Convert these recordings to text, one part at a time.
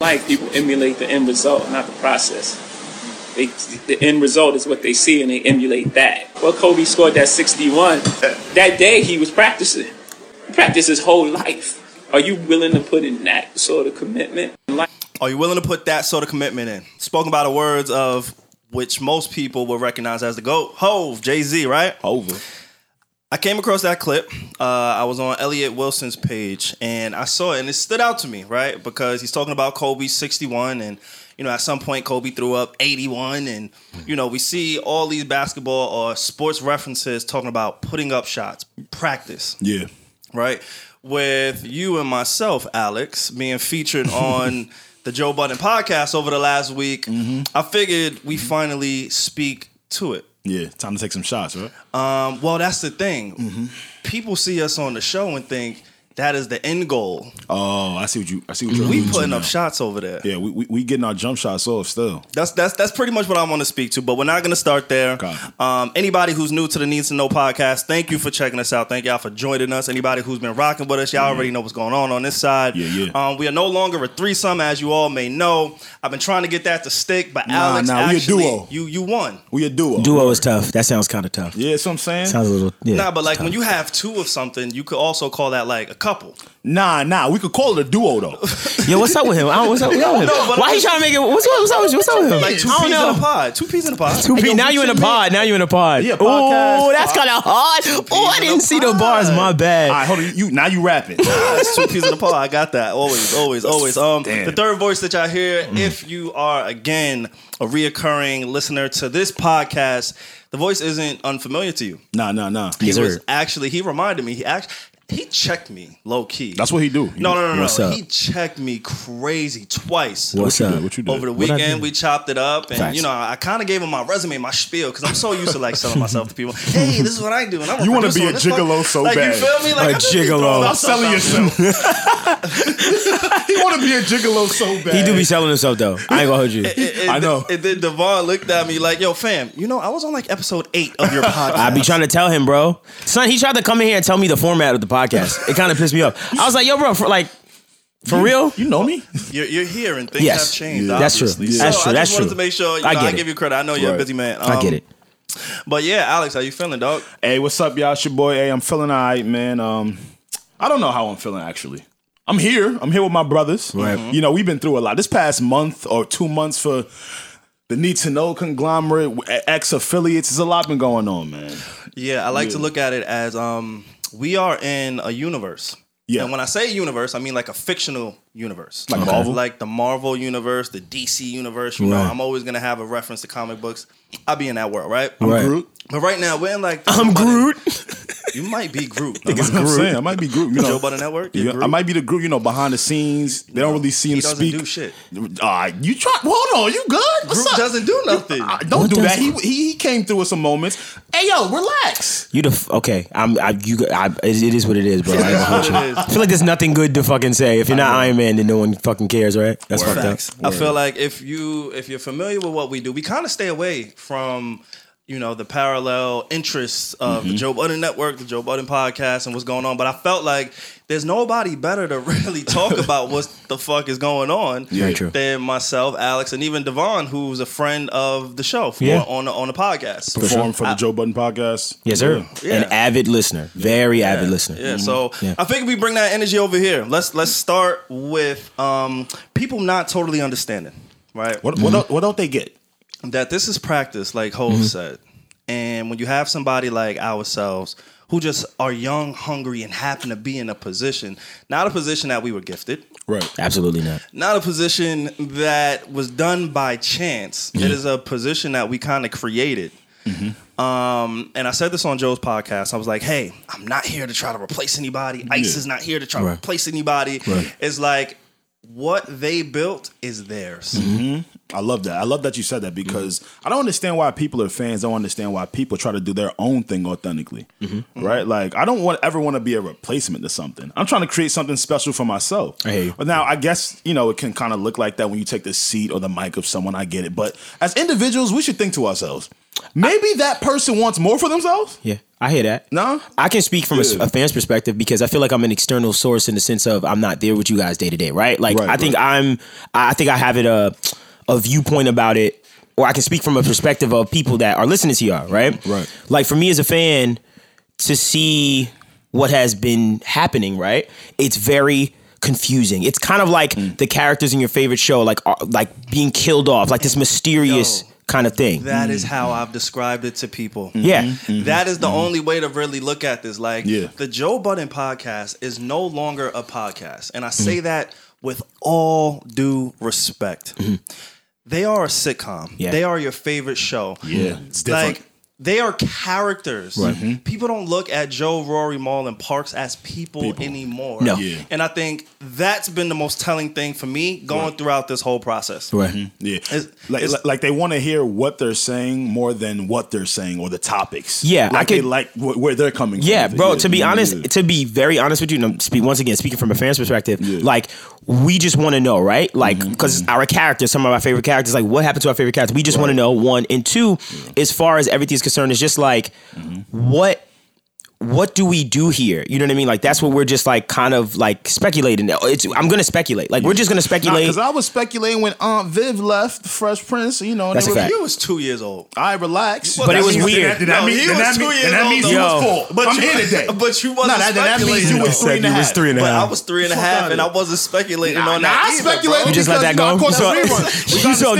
Like people emulate the end result, not the process. They, the end result is what they see, and they emulate that. Well, Kobe scored that 61. That day, he was practicing. He practiced his whole life. Are you willing to put in that sort of commitment? Are you willing to put that sort of commitment in? Spoken by the words of which most people will recognize as the GOAT, Hove, Jay Z, right? Over. I came across that clip. Uh, I was on Elliot Wilson's page and I saw it and it stood out to me, right? Because he's talking about Kobe 61 and you know, at some point Kobe threw up 81 and you know, we see all these basketball or sports references talking about putting up shots, practice, Yeah. right? With you and myself, Alex, being featured on the Joe Budden podcast over the last week, I figured we finally speak to it. Yeah. Time to take some shots, right? Um, well, that's the thing. People see us on the show and think that is the end goal. Oh, I see what you. I see what you're. We putting up shots over there. Yeah, we, we we getting our jump shots off still. That's that's that's pretty much what I want to speak to. But we're not going to start there. Okay. Um, anybody who's new to the Needs to Know podcast, thank you for checking us out. Thank y'all for joining us. Anybody who's been rocking with us, y'all already know what's going on on this side. Yeah, yeah. Um, we are no longer a threesome, as you all may know. I've been trying to get that to stick, but Nah, Alex, nah, we a actually, duo. you you won. We a duo. Duo is tough. That sounds kind of tough. Yeah, that's what I'm saying. Sounds a little. Yeah. Nah, but like it's when you have two of something, you could also call that like a couple. Nah, nah. We could call it a duo though. Yo, what's up with him? I don't, what's up, with him? No, but Why he trying to make it? What's up? What's up with you? What's up with him? Like two I don't peas know. in a pod. Two peas in a pod. Two Hey, P. yo, Now get you in a your pod. Now you in a pod. Yeah, Oh, podcast. that's kind of hard. Oh, I didn't see the bars. My bad. All right, hold on. You now you rapping. That's two peas in a pod. I got that. Always, always, always. Um, Damn. the third voice that y'all hear, if you are again a reoccurring listener to this podcast, the voice isn't unfamiliar to you. nah, nah, nah. He Yes, was sir. actually he reminded me. He actually he checked me low key. That's what he do. No, no, no, no. What's up? He checked me crazy twice. What's you up? What you did? Over the What weekend, we chopped it up, and Facts. you know, I kind of gave him my resume, my spiel, because I'm so used to like selling myself to people. Hey, this is what I do, and I'm You wanna be a gigolo so like, bad. You feel me? Like A I just be gigolo. throwing Stop selling yourself. he want to be a gigolo so bad. He do be selling himself though. I ain't gonna hold you. there. And, I know. And then Devvon looked at me like, "Yo, fam, you know, I was on like episode eight of your podcast. I be trying to tell him, bro. Son, he tried to come in here and tell me the format of the podcast. It kind of pissed me off. I was like, yo, bro, for like, for real? You know me. You're, you're here, and things Yes. have changed. Yeah. That's true. obviously. Yeah. So That's true. I That's just wanted true. to make sure. You I know, get I give you credit. I know you're a busy man. I get Um, it. But yeah, Alex, how you feeling, dog? Hey, what's up, y'all? It's your boy. Hey, I'm feeling all right, man. Um, I don't know how I'm feeling actually. I'm here. I'm here with my brothers. Right. You know, we've been through a lot. This past month or two months for the need to know conglomerate, ex affiliates. There's a lot been going on, man. Yeah, I like to look at it as um we are in a universe. Yeah. And when I say universe, I mean like a fictional universe. Like Marvel? Like the Marvel universe, the DC universe. You know, I'm always gonna have a reference to comic books. I'll be in that world, right? I'm right. Groot. But right now we're in like I'm Joe Groot. You might be Groot. I'm saying I might be Groot. You know, Joe Budden Network. Yeah, Groot? I might be the Groot. You know, behind the scenes, they don't really see him He doesn't speak. do shit. Uh, you try. Hold on, you good? What's Groot up? doesn't do nothing. Uh, don't What do that. He, he he came through with some moments. Hey yo, relax. You the okay? I'm. I, you. I, it, it is what it is, bro. I, ain't gonna hold It you. is. I feel like there's nothing good to fucking say. If you're not Iron Man, then no one fucking cares, right? That's fucked Facts. up. I feel like if you if you're familiar with what we do, we kind of stay away from you know the parallel interests of Mm-hmm. the Joe Budden Network, the Joe Budden podcast, and what's going on. But I felt like there's nobody better to really talk about what the fuck is going on Very true. than myself, Alex, and even Devvon, who's a friend of the show for, Yeah. on the on the podcast. Perform for the Joe Budden podcast. Yes, sir. Yeah. An avid listener, very avid listener. Yeah, so Mm-hmm. Yeah. I think we bring that energy over here. Let's let's start with um, people not totally understanding, right? What what don't, what don't they get? That this is practice, like Hove Mm-hmm. said. And when you have somebody like ourselves who just are young, hungry, and happen to be in a position, not a position that we were gifted, Right. Absolutely not. not a position that was done by chance. It is a position that we kind of created. Mm-hmm. Um, and I said this on Joe's podcast. I was like, "Hey, I'm not here to try to replace anybody. Ice Yeah. is not here to try to replace anybody. Right. It's like what they built is theirs. Mm-hmm. I love that. I love that you said that because I don't understand why people are fans. I don't understand why people try to do their own thing authentically. Right? Like I don't want ever want to be a replacement to something. I'm trying to create something special for myself. I. But now I guess, you know, it can kind of look like that when you take the seat or the mic of someone. I get it. But as individuals, we should think to ourselves. Maybe that person wants more for themselves. Yeah, I hear that. No? I can speak from a, Yeah. a fan's perspective because I feel like I'm an external source in the sense of I'm not there with you guys day to day, right? Like Right, I think I'm, I think I have it a, a viewpoint about it, or I can speak from a perspective of people that are listening to y'all, right? Right. Like for me as a fan, to see what has been happening, right? It's very confusing. It's kind of like Mm. the characters in your favorite show, like are, like being killed off, like this mysterious Yo. kind of thing. That is mm. how I've described it to people. Mm-hmm. yeah. Mm-hmm. That is the mm-hmm. only way to really look at this. Like Yeah. the Joe Budden podcast is no longer a podcast. And I say that with all due respect. They are a sitcom. Yeah. They are your favorite show. Yeah, it's different. Like they are characters. Mm-hmm. People don't look at Joe, Rory, Mal, and Parks as people, People. anymore. No. Yeah. And I think that's been the most telling thing for me going throughout this whole process. Right. Mm-hmm. Yeah, It's- like, it's- like like they want to hear what they're saying more than what they're saying or the topics. Yeah, I like they could- like wh- where they're coming. from. Yeah, bro. To be yeah, honest, yeah. to be very honest with you, and speak once again speaking from a fan's perspective, Yeah. like we just want to know, right? Like Mm-hmm, because mm-hmm. our characters, some of our favorite characters, like what happened to our favorite characters? We just want to know one and two, as far as everything's concerned, is just like Mm-hmm. what. What do we do here? You know what I mean? Like that's what we're just like kind of like speculating. It's I'm gonna speculate. Like we're just gonna speculate. because I was speculating when Aunt Viv left the Fresh Prince. You know, and That's they a were- fact. You was two years old. I relax, But it was weird. Then that, No, mean- he was that two mean- years then that old, means you Yo. was full. But I'm you- here today. but you wasn't No, that, that means you was Said three and a you half. was three But. I was three and a Fuck half, outta and I wasn't speculating Nah, on nah, that. I speculated. You just let that because go. you You saw, gotta call that rerun. you saw,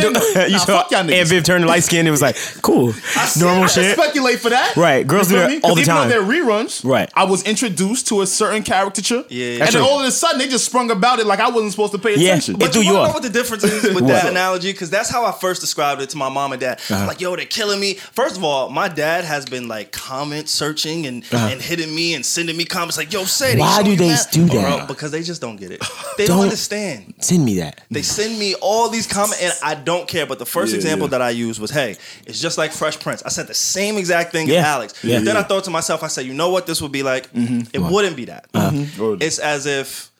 you Nah, saw fuck y'all niggas. Aunt Viv turning light skin. It was like cool, normal shit. speculate for that. Right, girls do feel that me? all 'Cause the even time. Though reruns, Right. I was introduced to a certain caricature. Yeah, yeah. And then all of a sudden they just sprung about it like I wasn't supposed to pay attention. it But threw you you know what the difference is with that analogy? Because that's how I first described it to my mom and dad. Uh-huh. Like, yo, they're killing me. First of all, my dad has been like comment searching and, and hitting me and sending me comments like, yo, say Uh-huh. Why do they do that? because they just don't get it. They Don't- don't understand. Send me that. They send me all these comments and I don't care. But the first Yeah, example yeah. that I used was, hey, it's just like Fresh Prince. I said the same exact thing Yeah. to Alex. Yeah. But then I thought to myself, I said, you know what this would be like? Mm-hmm. It wouldn't be that. Uh-huh. Mm-hmm. Or- It's as if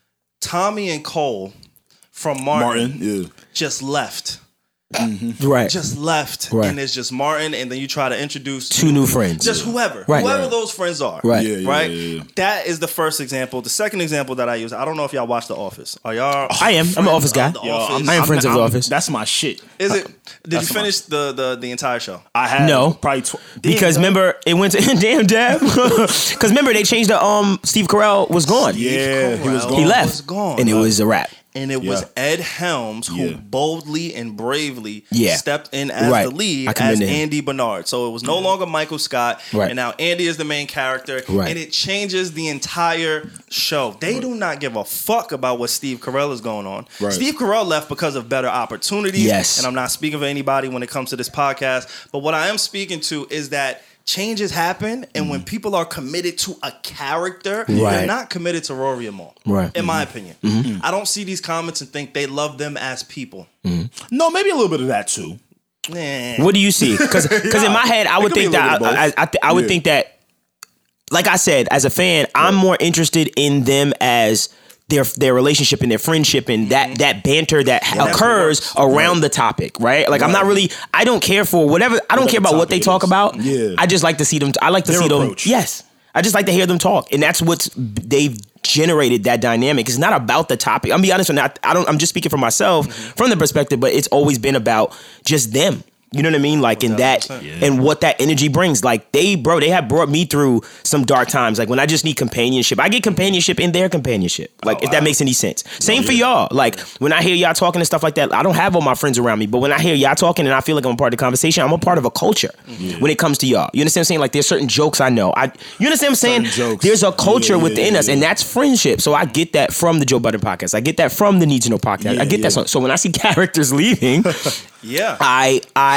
Tommy and Cole from Martin, Martin, yeah. just left. Right. Just left. Right. And it's just Martin, and then you try to introduce Two new friends. just whoever. Right. Whoever Right. those friends are. Right. Yeah, yeah, Right? yeah, yeah. That is the first example. The second example that I use, I don't know if y'all watch The Office. Are y'all I am. I'm an office guy. Yo, Office? I am friends of the I'm- office. That's my shit. Is it? Did you That's my- finish the, the the entire show? I have No. probably tw- Because Damn, remember, it went to damn dab. Because remember, they changed the um. Steve Carell was gone. Yeah, he was gone. he left, Was gone. and it was a wrap. And it was Ed Helms who Yeah. boldly and bravely Yeah. stepped in as Right. the lead as. Andy Bernard. So it was no longer Michael Scott, Right. and now Andy is the main character, Right. and it changes the entire show. They do not give a fuck about what Steve Carell is going on. Steve Carell left because of better opportunities. Yes. and I'm not speaking for anybody when it comes to this podcast, but what I am speaking to is that. Changes happen, and when mm-hmm. people are committed to a character, Mm-hmm. Right. they're not committed to Rory Mal. Right. In my mm-hmm. opinion, mm-hmm. I don't see these comments and think they love them as people. no, maybe a little bit of that too. Nah. What do you see? Because in my head, I would think that I, I. I, th- I would Yeah. think that, like I said, as a fan, I'm more interested in them as their their relationship and their friendship and that mm-hmm. that banter that occurs around the topic, right? Like I'm not really, I don't care for whatever. I don't Whatever care about what they talk is. about. Yeah. I just like to see them. I like to Their see approach. them. Yes, I just like to hear them talk, and that's what's they've generated that dynamic. It's not about the topic. I'm be honest, with that. I don't. I'm just speaking for myself mm-hmm. from the perspective, but it's always been about just them. You know what I mean? Like in that 1000%. and what that energy brings. Like they, bro, they have brought me through some dark times. Like when I just need companionship, I get companionship in their companionship. Like if that makes any sense. Same for y'all. Like when I hear y'all talking and stuff like that, I don't have all my friends around me, but when I hear y'all talking and I feel like I'm a part of the conversation, I'm a part of a culture when it comes to y'all. You understand what I'm saying? Like there's certain jokes I know. I you understand what I'm saying? Jokes. There's a culture Yeah, yeah, within us, yeah. and that's friendship. So I get that from the Joe Budden podcast. I get that from the Need to Know podcast. Yeah, I get yeah. that. So, so when I see characters leaving, Yeah. I I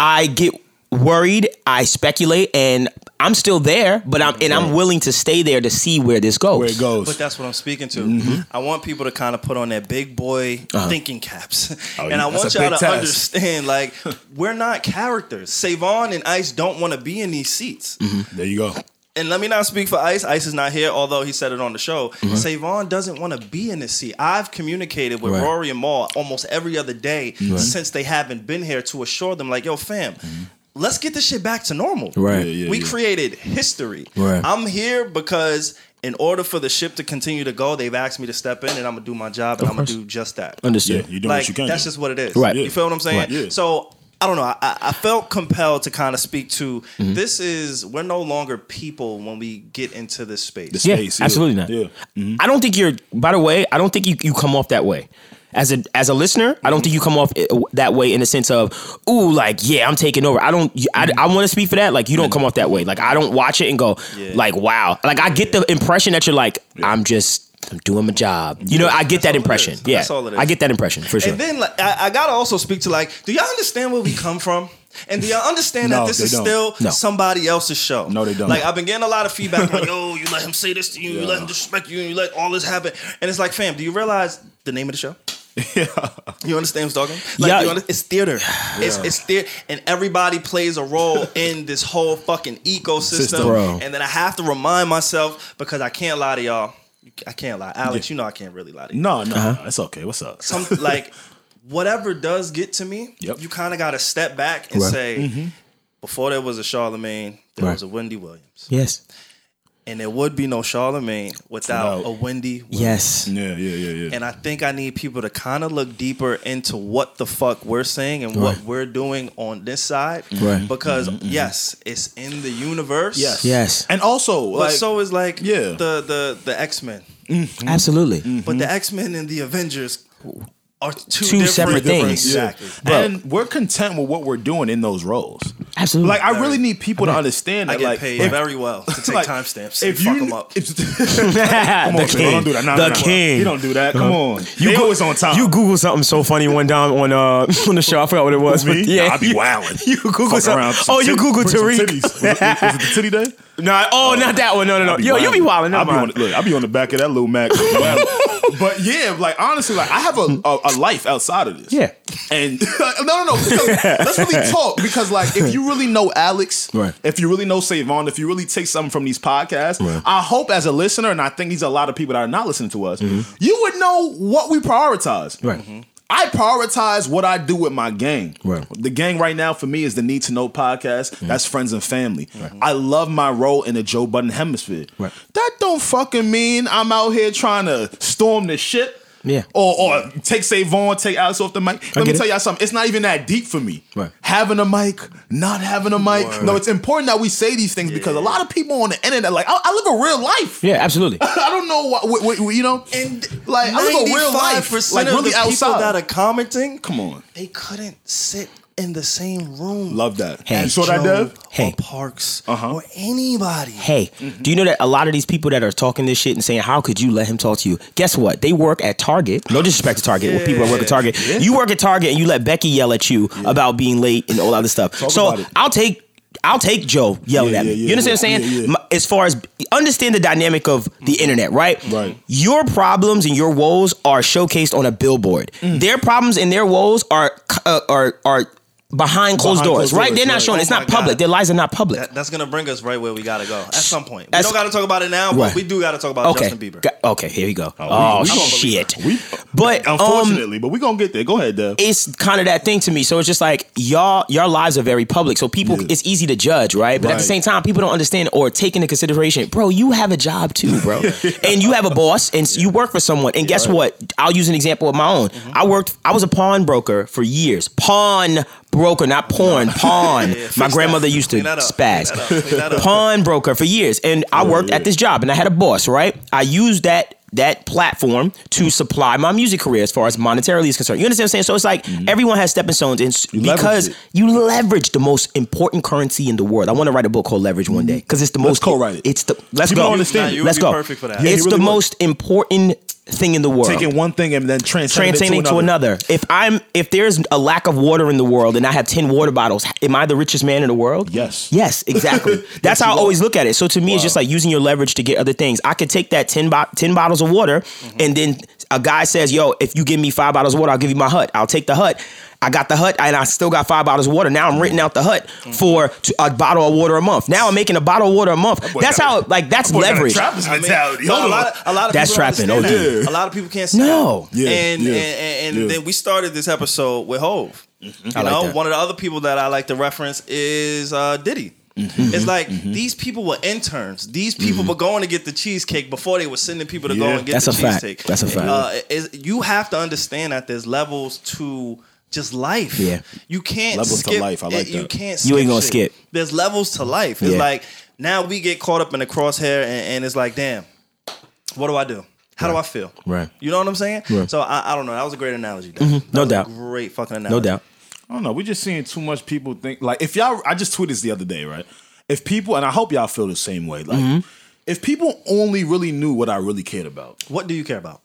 I get worried. I speculate, and I'm still there, but I'm and I'm willing to stay there to see where this goes. Where it goes. But that's what I'm speaking to. Mm-hmm. I want people to kind of put on their big boy Uh-huh. thinking caps. Oh, and I want y'all to task. understand like, we're not characters. Savon and Ice don't want to be in these seats. there you go. And let me not speak for Ice. Ice is not here, although he said it on the show. Mm-hmm. Savon doesn't want to be in this seat. I've communicated with Right. Rory and Mal almost every other day since they haven't been here to assure them, like, yo, fam, mm-hmm. let's get this shit back to normal. Right. Yeah, yeah, we yeah. created history. Right. I'm here because in order for the ship to continue to go, they've asked me to step in and I'm gonna do my job and I'm gonna do just that. Understood. Yeah, you doing like what you can. that's do. just what it is. Right. You feel what I'm saying? Right. Yeah. So I don't know. I, I I felt compelled to kind of speak to Mm-hmm. this is we're no longer people when we get into this space. The Yeah, space, absolutely not. Yeah. Mhm. I don't think you're. By the way, I don't think you, you come off that way. As a as a listener, I don't think you come off that way in the sense of, ooh, like yeah, I'm taking over. I don't. I, I want to speak for that. Like you don't come off that way. Like I don't watch it and go, Yeah. like wow. Like I get the impression that you're like, I'm just. I'm doing my job. You know, I get that impression. is. Yeah, That's all it is. I get that impression for sure. And then like, I, I gotta also speak to like, do y'all understand where we come from? And do y'all understand No, that this is don't. still No. somebody else's show? No, they don't. Like I've been getting a lot of feedback like, yo, oh, you let him say this to you, you let him disrespect you, and you let all this happen. And it's like, fam, do you realize the name of the show? Yeah. You understand what I'm talking? Like, Yeah. you under- it's theater. It's it's theater, and everybody plays a role in this whole fucking ecosystem. System. And then I have to remind myself because I can't lie to y'all. I can't lie, Alex. You know I can't really lie to you. No, no, Uh-huh. it's okay. What's up? Some like whatever does get to me, Yep. you kind of got to step back and Right. say, before there was a Charlemagne, there Right. was a Wendy Williams, yes, and there would be no Charlemagne without Without- a Wendy. Williams. yes, Yeah, yeah, yeah, yeah. And I think I need people to kind of look deeper into what the fuck we're saying and what we're doing on this side. Right. Mm-hmm. Because mm-hmm, mm-hmm. yes, it's in the universe. yes, yes, and also But like so is like Yeah. the the the X Men. absolutely. But the X Men and the Avengers are two, Two different separate things. Exactly. Bro. and we're content with what we're doing in those roles. Absolutely. Like I really need people to understand I that. get like, paid if- very well to take like, timestamps If you fuck them up. if- Come Come on, Trey, don't do that. No, the no, no. king. He don't do that. Come on. You they go- always on time. You Google something so funny one time on uh on the show. I forgot what it was. me? But yeah, Nah, I be wildin'. You Google something. around. Oh, you Google bring some Tariq. Was it, was it the titty day? Nah, oh, not that one. No, no, no. Yo, you be wilding. I'll be on, look, I'll be on the back of that little Mac. but yeah, like honestly, like I have a, a, a life outside of this. Yeah. And no, no, no. Let's really talk because, like, if you really know Alex, Right. if you really know Savon, if you really take something from these podcasts, Right. I hope as a listener, and I think these are a lot of people that are not listening to us, Mm-hmm. you would know what we prioritize. Right. I prioritize what I do with my gang. Right. The gang right now for me is the Need to Know podcast. Mm. That's friends and family. I love my role in the Joe Budden hemisphere. Right. That don't fucking mean I'm out here trying to storm the ship. Yeah. Or, or take Savon, take Alex off the mic. Let me get it. tell y'all something. It's not even that deep for me. Right. Having a mic, not having a mic. No, it's important that we say these things because a lot of people on the internet, like, I, I live a real life. Yeah, absolutely. I don't know what, what, what you know. And like, I live a real life. 95% Like, of really the people that are commenting, Come on. they couldn't sit in the same room. Love that. Hey. you saw that, Joe Dev? Hey. or Parks Uh-huh. or anybody. Hey, do you know that a lot of these people that are talking this shit and saying, "How could you let him talk to you?" Guess what? They work at Target. No disrespect to Target. with people that work at Target. Yeah. You work at Target and you let Becky yell at you about being late and all other stuff. so. I'll take. I'll take Joe yelling Yeah, at me. yeah, yeah, you understand what I'm saying? yeah, yeah. As far as understand the dynamic of the internet, right? Right. Your problems and your woes are showcased on a billboard. Mm. Their problems and their woes are uh, are are behind closed Behind doors, closed right? doors, They're not right. showing. Oh it's not public. God. Their lives are not public. That, that's gonna bring us right where we gotta go at some point. We That's- don't gotta talk about it now, but Right. we do gotta talk about okay. Justin Bieber. Got- okay, here we go. Oh, we gonna- shit. We, but um, unfortunately, but we gonna get there. Go ahead, Dev. it's kind of that thing to me. So it's just like y'all, your lives are very public. So people, Yeah. it's easy to judge, right? But at the same time, people don't understand or take into consideration, bro. You have a job too, bro, and you have a boss, and you work for someone. And guess what? I'll use an example of my own. Mm-hmm. I worked. I was a pawnbroker for years. Pawn broker, not porn. Pawn. fix my that. grandmother used to Clean spaz. Clean that up. Clean that up. Pawnbroker for years, and I worked at this job, and I had a boss, right? I used that that platform to supply my music career as far as monetarily is concerned. You understand what I'm saying? So it's like everyone has stepping stones, and s- Mm-hmm. leverage because you leverage the most important currency in the world. I want to write a book called Leverage one day because it's the most. co-write it. It's the let's People go. understand Nah, you let's go. perfect for that. Yeah, it's really the would. most important thing in the world Taking one thing and then transcending, transcending it to to another. another. If I'm if there's a lack of water in the world and I have 10 water bottles, am I the richest man in the world? Yes. Yes, exactly. That's Yes, how I you always look at it. So to me it's just like using your leverage to get other things. I could take that 10, bo- 10 bottles of water Mm-hmm. and then a guy says, "Yo, if you give me five bottles of water, I'll give you my hut. I'll take the hut." I got the hut, and I still got five bottles of water. Now I'm renting out the hut for a bottle of water a month. Now I'm making a bottle of water a month. That's how, like, that's Boy, got a leverage. Trappers I mean, mentality. but Hold a lot of, a lot of That's trapping, understand dude. that. A lot of people can't see No. that. Yeah, and, yeah, and and yeah. then we started this episode with Hove. You I like know, that. one of the other people that I like to reference is uh, Diddy. Mm-hmm. It's like these people were interns. These people were going to get the cheesecake before they were sending people to go and get That's the a fact. That's a fact. Uh, you have to understand that there's levels to just life. Yeah. you can't Levels to life. I like it- You can't. You ain't gonna shit. skip. There's levels to life. It's Yeah. like now we get caught up in the crosshair, and, and it's like, damn, what do I do? How do I feel? Right. You know what I'm saying? Right. So I, I don't know. That was a great analogy. Dave. That No was a doubt. great fucking analogy. No doubt. I don't know. We're just seeing too much people think like if y'all. I just tweeted this the other day, right? If people and I hope y'all feel the same way. Like Mm-hmm. if people only really knew what I really cared about. What do you care about?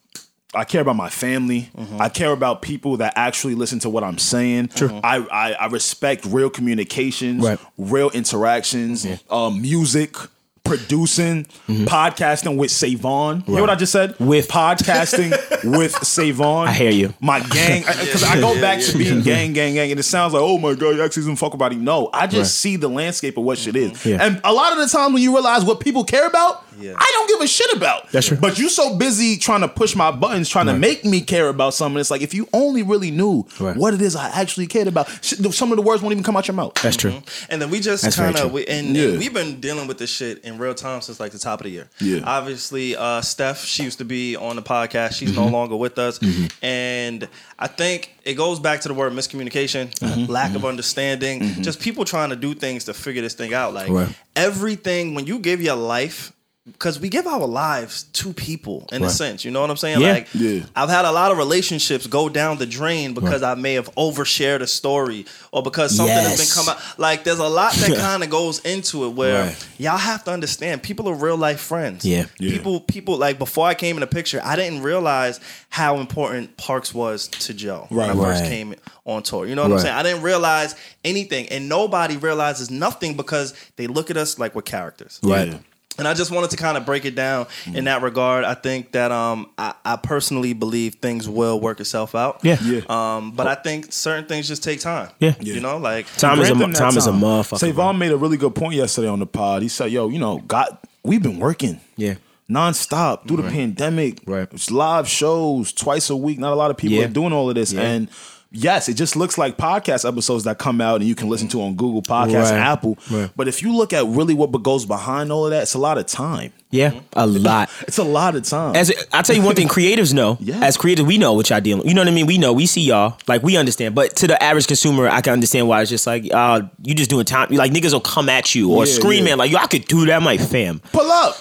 I care about my family. Mm-hmm. I care about people that actually listen to what I'm saying. I, I I respect real communications, Right. real interactions, um, music, producing, podcasting with Savon. You hear what I just said? Mm-hmm. With- podcasting with Savon. I hear you. My gang, because I go back to being gang, gang, gang, and it sounds like, oh my god, you actually doesn't fuck about him. No, I just Right. see the landscape of what shit is, Yeah. and a lot of the time when you realize what people care about, Yeah. I don't give a shit about. That's true. But you so busy trying to push my buttons, trying to make me care about something. It's like if you only really knew Right. what it is I actually cared about, some of the words won't even come out your mouth. That's true. And then we just kind of and, Yeah. and we've been dealing with this shit in real time since like the top of the year. Yeah. Obviously, uh, Steph, she used to be on the podcast. She's Mm-hmm. no longer with us, and I think it goes back to the word miscommunication, Mm-hmm. lack of understanding, just people trying to do things to figure this thing out. Like Right. everything when you give your life. Because we give our lives to people in a sense, you know what I'm saying? Yeah. Like, Yeah. I've had a lot of relationships go down the drain because I may have overshared a story or because something has been Yes. come out. Like there's a lot that kind of goes into it where Right. y'all have to understand people are real life friends. Yeah. Yeah. People people like before I came in the picture, I didn't realize how important Parks was to Joe when I Right. first came on tour. You know what Right. I'm saying? I didn't realize anything and nobody realizes nothing because they look at us like we're characters. Right. Yeah. And I just wanted to kind of break it down in that regard. I think that um I, I personally believe things will work itself out. Yeah. Yeah. Um, but I think certain things just take time. Yeah. You know, like Time is a Grant mo- them that time is a motherfucker. Savon made a really good point yesterday on the pod. He said, "Yo, you know, God, we've been working, Yeah. nonstop through the pandemic, Right. It's live shows twice a week. Not a lot of people Yeah. are doing all of this, Yeah. and." Yes, it just looks like podcast episodes that come out and you can listen to on Google Podcasts Right. Apple. Right. But if you look at really what goes behind all of that, it's a lot of time. Yeah. A lot. It's a lot of time. As I tell you one thing, creatives know. Yeah. As creatives, we know what y'all dealing. You know what I mean? We know. We see y'all. Like we understand. But to the average consumer, I can understand why it's just like, uh, you just doing time. Like niggas will come at you or Yeah, scream yeah. at like, yo, I could do that, my fam. Pull up.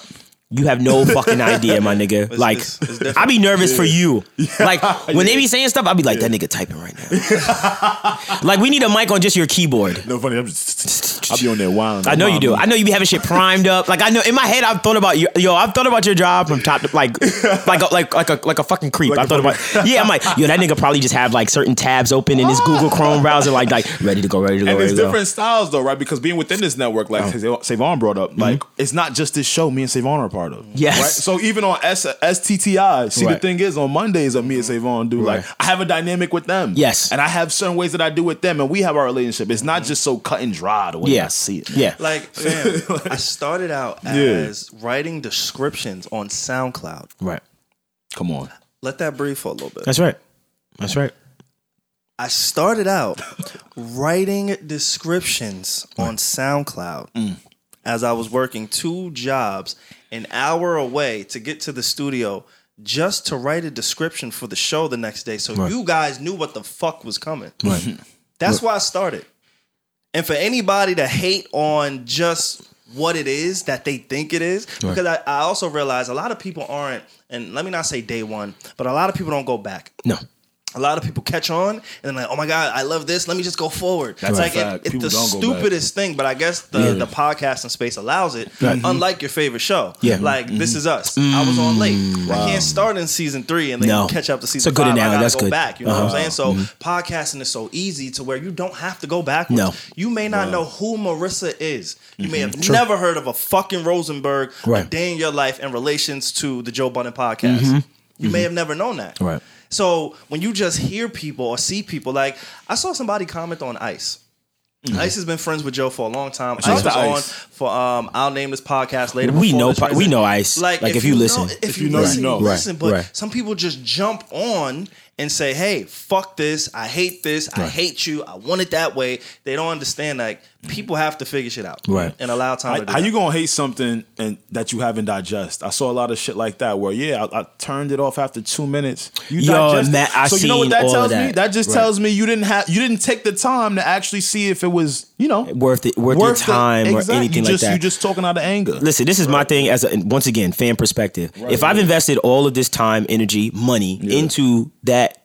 You have no fucking idea, my nigga. like, it's- it's different. I be nervous for you. Like when they be saying stuff, I be like, that nigga typing right now. like we need a mic on just your keyboard. No funny. I'm just, I'll be on there wilding. I know you do. I know you be having shit primed up. Like I know in my head, I've thought about you. Yo, I've thought about your job from top to like, like a, like like a like a fucking creep. Like I thought about. Yeah, I'm like, yo, that nigga probably just have like certain tabs open in his Google Chrome browser, like like ready to go, ready to go, And there's to go. different styles though, right? Because being within this network, like oh. Savon brought up, mm-hmm. like it's not just this show me and Savon are a part of. Yes. Right? So even on S- STTI, see the thing is on Mondays that me and Savon do, like I have a dynamic with them. Yes. And I have certain ways that I do with them and we have our relationship. It's not just so cut and dry the way Yeah, I see it. yeah. like fam, I started out Yeah. as writing descriptions on SoundCloud. Right. Come on. Let that breathe for a little bit. That's right. That's right. I started out writing descriptions on SoundCloud Mm. as I was working two jobs an hour away to get to the studio just to write a description for the show the next day so you guys knew what the fuck was coming. Right. That's why I started. And for anybody to hate on just what it is that they think it is, because I, I also realize a lot of people aren't, and let me not say day one, but a lot of people don't go back No. A lot of people catch on and they're like, oh my God, I love this. Let me just go forward. That's it's like it- it's the don't go back. stupidest thing, but I guess the, the podcasting space allows it. Mm-hmm. Unlike your favorite show. Yeah. Mm-hmm. Like This mm-hmm. Is Us. I was on late. I mm-hmm. can't start in season three and then No. catch up to It's season a good five. I analogy. gotta That's go good. back. You know Uh-huh. what I'm uh-huh. saying? So podcasting is so easy to where you don't have to go backwards. No. You may not know who Marissa is. You may have never heard of a fucking Rosenberg a Right. day in your life in relations to the Joe Budden podcast. You may have never known that. Right. So when you just hear people or see people, like I saw somebody comment on Ice. Ice has been friends with Joe for a long time. Shout Ice was to on Ice. for um. I'll name this podcast later. We know po- we know Ice. Like, if you listen. know- if, If you, you know, you listen, know. you Right. But right. some people just jump on and say, "Hey, fuck this! I hate this! I hate you! I want it that way." They don't understand. Like people have to figure shit out, Right. And allow time. to How, do how that. you gonna hate something and that you haven't digest? I saw a lot of shit like that where yeah, I, I turned it off after two minutes. You Yo, digest Matt. I so you know what that all of tells me? that. That just Right. tells me you didn't have you didn't take the time to actually see if it was you know worth it, worth, your the- time or exactly. anything you like just, that. You just talking out of anger. Listen, this is my thing as a, once again fan perspective. if I've invested all of this time, energy, money into that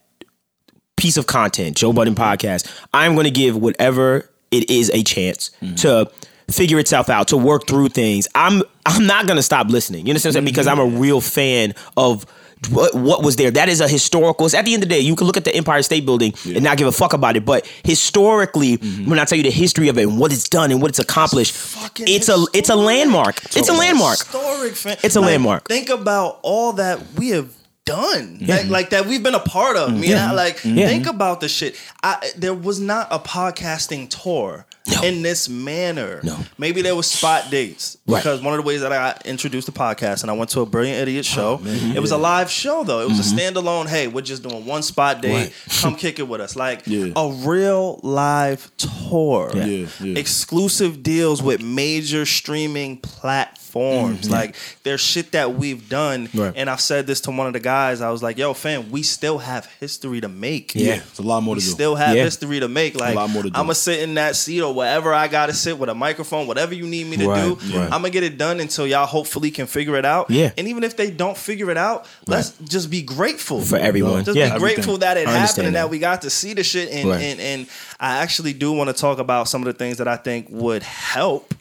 piece of content, Joe Budden podcast, I'm going to give whatever it is a chance to figure itself out, to work through things. I'm I'm not going to stop listening. You understand what I'm saying? Because I'm a mm-hmm. real fan of what, what was there. That is a historical. At the end of the day, you can look at the Empire State Building and not give a fuck about it. But historically, mm-hmm. when I tell you the history of it and what it's done and what it's accomplished, fucking it's a it's a landmark. It's a landmark. Historic fan. It's a landmark. Think about all that we have done, like, like that we've been a part of. Mm-hmm. Me and I, like, think about the shit. I, there was not a podcasting tour. No. In this manner, No. Maybe there was spot dates Right. because one of the ways that I introduced the podcast and I went to a Brilliant Idiot Oh, show. it was a live show though. It was a standalone. Hey, we're just doing one spot date. Mm-hmm. Right. Come kick it with us, like Yeah. a real live tour Yeah, yeah. exclusive deals with major streaming platforms. Like there's shit that we've done. Right. And I've said this to one of the guys. I was like, yo, fam, we still have history to make. Yeah. it's a lot more We to do. still have Yeah. history to make. Like lot more to do. I'm gonna sit in that seat or wherever I gotta sit with a microphone, whatever you need me to Right, do. right. I'm gonna get it done until y'all hopefully can figure it out. Yeah. And even if they don't figure it out, let's just be grateful For everyone. Just Yeah. be grateful that it I happened and that. that. we got to see the shit. And, Right. and and I actually do want to talk about some of the things that I think would help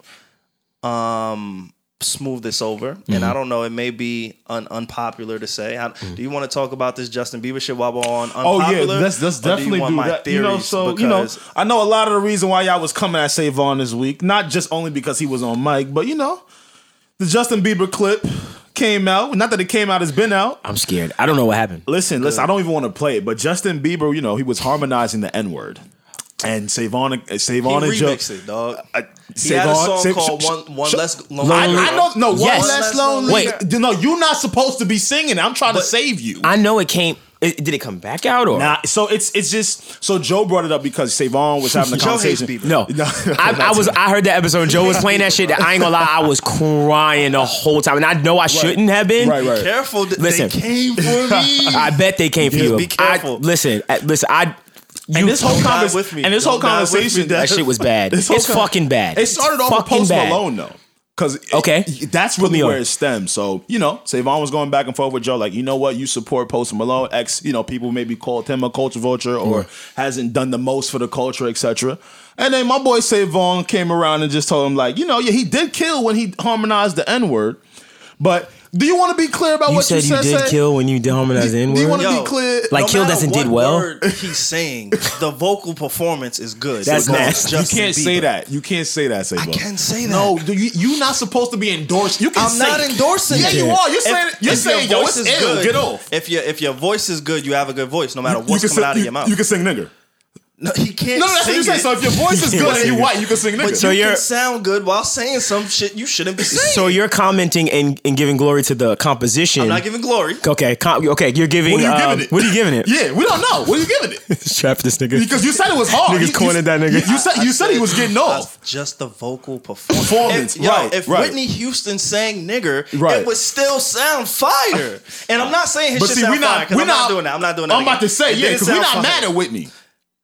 um smooth this over. And Mm-hmm. I don't know, it may be un- unpopular to say. How, Do you want to talk about this Justin Bieber shit while we're on Oh unpopular? yeah, let's let's Or do you definitely want do my that. You know, theories? so you know, I know a lot of the reason why y'all was coming at Savon this week, not just only because he was on mic, but you know, the Justin Bieber clip came out. Not that it came out, it's been out. I'm scared. I don't know what happened. Listen, listen, I don't even want to play it, but Justin Bieber, you know, he was harmonizing the N word. And Savon, he Savon and Joe. remixed it, dog. Uh, He had a song Sa- called sh- One, one sh- Less Lonely. I, I know, no, Yes. one less lonely. Wait. no, you're not supposed to be singing. I'm trying But- to save you. I know it came. It, did it come back out or Nah, so it's it's just so Joe brought it up because Savon was having a Joe hates conversation. Bieber. No, I, I was. I heard that episode. and Joe was playing that shit. I ain't gonna lie. I was crying the whole time, and I know I shouldn't have been. Right, right. Careful, Listen. they came for me. I bet they came for Just you. be careful. I, listen, I, listen. I. And this whole Don't convers- with me. and this Don't whole die with me, conversation that shit was bad. This whole It's con- fucking bad. It started off with Fucking Post bad. Malone though. Cause Okay. it- that's really where it stems. So, you know, Savon was going back and forth with Joe, like, you know what, you support Post Malone, X, you know, people maybe called him a culture vulture or hasn't done the most for the culture, etc. And then my boy Savon came around and just told him, like, you know, yeah, he did kill when he harmonized the N-word. But do you want to be clear about you what said you said? you did say? kill when you deharmonized the Do you word. want to Yo, be clear? Like, no Kill doesn't did well? word he's saying the vocal performance is good. That's Because nasty. You can't say that. You can't say that, Savon. I can't say that. No, do you you not supposed to be endorsed. You can I'm say not it. endorsing Yeah, it. you are. You're saying you're if your saying yo, voice it's is ill. good, Get off. If your if your voice is good, you have a good voice, no matter what's you coming can out sing, of you, your mouth. You can sing nigger. No, he can't. No, no, that's sing what you say. it, So if your voice is good and you white, you can sing nigger. but So you you're- can sound good while saying some shit you shouldn't be saying. So you're commenting and, and giving glory to the composition. I'm not giving glory. okay, com- okay, you're giving. what are you um, giving it? What are you giving it? Yeah, we don't know. What are you giving it? Trap this nigga. Because you said it was hard. Niggas You- cornered you, that nigga. You, you said you said he was getting off. That's just the vocal performance. Performance, If, yo, right, if right. Whitney Houston sang "nigger," Right. it would still sound fire. And I'm not saying his But shit see, sound we're not. fire 'cause we're I'm not, not doing that. I'm not doing that. I'm about to say yeah, didn't because we're not fire. mad at Whitney.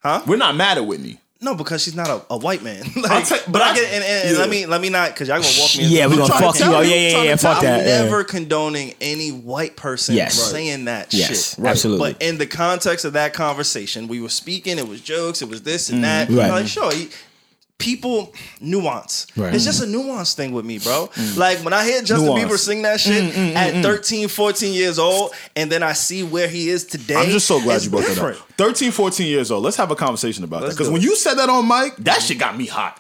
Huh? We're not mad at Whitney. No, because she's not a, a white man. Like, I'll tell- but but I I- get and, and, and yeah. let me let me not because y'all gonna walk me. yeah, we're gonna fuck to you. tell Oh you, yeah, yeah, yeah. to Fuck tell that. I'm yeah. never condoning any white person Yes. saying that Yes, shit. absolutely. But in the context of that conversation, we were speaking. It was jokes. It was this and that. Mm-hmm. Right. Like, sure. he- People nuance. Right. It's just a nuance thing with me, bro. Mm. Like when I hear Justin Nuance. Bieber sing that shit mm, mm, at 13, 14 years old, and then I see where he is today. I'm just so glad you brought different. that up. 13, 14 years old. Let's have a conversation about Let's that. Because when you said that on mic, that shit got me hot.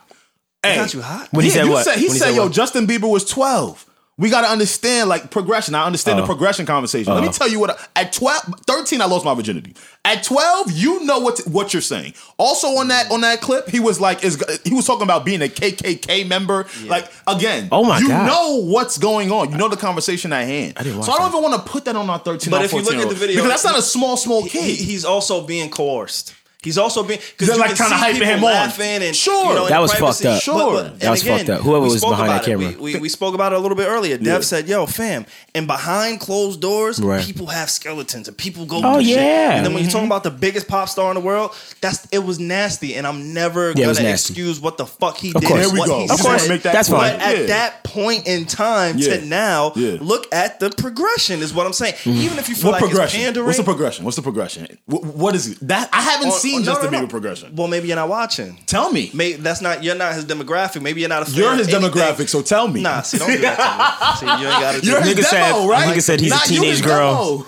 Hey, got you hot? When he yeah, said you what? Said, he When he said, said "Yo, what? Justin Bieber was 12." We got to understand like progression. I understand the uh-huh. progression conversation. Let me uh-huh. tell you what. I- At 12, 13, I lost my virginity. At 12, you know what what you're saying. Also on that mm. on that clip, he was like, is he was talking about being a KKK member. Like again, Oh my you God. know what's going on. You know the conversation at hand. didn't watch so I don't that. even want to put that on our 13. But or if you look at the video, because that's not a small small kid. He, he's also being coerced. He's also been because They're, like, kinda hyping him on. and Sure. you know, in That was privacy. fucked up. Sure. and That was fucked up. Whoever was behind about that it. camera. We, we, we spoke about it a little bit earlier. Dev Yeah. said, "Yo, fam," and behind closed doors, Right. people have skeletons and people go. Oh, through shit. yeah. And then when you're talking mm-hmm. about the biggest pop star in the world, that's it was nasty, and I'm never Yeah, gonna excuse what the fuck he Of did. course. and There we go. he We just said. wanna make that That's clear. fine. But at that point in time to now, look at the progression. Is what I'm saying. Mm-hmm. Even if you feel what like progression? it's pandering, What's the progression? What's the progression? What is it? That I haven't or- seen or- no, Justin no, no. Bieber progression. Well, maybe you're not watching. Tell me. Maybe that's not you're not his demographic. Maybe you're not a fan You're his anything. demographic, so tell me. Nah, see, don't do that to me. See, you ain't got to do You're that. his Nigga said- right? nigga said he's a Not you, teenage girl. demo.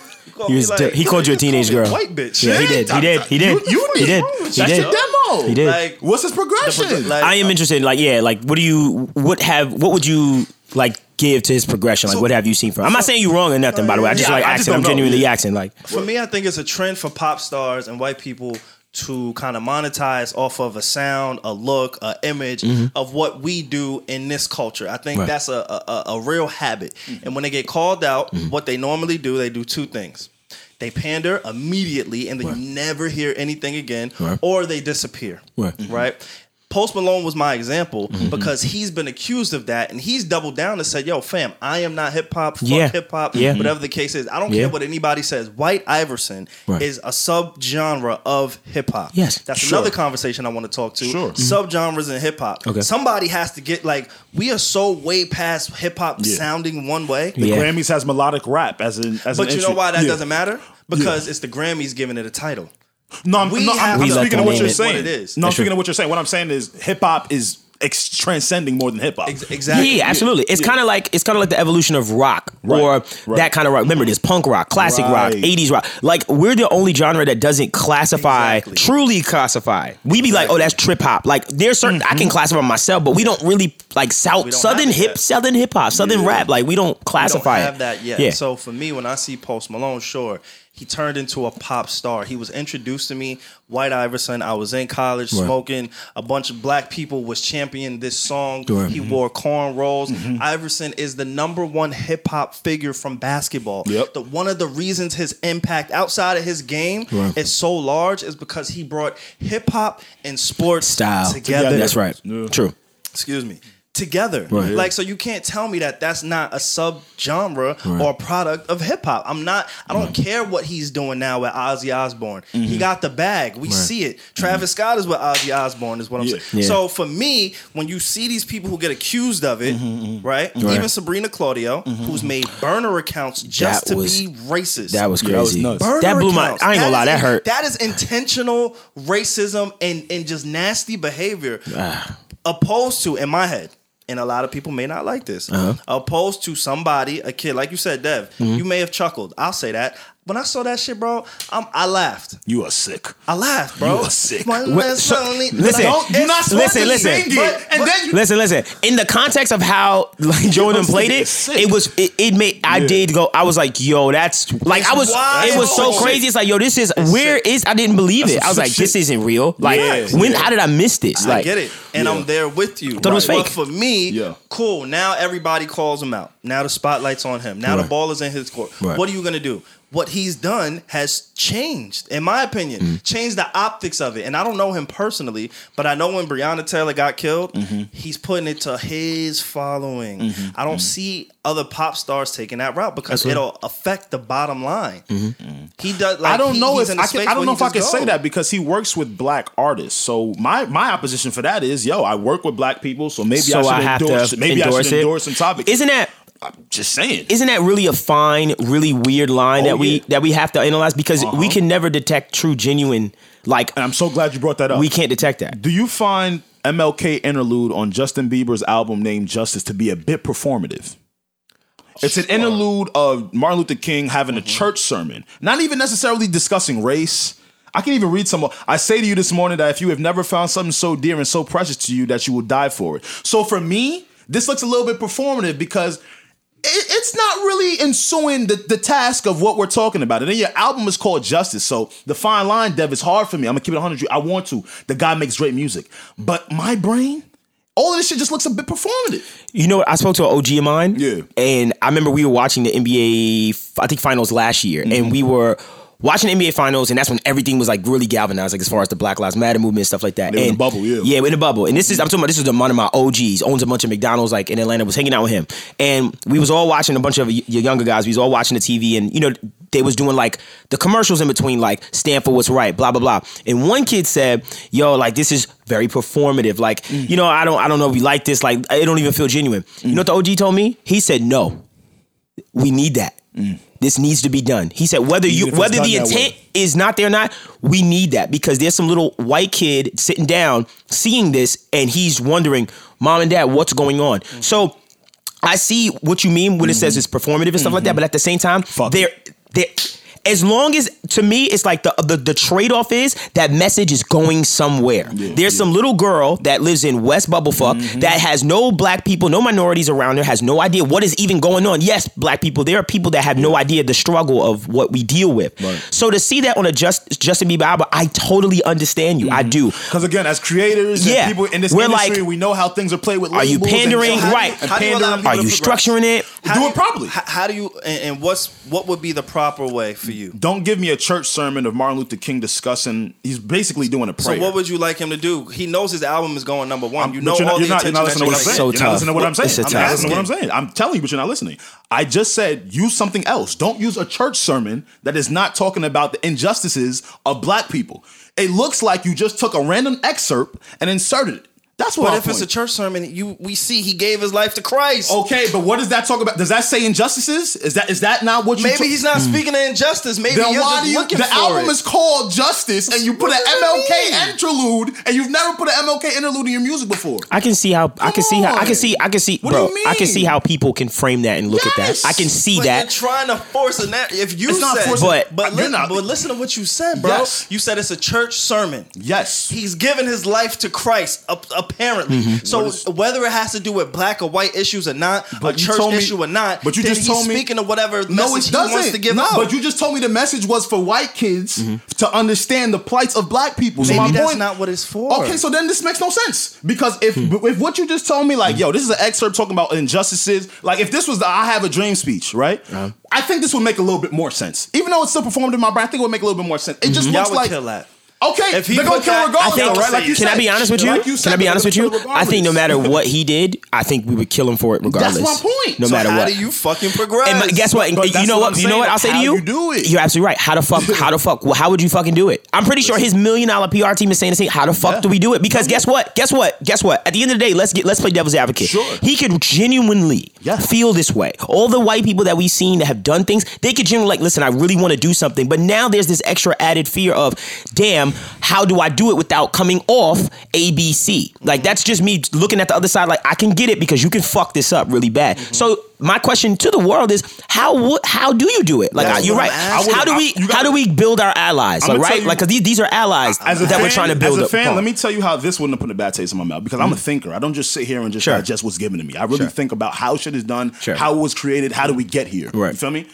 He me was de- he called you a teenage girl. White bitch. Yeah, he did. He did. He did. You, you He did. He He That's did. your demo. He did. Like, What's his progression? Pro- like- I am uh, interested. Like, yeah, like, what do you, what have, what would you like give to his progression? Like, So- what have you seen from? I'm not saying you wrong or nothing, by the way. I just Yeah, like I just asking. I'm genuinely Yeah. asking. Like, For me, I think it's a trend for pop stars and white people to kind of monetize off of a sound, a look, a image of what we do in this culture. I think Mm-hmm. Right. that's a, a a real habit. And when they get called out, Mm-hmm. what they normally do, they do two things. They pander immediately and then Right. you never hear anything again, Right. or they disappear. Right. Right? Post Malone was my example Mm-hmm. because he's been accused of that and he's doubled down and said, Yo, fam, I am not hip hop, fuck Yeah. hip hop, Yeah. whatever the case is. I don't Yeah. care what anybody says. White Iverson Right. is a subgenre of hip hop. Yes. That's Sure. another conversation I want to talk to. Sure. Subgenres in hip hop. Okay. Somebody has to get like we are so way past hip hop Yeah. sounding one way. the Yeah. Grammys has melodic rap as an as But an you know why that Yeah. doesn't matter? Because it's the Grammys giving it a title. No, I'm, We no, I'm, have- I'm We speaking of what you're it saying. what it is. No, I'm That's speaking true. of what you're saying. What I'm saying is hip hop is ex- transcending more than hip hop. Ex- exactly. Yeah, absolutely. It's Yeah. kind of like it's kind of like the evolution of rock Right, or right. that kind of rock. Remember, there's punk rock, classic rock, 80s rock. Like we're the only genre that doesn't classify, Exactly. truly classify. We be like, oh, that's trip hop. Like there's certain I can mm-hmm. classify myself, but we don't really like south southern hip yet. southern hip hop, southern Yeah. rap. Like we don't We classify don't it. have that yet. Yeah. So for me, when I see Post Malone, sure, he turned into a pop star. He was introduced to me, White Iverson. I was in college Right. smoking. A bunch of black people was championing this song. Right. He wore cornrows. Mm-hmm. Iverson is the number one hip hop figure from basketball. Yep. The, one of the reasons his impact outside of his game Right. is so large is because he brought hip hop and sports Style. together. That's right. Yeah. True. excuse me together Right. like so you can't tell me that that's not a sub genre Right. or a product of hip-hop i'm not i don't care what he's doing now with ozzy osbourne Mm-hmm. he got the bag we see it travis scott is with ozzy osbourne is what i'm Yeah. saying Yeah. so for me when you see these people who get accused of it Mm-hmm, right? Right. even sabrina claudio who's made burner accounts just That to was- be racist That was Yeah, that was crazy. Burner that blew my. accounts. I ain't gonna lie. That hurt. That is intentional racism and and just nasty behavior, Ah. opposed to in my head. And a lot of people may not like this. Uh-huh. Opposed to somebody, a kid, like you said, Dev. Mm-hmm. You may have chuckled. I'll say that. When I saw that shit, bro, um, I laughed. You are sick. I laughed, bro. You are sick. One What- less so- lonely- listen, Don't- You're not supposed Listen, to listen. sing it. and then you Listen, listen. In the context of how like Joe and them Those played it, sick. it was it, it made I Yeah. did go. I was like, yo, that's like I was. wild. It was so That's crazy. It's like, yo, this is where sick. is I didn't believe That's it. I was some like, sick this isn't real. Like, Yeah, when? yeah. How did I miss this? I get it, and Yeah. I'm there with you. Thought it was But fake. for me, Yeah. cool. Now everybody calls him out. Now the spotlight's on him. Now Right. the ball is in his court. Right. What are you gonna do? What he's done has changed, in my opinion, Mm-hmm. changed the optics of it. And I don't know him personally, but I know when Breonna Taylor got killed, Mm-hmm. he's putting it to his following. I don't see other pop stars taking that route because Absolutely. it'll affect the bottom line. Mm-hmm. He does. Like, I don't he- know if in a I, can, I don't know if I just can say that because he works with black artists. So my my opposition for that is, yo, I work with black people, so maybe so I should I have endorse. to maybe I endorse should it. endorse some topics. Isn't that I'm just saying. isn't that really a fine, really weird line Oh, that we yeah. that we have to analyze because we uh-huh. can never detect true, genuine. Like and I'm so glad you brought that up. we can't detect that. Do you find MLK interlude on Justin Bieber's album named Justice to be a bit performative? It's an interlude of Martin Luther King having a mm-hmm. church sermon, not even necessarily discussing race. I can even read some. I say to you this morning that if you have never found something so dear and so precious to you, that you will die for it. So for me, this looks a little bit performative because it, it's not really ensuing the, the task of what we're talking about. And then your album is called Justice. So the fine line, Dev, is hard for me. I'm gonna keep it 100. I want to. The guy makes great music. But my brain, all of this shit just looks a bit performative. You know what? I spoke to an OG of mine. Yeah. And I remember we were watching the NBA, I think finals last year, Mm-hmm. and we were watching the NBA finals, and that's when everything was like really galvanized, like as far as the Black Lives Matter movement and stuff like that. In and the bubble, yeah. Yeah, in the bubble. And this is I'm talking about this is the one of my OGs, owns a bunch of McDonald's like in Atlanta, was hanging out with him. And we was all watching a bunch of your younger guys, we was all watching the TV and you know, they was doing like the commercials in between, like stand for what's right, blah blah blah. And one kid said, "Yo, like this is very performative. Like, Mm. you know, I don't, I don't know if we like this. Like, it don't even feel genuine." You know what the OG told me? He said, "No, we need that. This needs to be done." He said, "Whether you, whether the intent is not there or not, we need that because there's some little white kid sitting down seeing this and he's wondering, Mom and Dad, what's going on?" Mm-hmm. So I see what you mean when it says it's performative and stuff like that, but at the same time, Fuck there, there. As long as to me, it's like the the, the trade off is that message is going somewhere. There's some little girl that lives in West Bubblefuck Mm-hmm. that has no black people, no minorities around her, has no idea what is even going on. Yes, black people. There are people that have no idea the struggle of what we deal with. Right. So to see that on a just Justin Bieber album, I totally understand you. I do. Because again, as creators Yeah. and people in this We're industry, like, we know how things are played with. Are you labels and- pandering? and how- right. and how do you pandering. people Are you progress? structuring it? How Do you- it properly. How, how do you and, and what's what would be the proper way for you? Don't give me a church sermon of Martin Luther King discussing. He's basically doing a prayer. So what would you like him to do? He knows his album is going number one. You know you're not, all you're the not, you're not listening to what I'm saying. So you're not listening to what I'm saying. It's a I'm not listening to what I'm saying. I'm telling you, but you're not listening. I just said use something else. Don't use a church sermon that is not talking about the injustices of black people. It looks like you just took a random excerpt and inserted it. That's what. But I'm if it's a church sermon, you we see he gave his life to Christ. okay, but what does that talk about? Does that say injustices? Is that is that not what you? Maybe took- he's not hmm. speaking of injustice. Maybe Then you're why just do you? looking The for album it. is called Justice, and you put What an does MLK interlude, and you've never put an MLK interlude in your music before. I can see how I can see how I can see I can see What do bro. you I can see how people can frame that and look at that. I can see But that. you're trying to force a narrative. If you It's not said, forcing- But- but, You're li- not- but listen to what you said, bro. Yes. You said it's a church sermon. Yes. He's given his life to Christ, ap- apparently. Mm-hmm. So What is- whether it has to do with black or white issues or not, But a church told me- issue or not, but you then just he's told me- speaking of whatever No, message it he doesn't. wants to give No, out. But you just told me the message was for white kids to understand the plights of black people. So Maybe my that's point, not what it's for. Okay, so then this makes no sense because if Hmm. if what you just told me, like, yo, this is an excerpt talking about injustices. Like, if this was the "I Have a Dream" speech, right? Uh-huh. I think this would make a little bit more sense. Even though it's still performed in my brain, I think it would make a little bit more sense. It just Y'all looks would like kill that. Okay, If he they're gonna kill that- regardless, I think. though, right? Like you can I be honest with you? Like you said, can I be honest with you? I think no matter what he did, I think we would kill him for it regardless. That's my point. No So matter How what. do you fucking progress? And my- guess what? But you know what what? You know what? I'll say How to you. you do it. You're absolutely right. How the fuck? How the fuck? Well, how would you fucking do it? I'm pretty sure his million dollar PR team is saying the same. How the fuck Yeah. do we do it? Because guess what? Guess what? Guess what? At the end of the day, let's get let's play devil's advocate. Sure. He could genuinely Yeah. feel this way. All the white people that we've seen that have done things, they could genuinely like, listen, I really want to do something. But now there's this extra added fear of, damn, how do I do it without coming off ABC? Like that's just me looking at the other side. Like I can get it because you can fuck this up really bad. Mm-hmm. So my question to the world is, how how do you do it? Like That's you're right. How do we I- you how gotta- do we build our allies? Like, right? you- like 'cause these these are allies as that fan, we're trying to build As a fan, upon. let me tell you how this wouldn't have put a bad taste in my mouth because I'm a mm-hmm. thinker. I don't just sit here and just Sure. digest what's given to me. I really Sure. think about how shit is done, Sure. how it was created, how do we get here. Right. You feel me?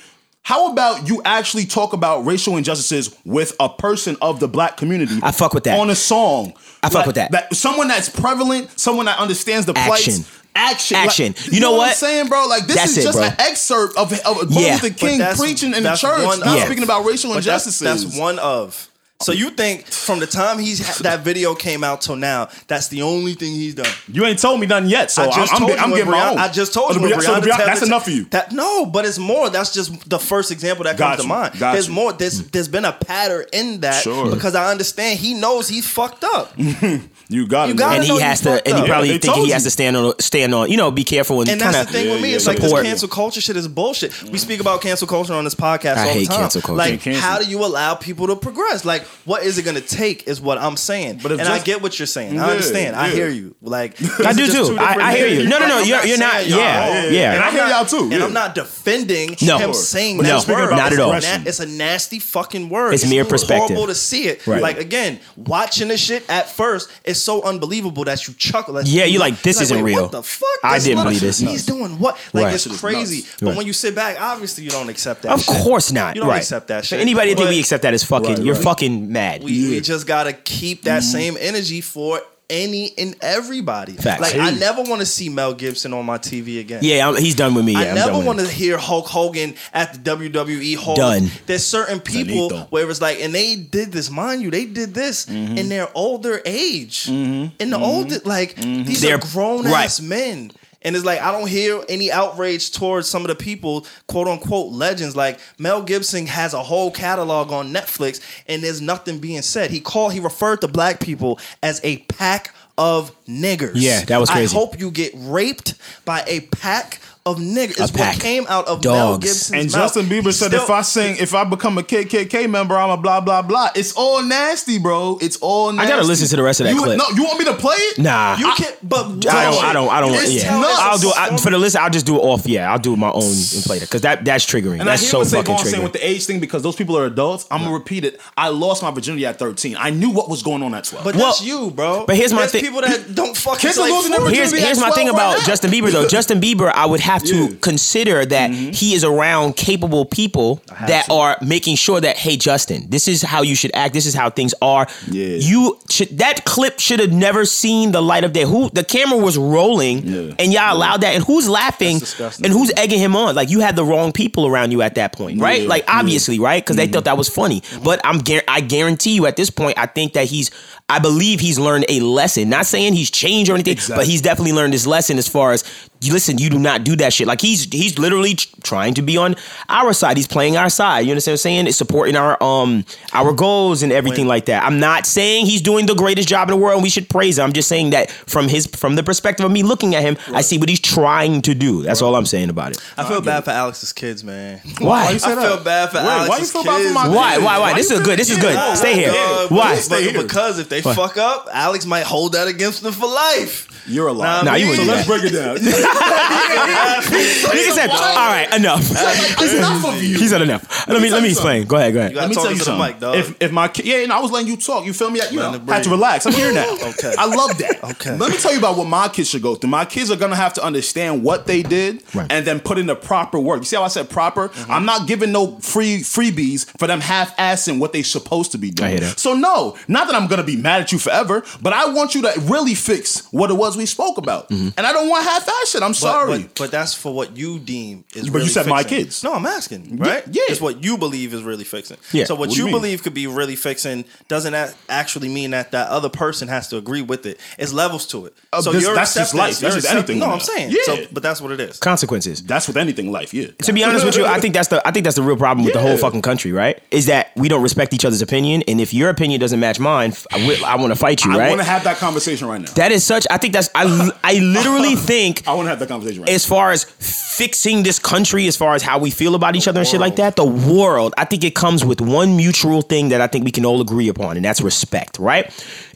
How about you actually talk about racial injustices with a person of the black community? I fuck with that. On a song. I fuck with that. Someone that's prevalent, someone that understands the plights. Action. Action. Action. Like, You know what I'm saying, bro? Like this That's is just bro. an excerpt of, of Martin Yeah. Luther King preaching in the that's church, one not of- speaking about racial But that's, injustices. that's one of. So you think from the time he's that video came out till now, that's the only thing he's done? You ain't told me nothing yet, so I just I'm, told I'm, you I'm getting my own. I just told you Brianna- so Brianna Brianna- that's enough for you. That no, but it's more. That's just the first example that Got comes to mind. Got there's you. more. There's there's been a pattern in that Sure. because I understand he knows he's fucked up. You got it. gotta man. and he has to, and he probably Yeah, they thinking told he has to stand on, stand on, you know, be careful and, And kind that's of the thing with me. yeah, It's like this cancel culture shit is bullshit. We speak about cancel culture on this podcast I all hate the time. cancel culture. Like, Cancel. how do you allow people to progress? Like, what is it gonna take? Is what I'm saying. But if and I get what you're saying. Yeah, I understand. I hear you. Like I do too. I- I hear you. No, no, no, you're- you're not- yeah, yeah. And I hear y'all too, And. I'm not defending No. him saying No, that word. not at all. It's, a nasty fucking word. It's mere perspective. horrible to see it. Like again, watching the shit at first is so unbelievable that you chuckle. That Yeah, you're like, this you're isn't wait, real. What the fuck? I This didn't little- believe this. He's doing what? Like Right. it's crazy. nuts. But Right. when you sit back, obviously you don't accept that. Of shit. course not. You don't right. accept that For shit. anybody that think we accept that is fucking, Right, you're fucking mad. we, we just gotta keep that mm-hmm. same energy for any and everybody. Facts. Like I never want to see Mel Gibson on my TV again. yeah, I'm, he's done with me. Yeah, I never want to hear Hulk Hogan at the WWE Hall. Done. There's certain people Finito. where it's like, and they did this, mind you, they did this Mm-hmm. in their older age. In the older, like these Mm-hmm. They're- are grown right. ass men. And it's like I don't hear any outrage towards some of the people, quote unquote legends. Like Mel Gibson has a whole catalog on Netflix, and there's nothing being said. He called, he referred to black people as a pack of niggers. Yeah, that was crazy. I hope you get raped by a pack of niggers. It's what came out of Mel Dogs. Gibson's And mouth. Justin Bieber He said, still- if I sing, if I become a KKK member, I'm a blah blah blah. It's all nasty, bro. It's all. nasty. I gotta listen to the rest of that you, clip. No, you want me to play it? Nah. you can't, but I don't. I don't. I don't. It's Yeah, tell- I'll do. I, for the list. I'll just do it off. Yeah, I'll do my own and play it because that that's triggering. And that's I hear so what fucking going saying triggering. with the age thing because those people are adults. I'm gonna repeat it. I lost my virginity at 13. I knew what was going on at 12. But Well, that's you, bro. but here's my thing- people that don't fucking Kids till are like losing their 40. Here's virginity here's my thing about. Justin Bieber though. Justin Bieber, I would have to Yeah. consider that he is around capable people that to. are making sure that hey Justin, this is how you should act. This is how things are. Yeah. You should that clip should have never seen the light of day. Who the camera was rolling Yeah. and y'all allowed that and who's laughing and who's egging him on? Like you had the wrong people around you at that point, right? Like obviously, right? Because they thought that was funny. But I'm I guarantee you at this point, I think that he's I believe he's learned a lesson. Not saying he's changed or anything, but he's definitely learned his lesson as far as you listen. You do not do that shit. Like he's he's literally trying to be on our side. He's playing our side. You understand what I'm saying? It's supporting our um our goals and everything like that. I'm not saying he's doing the greatest job in the world. and We should praise him. I'm just saying that from his from the perspective of me looking at him, I see what he's trying to do. That's all I'm saying about it. I feel bad for Alex's kids, man. Why? you say I that? feel bad for Wait, why you Alex's feel bad for kids. my Why? Why? Why? Why This is good. This is good. Stay here. Why? Stay here. Because if they fuck up, Alex might hold that against them for life. You're a liar. Nah, you so wouldn't do let's that. break it down. Nigga said, "All right, enough." enough of you. He said enough. Let me tell let me explain. Go ahead. Go ahead. gotta Let me talk tell you to the something. mic, dog. If if my ki- yeah, and I was letting you talk. You feel me? You know, Let it had to breathe. relax. I'm here now. Okay. I love that. Okay. Let me tell you about what my kids should go through. My kids are gonna have to understand what they did Right. and then put in the proper work. You see how I said proper? Mm-hmm. I'm not giving no free freebies for them half-assing what they supposed to be doing. I hear that. So no, not that I'm gonna be mad at you forever, but I want you to really fix what it was we spoke about. Mm-hmm. And I don't want half-ass shit. I'm But, sorry. but, but that's for what you deem is. But you really said my kids. No, I'm asking, right? yeah. It's what you believe is really fixing. Yeah. So what, What you, you believe could be really fixing doesn't that actually mean that that other person has to agree with it. It's levels to it. Uh, so this- your that's just life. That's your just anything No. I'm saying. Yeah. So, but that's what it is. Consequences. That's with anything life, yeah. To be honest with you, I think that's the I think that's the real problem with the whole fucking country, right? Is that we don't respect each other's opinion, and if your opinion doesn't match mine, f- I, want to fight you, right? I right? want to have that conversation right now. that is such. I think that's. I I literally think I want to have that conversation right now. as far as fixing this country, as far as how we feel about each other and shit like that, the world, I think it comes with one mutual thing that I think we can all agree upon, and that's respect, right?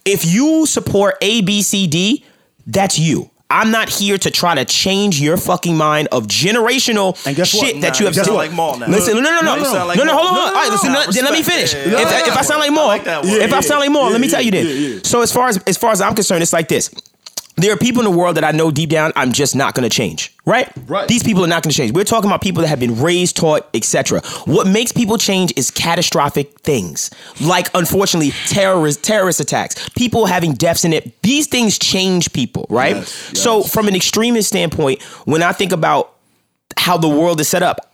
If you support A, B, C, D, that's you. I'm not here to try to change your fucking mind of generational shit that you have sound like Mal now. Listen, no, no, no, no, no, no, no, hold on, Mal. All right, listen, then- let me finish. If, yeah, if yeah. I sound like I more, like that one. if I sound like more, let me tell you this. So as far as as far as I'm concerned, it's like this. There are people in the world that I know deep down I'm just not going to change. Right? Right. These people are not going to change. We're talking about people that have been raised, taught, etc. What makes people change is catastrophic things, like unfortunately terrorist terrorist attacks, people having deaths in it. These things change people, right? Yes, yes. So from an extremist standpoint, when I think about how the world is set up,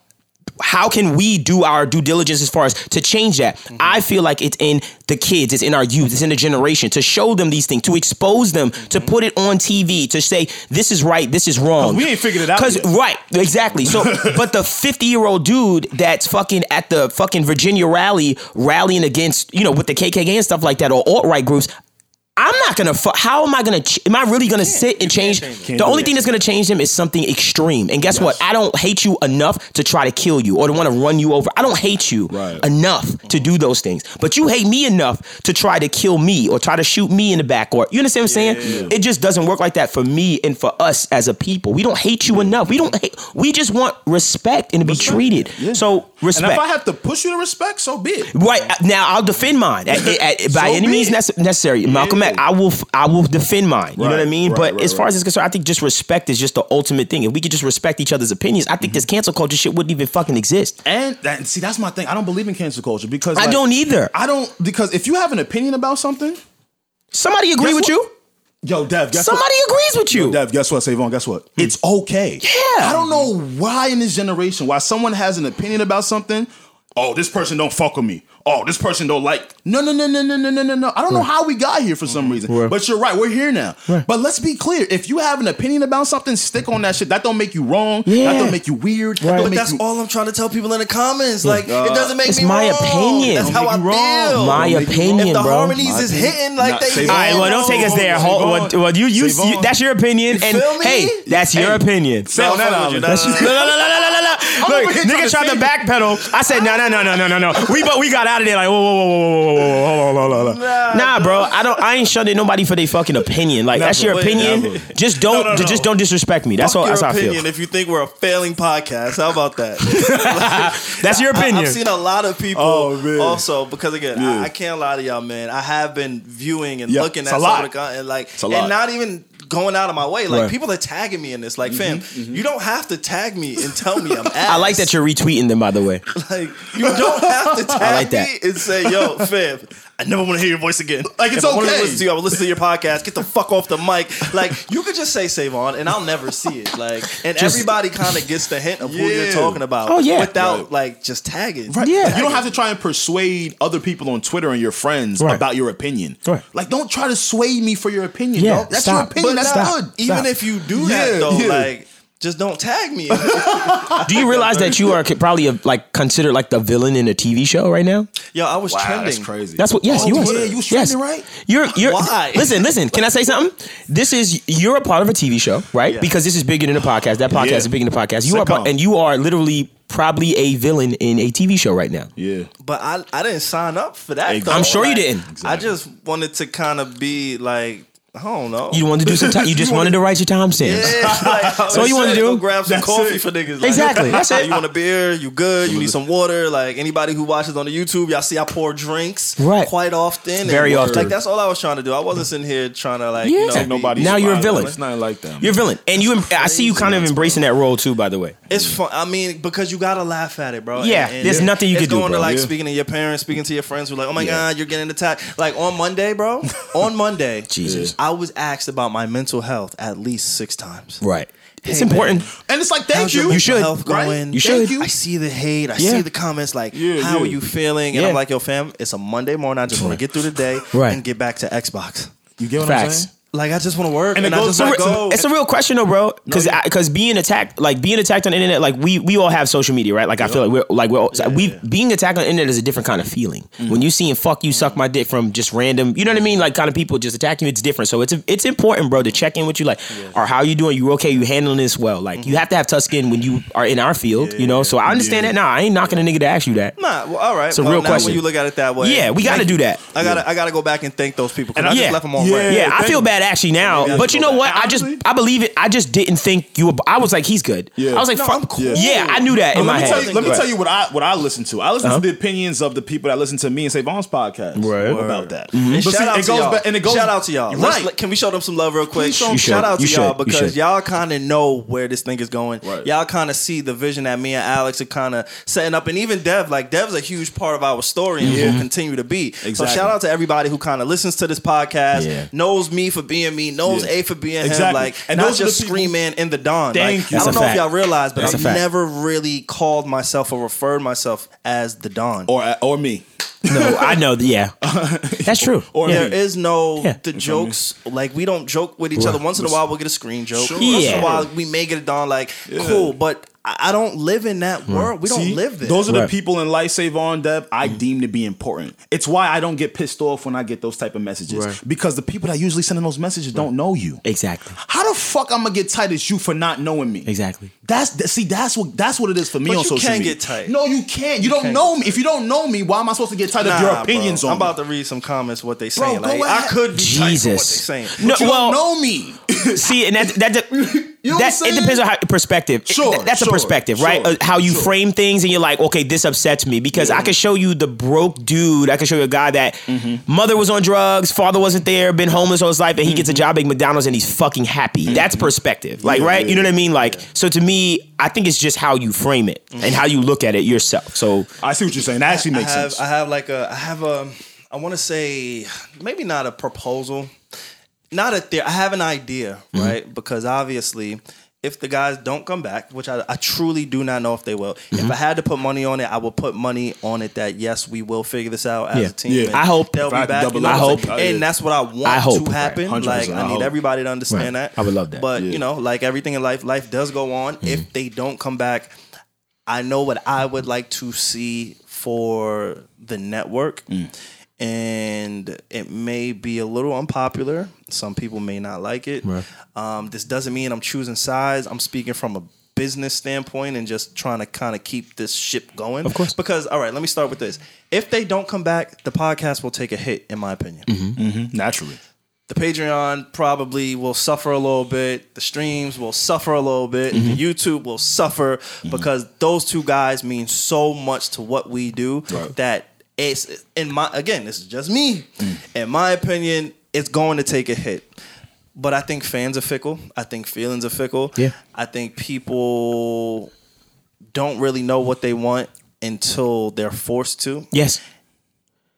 how can we do our due diligence as far as to change that? Mm-hmm. I feel like it's in the kids, it's in our youth, it's in the generation to show them these things, to expose them, to put it on TV, to say this is right, this is wrong. Mm-hmm. 'Cause we ain't figured it out Cause yet. right, exactly. So, but the fifty year old dude that's fucking at the fucking Virginia rally, rallying against you know with the KKK and stuff like that or alt right groups. I'm not gonna. Fu- how am I gonna? Ch- am I really gonna sit and change? the only thing that's gonna change them is something extreme. And guess what? I don't hate you enough to try to kill you or to want to run you over. I don't hate you Right. enough to do those things. But you hate me enough to try to kill me or try to shoot me in the back. Or you understand what I'm saying? It just doesn't work like that for me and for us as a people. We don't hate you enough. We don't. Hate, we just want respect and to be treated. So respect. And if I have to push you to respect, so be it. Right now, I'll defend mine at, at- at- by So any means nece- necessary. Malcolm I will, I will defend mine. You know what I mean? right, but right, as far right. as it's concerned, I think just respect is just the ultimate thing. If we could just respect each other's opinions, I think this Mm-hmm. cancel culture shit wouldn't even fucking exist. And that, see, that's my thing. I don't believe in cancel culture because I don't either. I don't because if you have an opinion about something, Somebody agree with what? you. yo, Dev, guess Somebody what? agrees with you. Yo, Dev, guess what, Savon? Guess what? It's okay. Yeah. I don't know why in this generation, why someone has an opinion about something. Oh, this person don't fuck with me. Oh, this person don't like. No, no, no, no, no, no, no, no, no. I don't know how we got here for some reason. But you're right. We're here now. But let's be clear. If you have an opinion about something, stick on that shit. That don't make you wrong. Yeah. That don't make you weird. That don't But make that's you- all I'm trying to tell people in the comments. Like, it doesn't make me. It's me my wrong. opinion. That's how I wrong. feel. My Don't make you wrong. opinion, if the bro. harmonies My is opinion. hitting like Nah, they All right, well, don't take us there. Hold, well, well, you, you, you, that's your opinion, and hey, that's your opinion. Say that, Alvin. That's no, no, no, no, no, no, no, no. Look, nigga to tried to backpedal. I said, no, no, no, no, no, no, no. We but we got out of there like, whoa, whoa, whoa, whoa, whoa, whoa, whoa, whoa, whoa, whoa, whoa, whoa. Nah, bro, I don't. I ain't shunning nobody for their fucking opinion. Like that's your opinion. never. Just don't, No, no, no. just don't disrespect me. That's Fuck all. your That's how I opinion feel. if you think we're a failing podcast. How about that? That's your I- opinion. I've seen a lot of people Oh, man. also because again, Yeah. I, I can't lie to y'all, man. I have been viewing and Yeah, looking it's at a some lot. of the content, like, a and not even going out of my way. Like Right. people are tagging me in this. Like, mm-hmm, fam, mm-hmm. you don't have to tag me and tell me I'm ass. I like that you're retweeting them, by the way. like you don't have to tag like that. me and say, "Yo, fam, I never want to hear your voice again." Like, it's if I wanna okay. listen to you. I will listen to your podcast. Get the fuck off the mic. Like you could just say "Savon" and I'll never see it. Like, and Just- everybody kind of gets the hint of who you're talking about. Oh, yeah. without Right. like just tagging. Right. Yeah. You don't have to try and persuade other people on Twitter and your friends Right. about your opinion. Right. Like, don't try to sway me for your opinion. Yeah, dog. That's stop. your opinion. But That's nah, good. Even if you do that though, yeah. like just don't tag me. Do you realize that you are probably a, like considered like the villain in a TV show right now? Yo, I was Wow, trending. that's crazy. That's what. Yes, Oh, you yeah, are. you was yes. right? You're. You're. Why? Listen, listen. Can I say something? This is you're a part of a TV show, right? Yeah. Because this is bigger than a podcast. That podcast Yeah. is bigger than a podcast. You are, part, and you are literally probably a villain in a TV show right now. Yeah. But I, I didn't sign up for that. Exactly. I'm sure you didn't. I just wanted to kind of be like, I don't know. You wanted to do some. Time, you just wanted to write your timestamps. Yeah, like, So oh, you wanna do? Go grab some That's coffee it. for niggas. Like, Exactly, that's it. You want a beer? You good? You need some water? Like anybody who watches on the YouTube, y'all see I pour drinks Right. quite often. and- Very often. Like that's all I was trying to do. I wasn't sitting here trying to like Yeah. you know Take Nobody. Now you're a villain. It's nothing like that. You're a villain, and you. I see you kind of embracing that role too. By the way, It's fun. I mean, because you gotta laugh at it, bro. Yeah, there's nothing you it's could do, going bro. to like Yeah. speaking to your parents, speaking to your friends who are like, oh my god, you're getting attacked. Like on Monday, bro. on Monday, Jesus. I was asked about my mental health at least six times. right? It's Hey, man. important. And it's like, thank How's your you. should, health right? going? You should. you. I see the hate. I Yeah. see the comments like, Yeah, "How yeah. are you feeling?" And Yeah. I'm like, "Yo, fam, it's a Monday morning. I just want to get through the day Right. and get back to Xbox. You get what Facts. I'm saying? Like, I just want to work And and, it I goes just want to to- go." It's a real question though, bro. Because yeah. because being attacked, like being attacked on the internet, like we we all have social media, right? Like I feel like we're like we're all, we being attacked on the internet is a different kind of feeling. Mm-hmm. When you seeing fuck you suck my dick from just random, you know what I mean? Like kind of people just attacking you, it's different. So it's it's important, bro, to check in with you, like, or how you doing? You okay? You handling this well? Like Mm-hmm. you have to have tough skin when you are in our field, you know. So I understand that. Nah, I ain't knocking a nigga to ask you that. Nah, well, all right. a well, real question. When you look at it that way, Yeah, we got to do that. I gotta, I gotta go back and thank those people because I just left them on Yeah. I feel you. Bad actually now, Maybe I but should you go know what? back. I just Honestly- I believe it. I just didn't think you were. I was like, he's good. Yeah. I was like, No, fuck. I'm cool. Yeah, I knew that in But my let me head. tell you. Let me Right. tell you what I what I listen to. I listen Uh-huh. to the opinions of the people that listen to me and Savon's podcast Right. about that. And But shout see, out it to goes y'all. back and it goes shout out to y'all. Let's- Right. can we show them some love real quick? Please show 'em You shout out to You y'all. You because should. y'all kind of know where this thing is going. Right. Y'all kind of see the vision that me and Alex are kind of setting up, and even Dev. Like Dev's a huge part of our story and will continue to be. So Exactly. shout out to everybody who kind of listens to this podcast, Yeah. knows me for being me, knows Yeah. A for being him. Exactly. Like And not those just people- Scream Man in the dawn. Thank like, you. I don't know fact. if y'all realize, but That's a I've never really called myself or referred myself as the Dawn. or uh, or me. No, I know. Yeah, that's true. Or yeah. There is no Yeah. the jokes like we don't joke with each other. Once in a while we'll get a screen joke. Sure. Once in a while we may get it done like cool, but I, I don't live in that hmm. world. We don't See, live there. Those are the Right. people in Life Savon Dev I hmm. deem to be important. It's why I don't get pissed off when I get those type of messages. Right. Because the people that usually sending those messages don't know you. Exactly. How the fuck I'm gonna get tight as you for not knowing me? Exactly. That's see, that's what that's what it is for me But on you can media. get tight. No, you can't. You, don't can know me. If you don't know me, why am I supposed to get tight of Nah, your bro. opinions on I'm about me? to read some comments. What they Bro, saying? go like, I ahead. could be tight for what they saying. No, But you well, don't know me. See, and that that You know what that I'm it depends on how perspective. It- Sure, that's a perspective, right? sure, Uh, how you sure. frame things, and you're like, okay, this upsets me because I can show you the broke dude. I can show you a guy that Mm-hmm. mother was on drugs, father wasn't there, been homeless all his life, and he gets a job at McDonald's and he's fucking happy. That's perspective, like Mm-hmm. Yeah, right? yeah, you know what I mean? Like, so to me, I think it's just how you frame it Mm-hmm. and how you look at it yourself. So I see what you're saying. That actually I makes have, sense. I have like a, I have a, I want to say maybe not a proposal, not a there. I have an idea, Mm-hmm. right? Because obviously, if the guys don't come back, which I, I truly do not know if they will, Mm-hmm. if I had to put money on it, I would put money on it that yes, we will figure this out as Yeah. a team. Yeah. I hope- they'll I be back. you know I hope. and that's what I want I hope. to happen. 100%, Like I I need hope. everybody to understand Right. that. I would love that. But Yeah. you know, like everything in life, life does go on. Mm-hmm. If they don't come back, I know what I would like to see for the network. Mm. And it may be a little unpopular. Some people may not like it. Right. Um, this doesn't mean I'm choosing sides. I'm speaking from a business standpoint and just trying to kind of keep this ship going. Of course. Because, all right, let me start with this. If they don't come back, the podcast will take a hit, in my opinion. Mhm, Naturally. The Patreon probably will suffer a little bit. The streams will suffer a little bit. The YouTube will suffer because those two guys mean so much to what we do Right. that it's in my again, this is just me. In my opinion, it's going to take a hit. But I think fans are fickle. I think feelings are fickle. Yeah. I think people don't really know what they want until they're forced to. yes,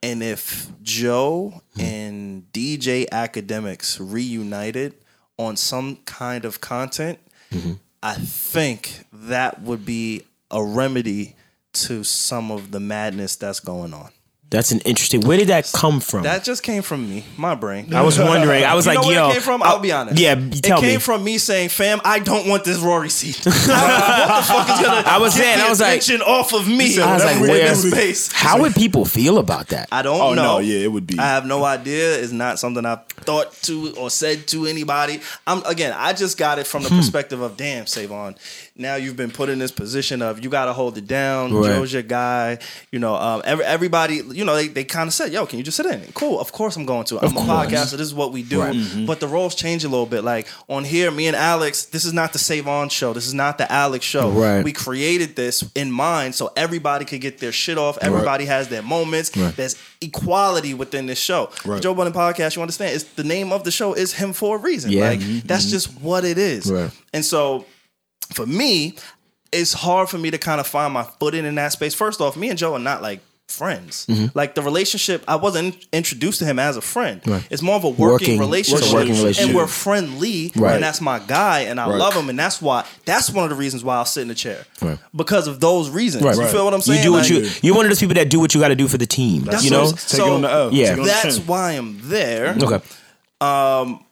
And if Joe and DJ Akademiks reunited on some kind of content, mm-hmm. I think that would be a remedy to some of the madness that's going on. That's an interesting. Where did that come from? That just came from me, my brain. I was wondering. I was You like, know where yo, it came from? I'll be uh, honest. Yeah, tell it tell came me. from me saying, "Fam, I don't want this Rory seat. what the fuck is gonna I was saying, I was like- attention off of me? I was like, in where- space? How would people feel about that? I don't Oh, know. no, yeah, it would be. I have no idea. It's not something I've thought to or said to anybody. I'm again. I just got it from the hmm. perspective of damn, Savon. Now you've been put in this position of you got to hold it down. Right. Joe's your guy. You know, um, every, everybody. You know, they, they kind of said, "Yo, can you just sit in?" Cool. Of course, I'm going to. I'm a course. podcaster. This is what we do. Right. But the roles change a little bit. Like on here, me and Alex. This is not the Savon show. This is not the Alex show. Right. We created this in mind so everybody could get their shit off. Everybody has their moments. There's equality within this show. The Joe Budden podcast, you understand? It's the name of the show is him for a reason. Yeah. Like that's just what it is. Right. And so for me, it's hard for me to kind of find my footing in that space. First off, me and Joe are not like friends. Mm-hmm. Like the relationship, I wasn't introduced to him as a friend. Right. It's more of a working, Working- relationship. a working relationship. And we're friendly. Right. And that's my guy. And I Right. love him. And that's why that's one of the reasons why I'll sit in the chair. Right. Because of those reasons. Right. You feel what I'm saying? You do what Like, you. You're one of those people that do what you got to do for the team. That's you what know. I'm- Take So, it on the L. yeah. Take it on the That's why I'm there. Okay. Um,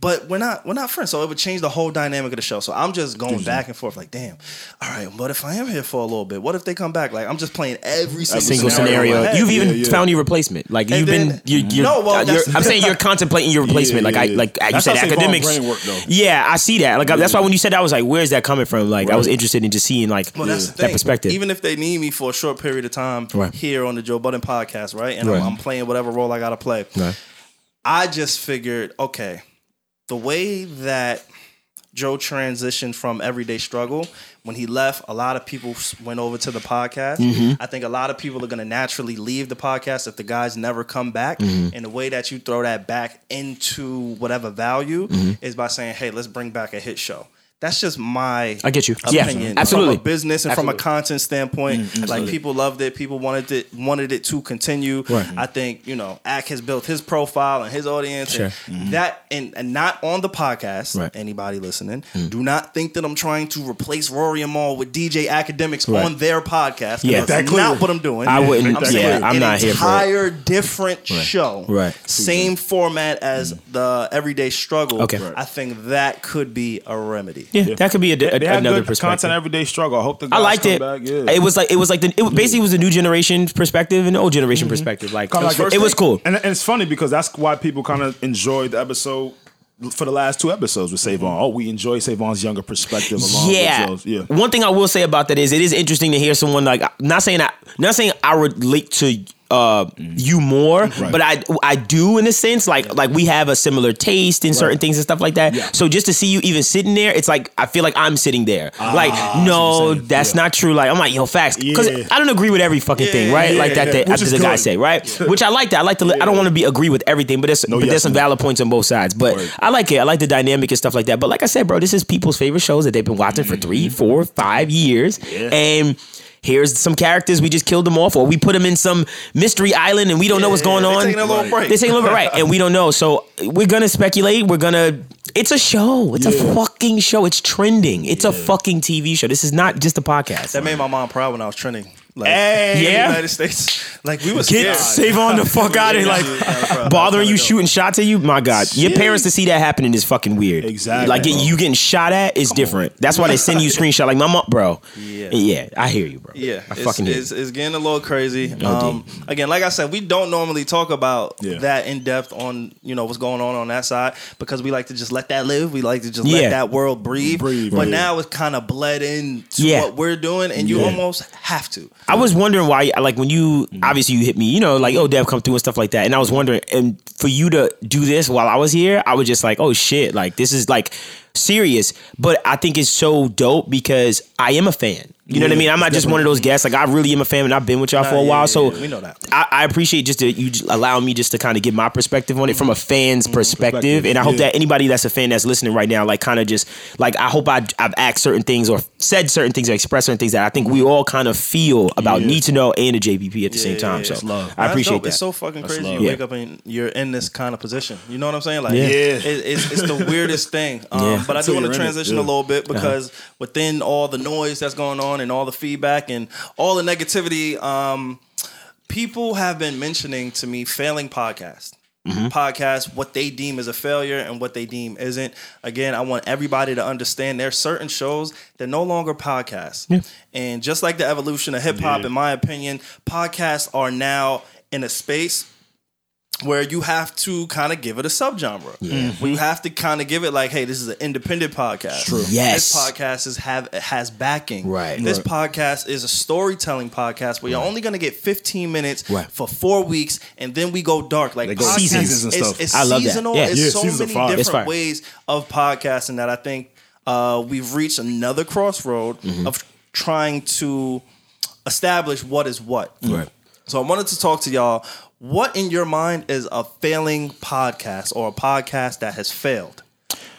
but we're not we're not friends. So it would change the whole dynamic of the show. So I'm just going back and forth, like, damn, all right, what if I am here for a little bit? What if they come back? Like I'm just playing every single, Single scenario. scenario. You've even Yeah, yeah. found your replacement. Like you've then- been. You're, you're, No, well, uh, you're- I'm saying you're contemplating your replacement. Yeah, like I yeah, yeah. like uh, you said, Akademiks. brain work, though. Yeah, I see that. Like that's why when you said that, I was like, "Where's that coming from?" Like I was interested in just seeing like Well, that's the that thing. perspective. Even if they need me for a short period of time Right. here on the Joe Budden podcast, right? And Right. I'm, I'm playing whatever role I got to play. Right. I just figured, okay, the way that Joe transitioned from everyday struggle when he left, a lot of people went over to the podcast. Mm-hmm. I think a lot of people are going to naturally leave the podcast if the guys never come back. Mm-hmm. And the way that you throw that back into whatever value Mm-hmm. is by saying, "Hey, let's bring back a hit show." That's just my I get you. Yeah, absolutely. from a business and from a content standpoint. Mm, like people loved it, people wanted it wanted it to continue. Right. I think you know, Ak has built his profile and his audience, Sure. and mm-hmm. that and, and not on the podcast. Right. Anybody listening, mm. do not think that I'm trying to replace Rory and Mal with DJ Akademiks Right. on their podcast. Yeah. That's That not what I'm doing. I wouldn't- I'm yeah, I'm not here for it. entire different show. Right. Same format as mm. the Everyday Struggle. Okay. Right. I think that could be a remedy. Yeah, that could be a, a- they had another good perspective. content everyday struggle. I hope the I liked it. Back. Yeah. It was like it was like the it basically was a new generation perspective and old generation Mm-hmm. perspective. Like, Kinda like it, was cool. and, and it's funny because that's why people kind of enjoyed the episode for the last two episodes with Savon. Oh, we enjoy Savon's younger perspective along Yeah. Yeah. One thing I will say about that is it is interesting to hear someone like not saying I not saying I relate to uh you more, but I I do in a sense like like we have a similar taste in certain things and stuff like that. Yeah. So just to see you even sitting there, it's like I feel like I'm sitting there. like no, that's Yeah. not true. Like I'm like yo facts because Yeah. I don't agree with every fucking thing, right? like that Which the guy say right, which I like that. I like to. I don't want to be agree with everything, but there's but yes, there's some no. valid points on both sides. But Word. I like it. I like the dynamic and stuff like that. But like I said, bro, this is people's favorite shows that they've been watching for three, Mm-hmm. four, five years, and. Here's some characters we just killed them off, or we put them in some mystery island and we don't know what's going they on. taking a little break. They taking a little bit right, and we don't know. So we're gonna speculate. We're gonna. It's a show. It's a fucking show. It's trending. It's a fucking TV show. This is not just a podcast. That made my mom proud when I was trending. Like, Hey. in the Yeah? United States. Like we was Get scared. Savon the fuck out of here, like bothering you, shooting shots at you. My God, your parents to see that happening is fucking weird. Exactly, like bro. you getting shot at is different. That's why they send you screenshot. Like my mom, bro. Yeah. yeah, I hear you, bro. Yeah, I it's, fucking hear. it's, it's getting a little crazy. Um, again, like I said, we don't normally talk about Yeah. that in depth on you know what's going on on that side because we like to just let that live. We like to just Yeah. let that world breathe. Breathe, but right. now it's kind of bled into Yeah. what we're doing, and you almost have to. I was wondering why, like when you obviously you hit me, you know, like oh Dev come through and stuff like that, and I was wondering, and for you to do this while I was here, I was just like, oh shit, like this is like serious. But I think it's so dope because I am a fan. You know what I mean? I'm not just one of those guests. Like I really am a fan, and I've been with y'all for a yeah, while. yeah, so yeah. We know that. I, I appreciate just that you just allow me just to kind of get my perspective on it from a fan's perspective, Perspective, and I hope yeah. that anybody that's a fan that's listening right now, like kind of just like I hope I, I've asked certain things or said certain things or expressed certain things that I think we all kind of feel about Yeah. need to know and the JBP at the same time. yeah, so it's love. I appreciate dope. that. It's so fucking crazy. love. You Yeah. wake up and you're in this kind of position. You know what I'm saying? Like, Yeah. it- it's, it's the weirdest thing. Um, Yeah. But I do Until want to you're in it, transition a little bit because within all the noise that's going on and all the feedback and all the negativity, um, people have been mentioning to me failing podcasts. Mm-hmm. Podcasts, what they deem as a failure and what they deem isn't. Again, I want everybody to understand there's certain shows that no longer podcasts. And just like the evolution of hip hop, Yeah. in my opinion, podcasts are now in a space where you have to kind of give it a subgenre. You have to kind of give it like, hey, this is an independent podcast. True. Yes. This podcast is have has backing. Right. This Right. podcast is a storytelling podcast where you're only gonna get 15 minutes Right. for four weeks, and then we go dark. Like They go podcasts seasons and stuff. It's I love that. seasonal. Yeah. It's Yeah, so many fire. Different ways of podcasting that I think uh, we've reached another crossroad Mm-hmm. of trying to establish what is what. Right. So I wanted to talk to y'all. What in your mind is a failing podcast or a podcast that has failed?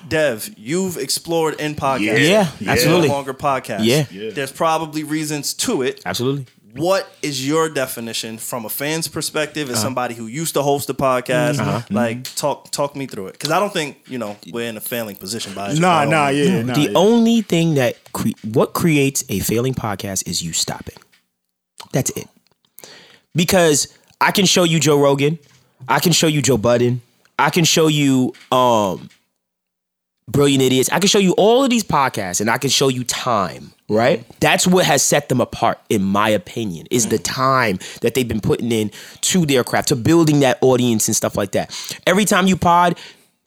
Dev, you've explored in podcasts. Yeah, It's absolutely. No longer podcast. Yeah. Yeah. There's probably reasons to it. Absolutely. What is your definition from a fan's perspective Uh-huh. as somebody who used to host a podcast? Mm-hmm. Like talk talk me through it. Because I don't think, you know, we're in a failing position by Nah, nah, yeah. Nah, the yeah. only thing that cre- what creates a failing podcast is you stopping. That's it. Because I can show you Joe Rogan, I can show you Joe Budden, I can show you um Brilliant Idiots. I can show you all of these podcasts and I can show you time, right? That's what has set them apart in my opinion. Is the time that they've been putting in to their craft, to building that audience and stuff like that. Every time you pod,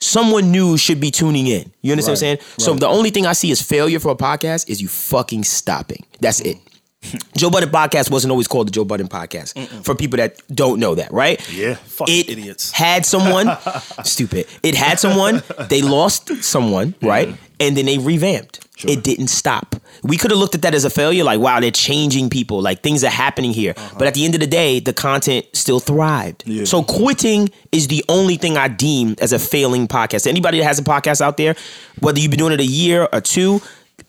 someone new should be tuning in. You understand what I'm saying? So the only thing I see as failure for a podcast is you fucking stopping. That's it. Joe Budden podcast wasn't always called the Joe Budden podcast for people that don't know that, right? Yeah. Fucking it idiots. had someone stupid. It had someone. They lost someone, mm-hmm. right? And then they revamped. It didn't stop. We could have looked at that as a failure, like wow, they're changing people, like things are happening here. Uh-huh. But at the end of the day, the content still thrived. Yeah. So quitting is the only thing I deem as a failing podcast. Anybody that has a podcast out there, whether you've been doing it a year or two,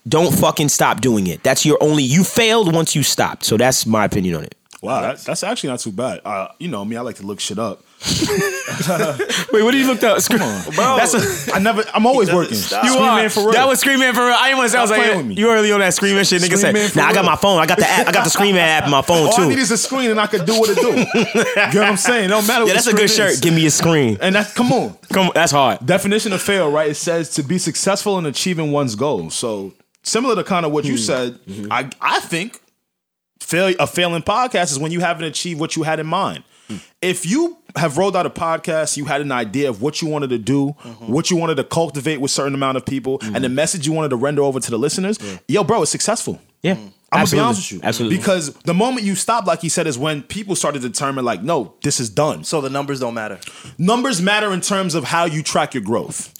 don't fucking stop doing it. That's your only. You failed once you stopped. So that's my opinion on it. Wow, that, that's actually not too bad. Uh, you know me, I like to look shit up. Wait, what did you look up? Come on, Bro, That's a, I never. I'm always working. stop. you Scream are. Man for real. That was Scream Man for real. I didn't want to say. I was like, playing with me. you early on that Scream Man shit. Nigga Scream Man said, for Nah, I got my phone. I got the app. I got the Scream Man app on my phone All I need is a screen, and I could do what it do. you know what I'm saying? It don't matter. Yeah, what that's a good screen shirt. Give me a screen. And that's come on. Come, on, that's hard. Definition of fail, right? It says to be successful in achieving one's goal. So similar to kind of what Hmm. you said, Mm-hmm. I I think fail a failing podcast is when you haven't achieved what you had in mind. Hmm. If you have rolled out a podcast, you had an idea of what you wanted to do, Mm-hmm. what you wanted to cultivate with certain amount of people, and the message you wanted to render over to the listeners, yo, bro, it's successful. Yeah, I'm gonna be honest with you. Absolutely. Because the moment you stop, like he said, is when people started to determine, like, no, this is done. So So the numbers don't matter. numbers matter in terms of how you track your growth.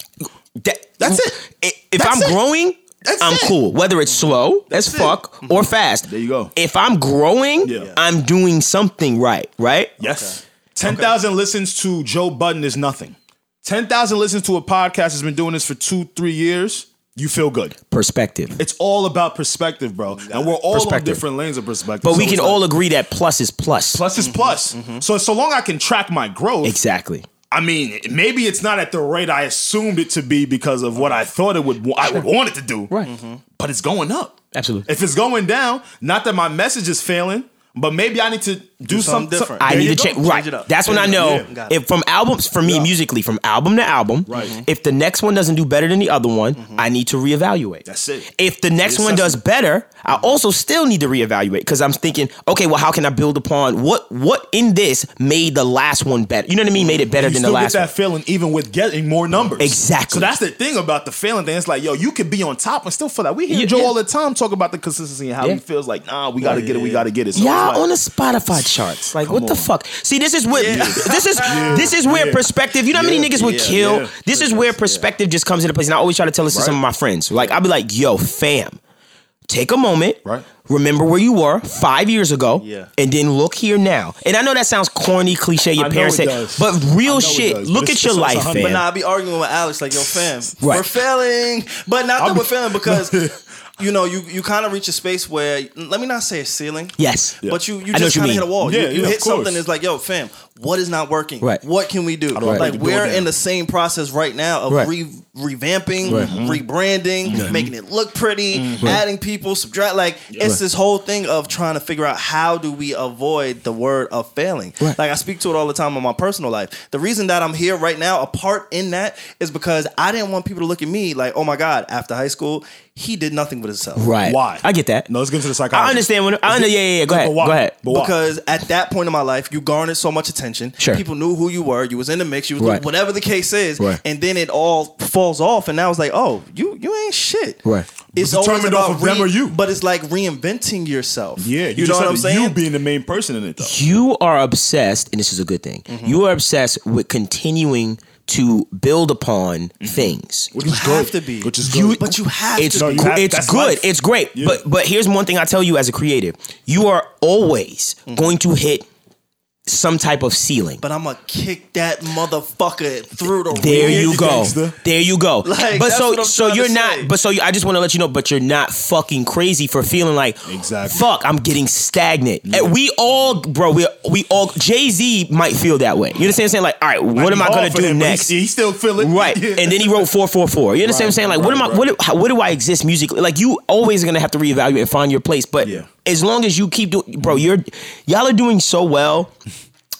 That- That's it. If That's I'm it. growing, That's I'm it. cool. Whether it's slow as it. fuck mm-hmm. or fast. There you go. If I'm growing, Yeah. I'm doing something right. Right. Yes. 10,000 listens to Joe Budden is nothing. 10,000 listens to a podcast has been doing this for two, three years. You feel good. Perspective. It's all about perspective, bro. And we're all on Perspective. different lanes of perspective. But So we it's can like, all agree that plus is plus. plus is mm-hmm. plus. Mm-hmm. So so long I can track my growth. Exactly. I mean, maybe it's not at the rate I assumed it to be because of what I thought it would I would want it to do. Right. Mm-hmm. But it's going up. Absolutely. If it's going down, not that my message is failing, but maybe I need to do, something something different. I There need to change. Right. it up. That's when I know Yeah. If from albums for me musically from album to album. Right. Mm-hmm. If the next one doesn't do better than the other one, mm-hmm. I need to reevaluate. That's it. If the next one does better, I mm-hmm. also still need to reevaluate because I'm thinking, okay, well, how can I build upon what what in this made the last one better? You know what I mean? Made it better you than the get last that one. feeling even with getting more numbers. Exactly. So that's the thing about the feeling thing. It's like, yo, you could be on top and still feel that. We hear Yeah, Joe yeah. all the time talk about the consistency and how Yeah. he feels like, nah, we gotta get it, we gotta get it. So like, on the Spotify charts. Like, what the fuck? See, this is what this is this is where Yeah. perspective. You know how many Yeah. niggas would kill? Yeah. This is where perspective just comes into place. And I always try to tell this to some of my friends. Like, I'll be like, yo, fam, take a moment. Right. Remember where you were five years ago, Yeah. and then look here now. And I know that sounds corny, cliche. Your I know parents it say, does. but real shit. does, look at your it's- it's life, a fam. But nah, I be arguing with Alex like, yo, fam, Right. we're failing. But not that I'm- we're failing because you know, you you kind of reach a space where let me not say a ceiling. Yes. But you, you I know what just you kind of mean. hit a wall. Yeah, you you yeah, hit of course. something It's like, yo, fam, what is not working? Right. What can we do? don't like Like to do it we're in the same process right now of Right. re- revamping, Right. Mm-hmm. rebranding, mm-hmm. making it look pretty, mm-hmm. adding people, subtract. Like it's this whole thing of trying to figure out how do we avoid the word of failing. Right. Like I speak to it all the time in my personal life. The reason that I'm here right now, a part in that, is because I didn't want people to look at me like, oh my god, after high school, he did nothing with himself. Right. Why? I get that. No, let's get into the psychology. I understand. When, I under, yeah, yeah, yeah. Go ahead. But why? Go ahead. But why? Because at that point in my life, you garnered so much attention. Sure. People knew who you were. You was in the mix. You was Right. whatever the case is. Right. And then it all falls off, and now it's like, oh, you you ain't shit. Right. It's But always determined about off of them or you. But it's like reinventing yourself. yeah, you, you, know what I'm saying. You being the main person in it, though. you are obsessed, and this is a good thing. Mm-hmm. You are obsessed with continuing to build upon things. Which you is have good. to be. Which is You- but you have It's to. No, you gr- have- it's good. life. It's great. Yeah. But but here's one thing I tell you as a creative: you are always Mm-hmm. going to hit some type of ceiling. But I'm gonna kick that motherfucker through the There roof. you go. gangster. There you go. Like, but so so you're not. say. But so you, I just want to let you know. But you're not fucking crazy for feeling like Exactly. Fuck, I'm getting stagnant. And we all, bro. We we all. Jay Z might feel that way. You understand? what I'm saying like, all right, what am I gonna do him, next? He, he still feeling. Right, Yeah. and then he wrote four four four. You understand what I'm saying? Like, what am I? right, What how, what do I exist musically? Like, you always gonna have to reevaluate and find your place. But Yeah. As long as you keep doing, bro, you're y'all are doing so well.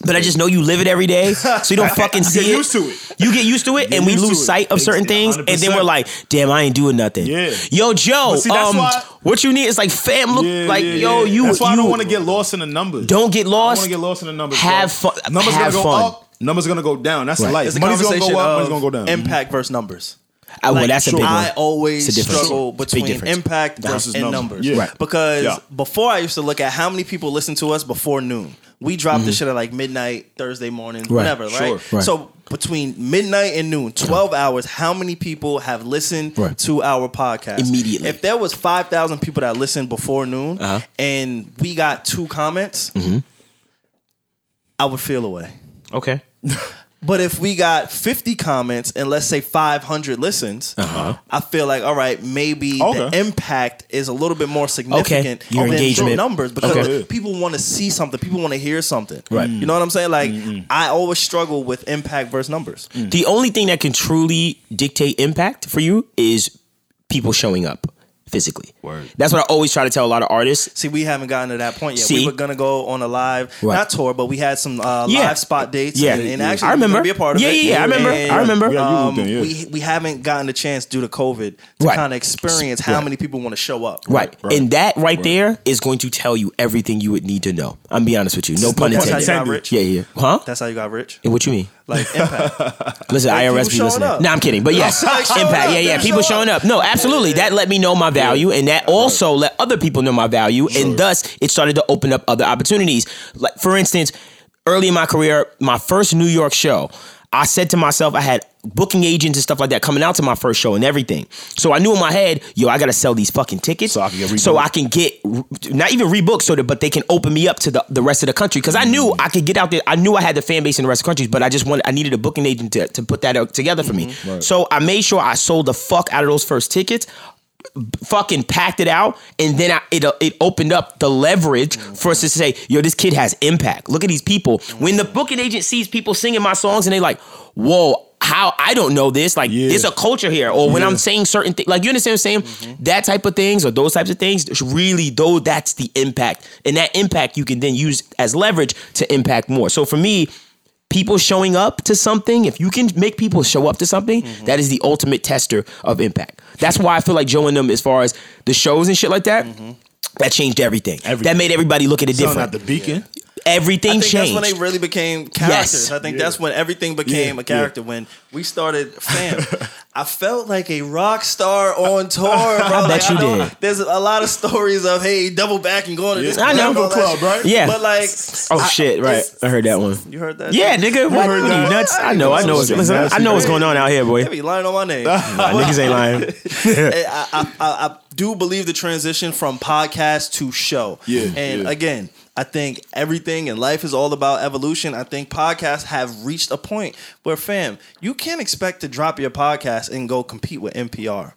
But I just know you live it every day, so you don't fucking You see get it. used to it. You get used to it, and we used to lose it. sight of certain Ex- things, and then 100%. we're like, "Damn, I ain't doing nothing." Yeah. Yo, Joe, But see, that's um, why- what you need is like, fam, look, Yeah, like, yeah, yo, yeah. you. That's why you I don't want to get lost in the numbers. Don't get I lost. want to get lost in the numbers. Have bro. fun- Numbers have gonna go fun. up. Numbers gonna go down. That's Right. life. It's a Money's gonna conversation go up. of Money's gonna go down. impact versus numbers. Well, Like, that's a big one. I always It's a difference. struggle It's a big between impact Versus and numbers. numbers. Yeah. Right. Because Yeah. before I used to look at how many people listen to us before noon. We dropped Mm-hmm. this shit at like midnight, Thursday morning, Right. whatever, right? Sure. Right. So between midnight and noon, 12 hours, how many people have listened Right. to our podcast? Immediately. If there was 5,000 people that listened before noon Uh-huh. and we got two comments, Mm-hmm. I would feel away. Okay. But if we got 50 comments and let's say 500 listens, uh-huh. I feel like, all right, maybe the impact is a little bit more significant Your than engagement. numbers because Okay. people want to see something, people want to hear something. Right. You know what I'm saying? Like, I always struggle with impact versus numbers. Mm. The only thing that can truly dictate impact for you is people showing up physically. Word. That's what I always try to tell a lot of artists. See, we haven't gotten to that point yet. See? We were gonna go on a live, Right. not tour, but we had some uh, Yeah. live spot dates. Yeah. and, and Yeah. actually, I remember. gonna be a part of Yeah, it. yeah, yeah, I remember. And, I remember. Yeah, you um, looked in, yeah. we we haven't gotten the chance due to COVID to Right. kind of experience how Right. many people want to show up. Right. right. And that right, there is going to tell you everything you would need to know. I'm be honest with you. No pun That's how you intended. got rich. Yeah, yeah. Huh? That's how you got rich. And what you mean? Like impact. Listen, Like, IRS be listening. up. No, I'm kidding. But yes, Like, impact. up, Yeah, yeah. people showing showing up. No, absolutely. That let me know my value, and that also let other people know my value, and thus it started to open up other opportunities. Like for instance, early in my career, my first New York show. I said to myself, I had booking agents and stuff like that coming out to my first show and everything. So I knew in my head, yo, I gotta sell these fucking tickets So I can get so. I can get not even rebooked, so that but they can open me up to the, the rest of the country because I knew mm. I could get out there. I knew I had the fan base in the rest of the countries, but I just wanted I needed a booking agent to, to put that together for me. Mm-hmm. So I made sure I sold the fuck out of those first tickets. Fucking packed it out, and then I, it it opened up the leverage mm-hmm. for us to say, "Yo, this kid has impact. Look at these people." When the booking agent sees people singing my songs, and they like, "Whoa, how I don't know this. Like, Yeah. there's a culture here." Or when Yeah. I'm saying certain things, like you understand what I'm saying? Mm-hmm. That type of things or those types of things, really though that's the impact, and that impact you can then use as leverage to impact more. So for me, people showing up to something, if you can make people show up to something, mm-hmm. that is the ultimate tester of impact. That's why I feel like Joe and them, as far as the shows and shit like that. Mm-hmm. That changed everything. Everything. That made everybody look at it different. at the beacon. Everything I think changed. that's when they really became characters. Yes. I think Yeah. that's when everything became Yeah, a character. When we started fam, I felt like a rock star on tour, bro. I bet Like, you know did. There's a lot of stories of hey, double back and going to this Yeah. I club know. and Club, right? Yeah. But like, oh I- shit! Right, I heard that one. You heard that? Yeah, nigga. What? heard are you nuts? I know. I know. What's, I know what's going on out here, boy. They be lying on my name. Nah, niggas ain't lying. I, I, I, I do believe the transition from podcast to show. Yeah, And yeah. again, I think everything in life is all about evolution. I think podcasts have reached a point where, fam, you can't expect to drop your podcast and go compete with NPR.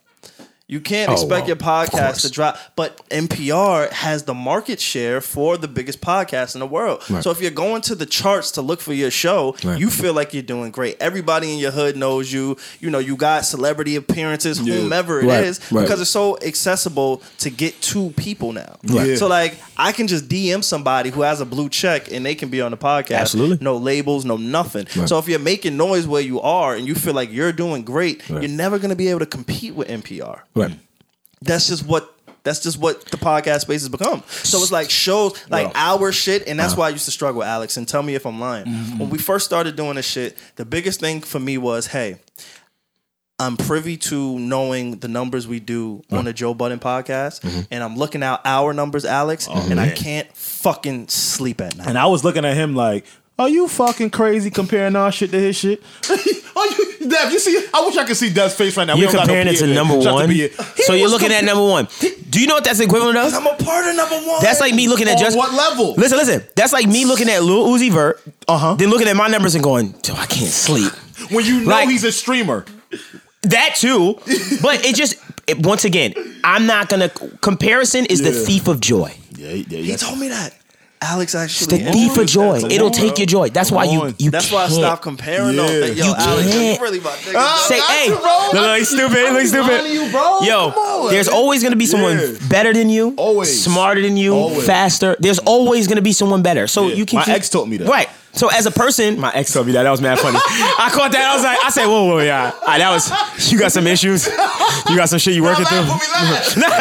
You can't Oh, expect well, your podcast to drop, but NPR has the market share for the biggest podcast in the world. Right. So if you're going to the charts to look for your show, Right. you feel like you're doing great. Everybody in your hood knows you. You know, you got celebrity appearances, Yeah. whomever it Right, is, because it's so accessible to get to people now. Right. So like, I can just DM somebody who has a blue check and they can be on the podcast. Absolutely. No labels, no nothing. So if you're making noise where you are and you feel like you're doing great, you're never going to be able to compete with NPR Right. that's just what that's just what the podcast space has become. So it's like shows like Well. our shit, and that's uh-huh. why I used to struggle, Alex. And tell me if I'm lying. Mm-hmm. When we first started doing this shit, the biggest thing for me was, hey, I'm privy to knowing the numbers we do uh-huh. on the Joe Budden podcast, mm-hmm. and I'm looking out our numbers, Alex, oh, and I can't fucking sleep at night. And I was looking at him like, "Are you fucking crazy comparing our shit to his shit?" you, Dev, you see? I wish I could see Dev's face right now. We You're don't got no comparing it PA to there. number Shout out to one. So you're was looking at number one. Do you know what that's equivalent of? I'm a part of number one. That's like me looking at On just what level? Listen, listen. That's like me looking at Lil Uzi Vert, Uh-huh. then looking at my numbers and going, "Dude, I can't sleep." when you know Like- he's a streamer. That too, but it just it, once again, I'm not gonna. Comparison is the thief of joy. Yeah, yeah, yeah, he told me that. Alex It's actually. the thief of joy. It'll on, take bro. your joy. That's why you on. you. That's why I can't. stopped comparing. Yeah. though. Yo, You Alex, can't. you really my nigga. Ah, Say, hey, you, bro. no, no, he's stupid. He looks stupid. lying to you, bro. Yo, on. there's always gonna be someone Yeah. better than you, Always. smarter than you, Always. faster. There's always gonna be someone better. So Yeah. you can. My keep- ex told me that. Right. So as a person, my ex told me that. That was mad funny. I caught that. I was like, I said, whoa, whoa, yeah. Ah, that was. You got some issues. You got some shit you working through. Laugh with me, laugh.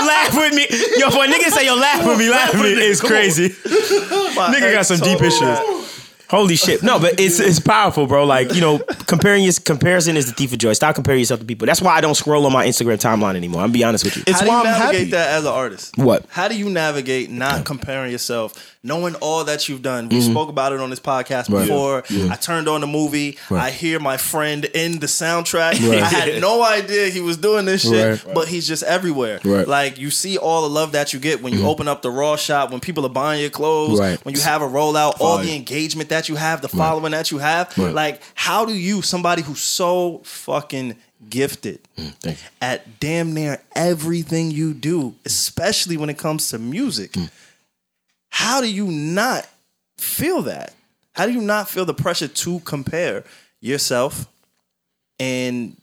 laugh with me. Yo, for a nigga say, yo, laugh with me, laugh with me is crazy. Nigga got some deep issues. Holy shit. No, but it's it's powerful, bro. Like, you know, comparing your comparison is the thief of joy. Stop comparing yourself to people. That's why I don't scroll on my Instagram timeline anymore. I'm be honest with you. It's How do why you I'm navigate happy. that as an artist? What? How do you navigate not comparing yourself, knowing all that you've done? We spoke about it on this podcast Mm-hmm. Right. before. Yeah. I turned on the movie. Right. I hear my friend in the soundtrack. Right. I had no idea he was doing this shit, Right. but he's just everywhere. Right. Like you see all the love that you get when you open up the raw shop, when people are buying your clothes, Right. when you have a rollout, all the engagement that that you have, the following that you have. Right. Like, how do you, somebody who's so fucking gifted Mm, at damn near everything you do, especially when it comes to music, Mm. how do you not feel that? How do you not feel the pressure to compare yourself and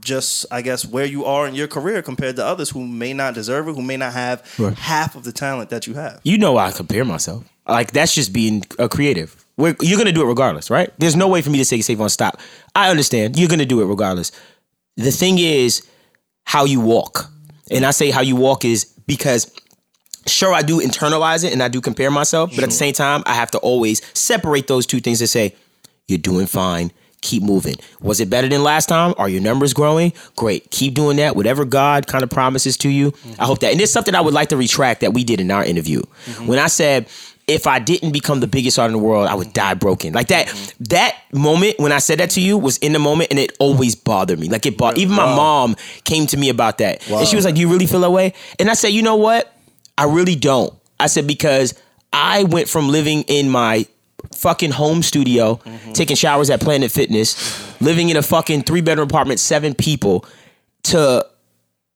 just I guess where you are in your career compared to others who may not deserve it, who may not have Right. half of the talent that you have. You know I compare myself. Like that's just being a creative. We're, you're gonna do it regardless, right? There's no way for me to say Savon stop. I understand. You're gonna do it regardless. The thing is how you walk. And I say how you walk is because sure I do internalize it and I do compare myself, but at the same time I have to always separate those two things and say, you're doing fine. Keep moving. Was it better than last time? Are your numbers growing? Great. Keep doing that. Whatever God kind of promises to you. I hope that. And there's something I would like to retract that we did in our interview. Mm-hmm. When I said, if I didn't become the biggest artist in the world, I would die broken. Like that, that moment when I said that to you was in the moment and it always bothered me. Like it bothered, even my mom came to me about that. And she was like, Do you really feel that way? And I said, You know what? I really don't. I said, Because I went from living in my fucking home studio, mm-hmm. taking showers at Planet Fitness, living in a fucking three bedroom apartment, seven people, to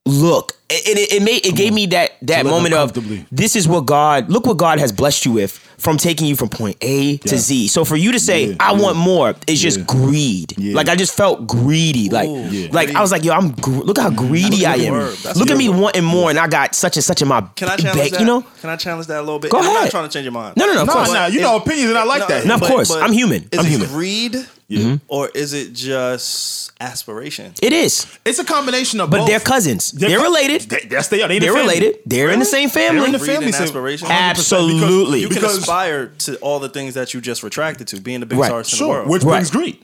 look. It, it, it made it gave me that that live moment of this is what God look what God has blessed you with from taking you from point A to Z. So for you to say Yeah, I yeah. want more is just Yeah. greed. Yeah. Like I just felt greedy. Like Yeah. like I was like yo I'm gr- look how greedy I That's a good am. Look at me word. wanting more and I got such and such in my Can I bank, challenge that? you know? Can I challenge that a little bit? Go I'm not ahead. trying to change your mind. No no no. Of Nah, course. nah, you know opinions, and I like that. No, of course. I'm human. I'm human. greed, Yeah. Mm-hmm. or is it just aspiration? It is. It's a combination of But both. they're cousins. They're, co- related. They, yes, they are. They they're related. They're in the same family. They're family. in the Greed family. aspiration. 100% Absolutely. You can Because- aspire to all the things that you just retracted to, being the biggest Right. artist in the Sure, world. which Right. brings greed.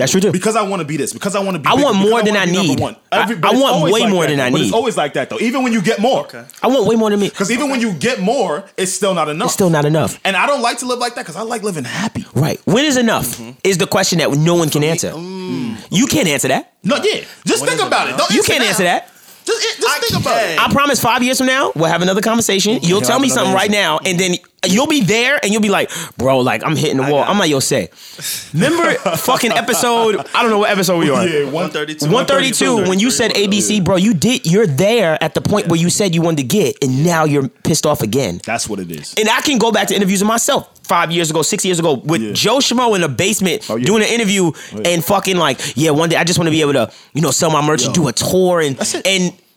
That's true too. Because I want to be this. Because I want to be. I bigger, want because more than wanna I need. one. I- Every- I but it's want way like more that, than I though. But need. It's always like that though. Even when you get more. Okay. I want way more than me. Because even when you get more, it's still not enough. It's still not enough. And I don't like to live like that because I like living happy. Right. When is enough? Mm-hmm. Is the question that no one can answer. Mm. You can't answer that. No, yeah. Just When think is it about it. Don't You can't now. answer that. Just, just I think about it. I promise five years from now, we'll have another conversation. You'll You'll tell have me another something right now, and then you'll be there and you'll be like, bro, like I'm hitting the wall. I'm like, yo, say. Remember fucking episode, I don't know what episode we are. Yeah, one 132. 132, when you said ABC, bro, you did, you're there at the point where you said you wanted to get, and now you're pissed off again. That's what it is. And I can go back to interviews of myself five years ago, six years ago, with Yeah. Joe Schmo in the basement Oh, yeah. doing an interview and fucking like, yeah, one day I just want to be able to, you know, sell my merch and do a tour and That's it.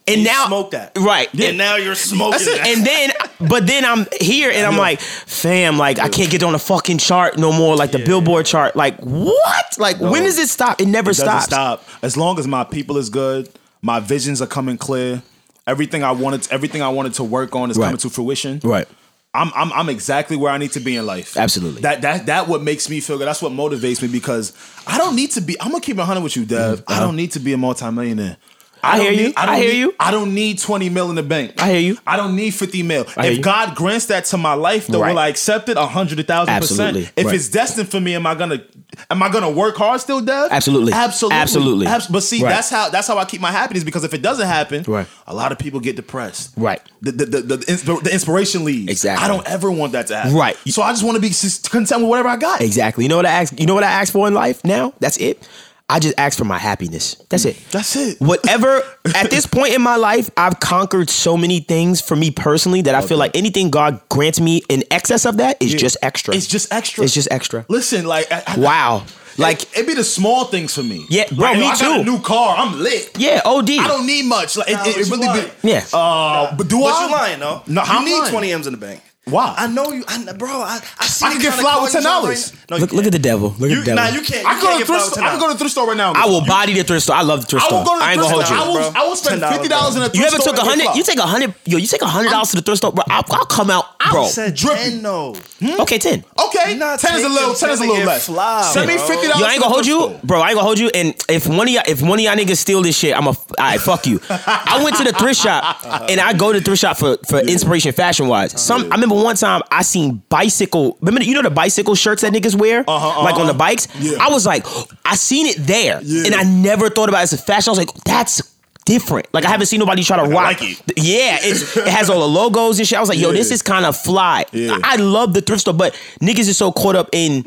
And and You now smoke that. right. And now you're smoking that. And then, but then I'm here and I'm like, fam, like I can't get on the fucking chart no more, like the Billboard chart. Like what? Like when does it stop? It never It stops. stop. As long as my people is good, my visions are coming clear. Everything I wanted, everything I wanted to work on is Right. coming to fruition. Right. I'm, I'm I'm exactly where I need to be in life. Absolutely. That that that what makes me feel good. That's what motivates me because I don't need to be. I'm gonna keep it hundred with you, Dev. Uh-huh. I don't need to be a multimillionaire. Mm-hmm. I hear you. need- don't I hear need- you. I don't need 20 mil in the bank. I hear you. I don't need 50 mil. If you. God grants that to my life, though, Right. will I accept it? A hundred, a thousand Absolutely. percent. If Right. it's destined for me, am I gonna am I gonna work hard still, Dev? Absolutely. Absolutely. Absolutely. Abs- but see, Right. that's how that's how I keep my happiness because if it doesn't happen, Right. a lot of people get depressed. Right. The the, the, the, the inspiration leaves. Exactly. I don't ever want that to happen. Right. So I just want to be content with whatever I got. Exactly. You know what I ask? You know what I ask for in life now? That's it. I just ask for my happiness. That's it. That's it. Whatever at this point in my life, I've conquered so many things for me personally that I feel like anything God grants me in excess of that is just extra. It's just extra. It's just extra. Listen, like I, I- Wow. Like it, it be the small things for me. Yeah, bro, Like, me I got a too. new car. I'm lit. yeah, OD. I don't need much. Like it, Nah, it, it really lying. be. Yeah. Uh, but do what I? you lying though. No, you I'm need lying. 20 M's in the bank. Why? I know you, I, bro. I, I see. I can you get tryna flour with $10. right- No, Look, look at the devil. Look You, at the devil. nah, devil. you can't. I can go to thrift store. I can go to the thrift store right now. I will body the thrift store. I love the thrift store. I will go to the I ain't gonna thrift hold store. you. I will, I will spend fifty dollars in a thrift store. You ever store took a hundred? You take a hundred? Yo, you take a hundred dollars to the thrift store, bro. I'll, I'll come out, bro. I said drippy. 10 no. Hmm? Okay, ten. Okay, You're ten is a little. Ten is a little less. flour, Send me bro. fifty dollars. Yo, I ain't gonna hold you, bro. I ain't gonna hold you. And if one of y'all, if one of y'all niggas steal this shit, I'm a, all right, fuck you. I went to the thrift shop, and I go to the thrift shop for for inspiration, fashion wise. Some, I remember one time I seen bicycle. Remember, you know the bicycle shirts that niggas wear, Uh-huh, like on uh-huh. the bikes. Yeah. I was like, I seen it there, Yeah. and I never thought about it as a fashion. I was like, that's. Different. Like I haven't seen nobody try to rock. like it. Yeah, it's, it has all the logos and shit. I was like, yo, Yeah. this is kind of fly. Yeah. I, I love the thrift store, but niggas is so caught up in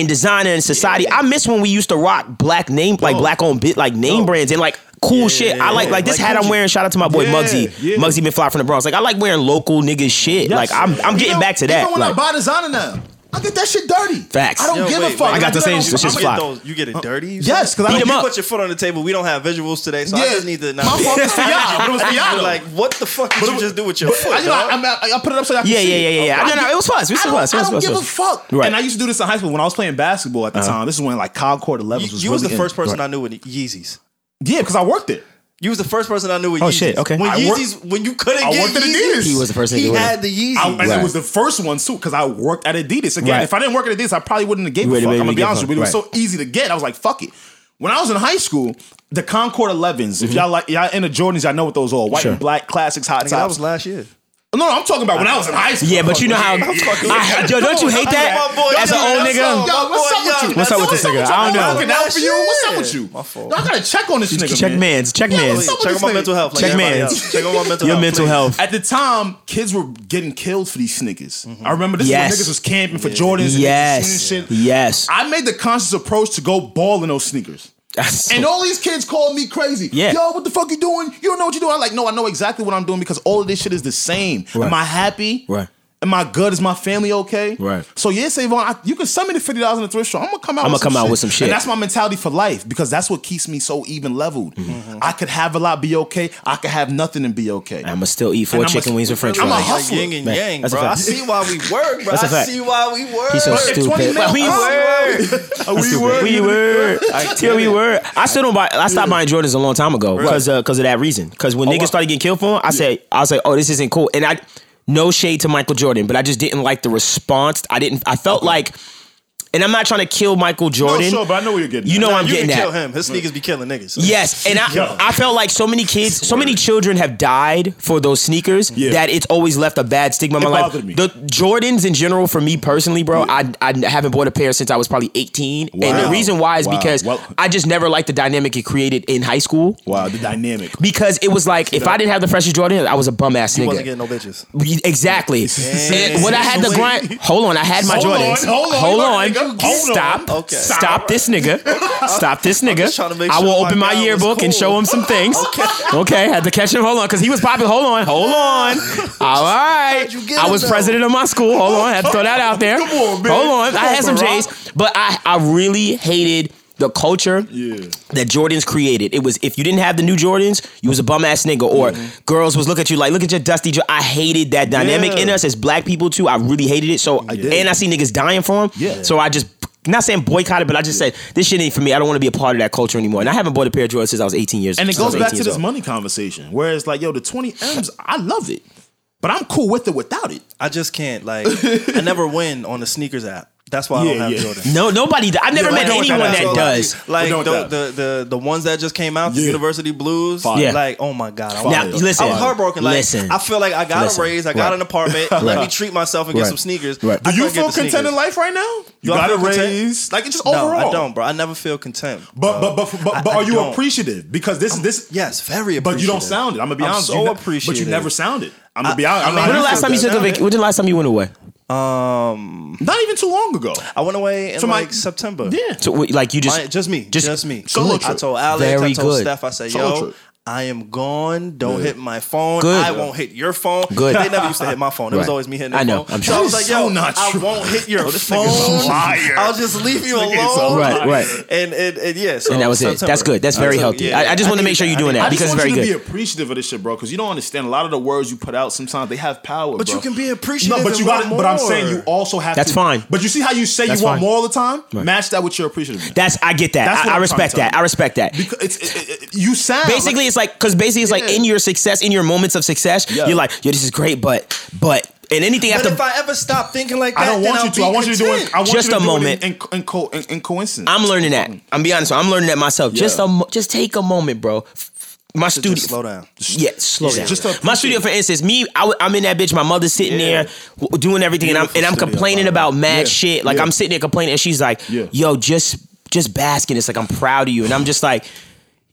in designer and society. Yeah. I miss when we used to rock black name, like black on bit, like name brands and like cool yeah, shit. I like like this like, hat I'm wearing. Shout out to my boy yeah, Muggsy. Yeah. Muggsy been fly from the Bronx. Like I like wearing local niggas shit. Yes. Like I'm I'm getting you know, back to that. You know when like, I buy designer now. I get that shit dirty. Facts. I don't Yo, give wait, a fuck. wait, I got the same shit. You get those. You get it uh, dirty. You Yes, because I don't. 'em You put your foot on the table. We don't have visuals today, so I just need to. Not My fault is for y'all, but it was for y'all. Like, what the fuck did you just do with your foot? I, you know, I. I, I, put it up so y'all can Yeah, see. yeah, yeah, yeah, yeah. I- No, no, it was fun. It was I don't, fun. It was I don't fun. give a fuck. Right. And I used to do this in high school when I was playing basketball at the uh-huh. time. This is when like Concord 11s you was you was the first person I knew with Yeezys. Yeah, because I worked it. You was the first person I knew with oh, Yeezys. shit, okay. When I Yeezys, when you couldn't I get Yeezys, Adidas. He was the first. He had it. the Yeezys. I, and Right. it was the first one too, because I worked at Adidas. Again, Right. if I didn't work at Adidas, I probably wouldn't have gave a fuck. I'm gonna be honest with you. It was so easy to get. I was like, fuck it. When I was in high school, the Concord 11s. If mm-hmm. y'all like y'all into Jordans, I know what those are. White Sure. and black classics, hot Nigga, tops. that was last year. No, no, I'm talking about when I was in high school. Yeah, but you know how. I, yo, don't you hate that? As an old nigga. Yo, what's up with you? What's up with this nigga? I don't know. What's up with you? My. I gotta check on this nigga. Check mans. Check mans. Check on my mental health. Check mans. Check on my mental health. Your mental health. At the time, kids were getting killed for these sneakers. Mm-hmm. I remember this when niggas was camping for Jordans Yes. Yes. I made the conscious approach to go ball in those sneakers. That's and so- all these kids call me crazy. Yeah. Yo, what the fuck you doing? You don't know what you're doing. I'm like, no, I know exactly what I'm doing because all of this shit is the same. Right. Am I happy? Right. Am I good? Is my family okay? Right. So yeah, Savon, I, you can send me the fifty dollars in the thrift store. I'm gonna come out. I'm gonna come shit. out with some shit. And that's my mentality for life because that's what keeps me so even leveled. Mm-hmm. mm-hmm. I could have a lot, be okay. I could have nothing and be okay. I'm gonna still eat four and chicken a, wings and French fries. I'm a hustler. Like yin and yang, bro. I see why we work, bro. That's a fact. I see why we work. He's so stupid. We were. we were. We were. Yeah, we were. I still don't buy. I stopped buying Jordans a long time ago because uh, because of that reason. Because when oh, niggas started getting killed for them, I said I was like, oh, this isn't cool, and I no shade to Michael Jordan, but I just didn't like the response. I didn't. I felt okay. like and I'm not trying to kill Michael Jordan. No, sure, but I know what you're getting. You know I'm you getting can. Kill him. His sneakers be killing niggas. Yes, and I, I felt like so many kids, so many children have died for those sneakers yeah. that it's always left a bad stigma in my life. Me. The Jordans in general, for me personally, bro, yeah. I I haven't bought a pair since I was probably 18, wow. and the reason why is wow. because well, I just never liked the dynamic it created in high school. Wow, the dynamic. Because it was like if I didn't have the freshest Jordan, I was a bum ass nigga. Wasn't getting no bitches. Exactly. And when I had the grind, hold on, I had my hold Jordans. On, hold on, hold on stop. Okay. Stop this nigga. Stop this nigga. Sure I will open my, my yearbook cool. and show him some things. okay. Okay. Had to catch him. Hold on, because he was popping. Hold on. Hold on. All right. I was though? president of my school. Hold on. I had to throw that out there. Come on, man. Hold on. Come I had on, some J's, but I I really hated the culture yeah. that Jordans created. It was if you didn't have the new Jordans, you was a bum ass nigga. Or mm-hmm. girls was look at you like, look at your dusty. Jo-. I hated that dynamic yeah. in us as black people too. I really hated it. So yeah. and I see niggas dying for them. Yeah. So I just not saying boycott it, but I just yeah. said this shit ain't for me. I don't want to be a part of that culture anymore. And I haven't bought a pair of Jordans since I was 18 years. old. And it goes back to this old. money conversation, where it's like, yo, the 20 M's, I love it, but I'm cool with it without it. I just can't like, I never win on the sneakers app. That's why yeah, I don't have. Jordan. No, nobody. I've never yeah, met anyone that, that so does. Like, like the, the, the the ones that just came out, the University Blues. Fire. Yeah. Like, oh my god. Now listen, I was heartbroken. Like, listen, I feel like I got listen. a raise. I got right. an apartment. Right. Let me treat myself and get right. some sneakers. Right. Do you feel content in life right now? You, got a raise. Like Like, just overall. No, I don't, bro. I never feel content. But but but but, but are you appreciative? Because this this yes, very. appreciative. But you don't sound it. I'm gonna be honest. So appreciative. But you never sounded. I'm gonna be honest. When the last time you took a? When the last time you went away? Um, not even too long ago. I went away in So my- like September. Yeah. So like you just My- just me, just, me. Solo I told Alex, Very I told good. Steph, I said, Solo "Yo, trip. I am gone. Don't Good. hit my phone. Good. I won't hit your phone. Good. They never used to hit my phone. It was always me hitting. Their I know. Phone. I'm sure. So I was like, yo, so not I true. won't hit your phone. I'll just leave you alone. Right, right. And, and, and yeah. So and that was September. it. That's good. That's very healthy. Yeah, I, I, just want to make sure you're doing that because it's very good. Be appreciative of this shit, bro. Because you don't understand. A lot of the words you put out sometimes they have power. But bro. you can be appreciative. No, but you got. But I'm saying you also have. That's to, fine. But you see how you say That's you want fine. more all the time? Right. Match that with your appreciative. That's I get that. I respect that. I respect that. Because it's you sound basically it's like because basically it's yeah. like in your success, in your moments of success, yeah. you're like, yo, this is great, but but and anything but after. But if I ever stop thinking like that, I don't want you I'll to. I want content. you to do it. I want just you to a do moment. In, in, in, in, coincidence, I'm learning that. I'm be honest. I'm learning that myself. Yeah. Just a, just take a moment, bro. My just studio. Just slow down. Yeah, slow down. Just my studio, for instance, me, I, am in that bitch. My mother's sitting yeah. there doing everything, Beautiful and I'm and I'm complaining about mad yeah. shit. Like I'm sitting there complaining, and she's like, "Yo, just just basking." It's like I'm proud of you, and I'm just like.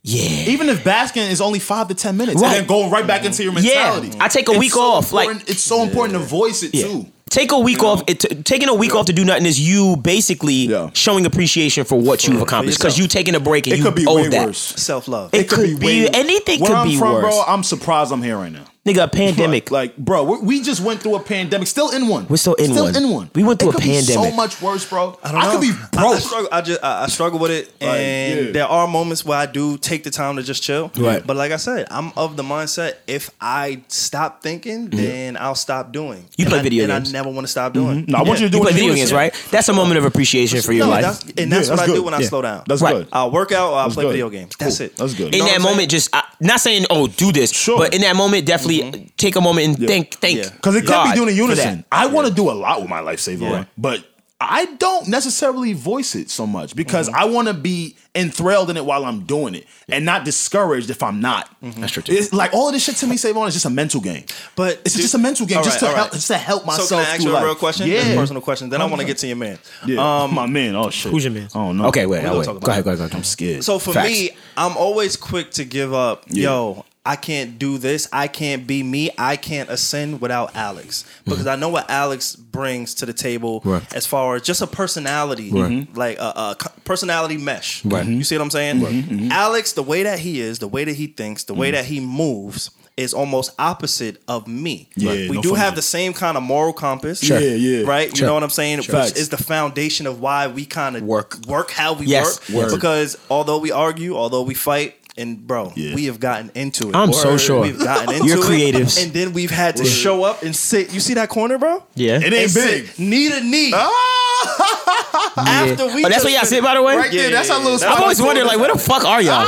Yeah. Even if basking is only five to ten minutes, right. and then go right back into your mentality. Yeah. I take a week so off. Like it's so important yeah. to voice it yeah. too. Take a week off. It, t- taking a week off to do nothing is you basically showing appreciation for what for you've accomplished because you taking a break and it you could be owe that self love. It, it, could, could be, be anything. Where could I'm be from, worse. bro, I'm surprised I'm here right now. Nigga, a pandemic. Like, bro, we, we just went through a pandemic. Still in one. We're still in still one. in one. We went through It a could be so much worse, bro. I, don't know. could be I, I broke. struggle. I just I, I struggle with it, Like, and yeah. there are moments where I do take the time to just chill. Right. But like I said, I'm of the mindset if I stop thinking, then I'll stop doing. You And play I- video and games. I never want to stop doing. Mm-hmm. No, I want you to do you what play video do games, right? That's a moment of appreciation for your No, life. that's, and that's Yeah, what that's I do good. when I slow down. That's Right. good. Uh, I'll work out or I'll play video games. That's it. That's good. in that moment, just not saying, "Oh, do this," Sure. but in that moment, definitely take a moment and think, think, Yeah. Because it God can be doing in unison. I want to do a lot with my lifesaver, Yeah. but I don't necessarily voice it so much because Mm-hmm. I want to be enthralled in it while I'm doing it and not discouraged if I'm not. That's true, too. It's like all of this shit to me, Savon, is just a mental game. But it's dude- just a mental game, all just right, to all help, right. just to help myself. So can I ask you a life. real question? Yeah, A personal question. Then I want to get to your man. Yeah, Um, my man. Oh shit, Who's your man? Oh no. Okay, wait, We I'll wait. Go ahead, it. go ahead, go ahead. I'm scared. So for Facts. me, I'm always quick to give up. Yo, I can't do this. I can't be me. I can't ascend without Alex because mm-hmm. I know what Alex brings to the table Right. as far as just a personality, Right. like uh, uh, a, a personality mesh. Right. You see what I'm saying? Mm-hmm. Mm-hmm. Alex, the way that he is, the way that he thinks, the way that he moves. Is almost opposite of me. Yeah, we no do have shit. the same kind of moral compass. Sure. Yeah, yeah. Right? You know what I'm saying? Facts. Which is the foundation of why we kind of Work. work how we Yes. work. Word. Because although we argue, although we fight, and bro, Yeah. we have gotten into it. I'm so sure. We've gotten into You're it. creatives. And then we've had to show up and sit. You see that corner, bro? Yeah. It ain't And big. sit knee to knee. Ah! After we oh, that's just where y'all fin- sit, by the way. Right there, that's our little. I've always wondered, like, where the fuck are y'all?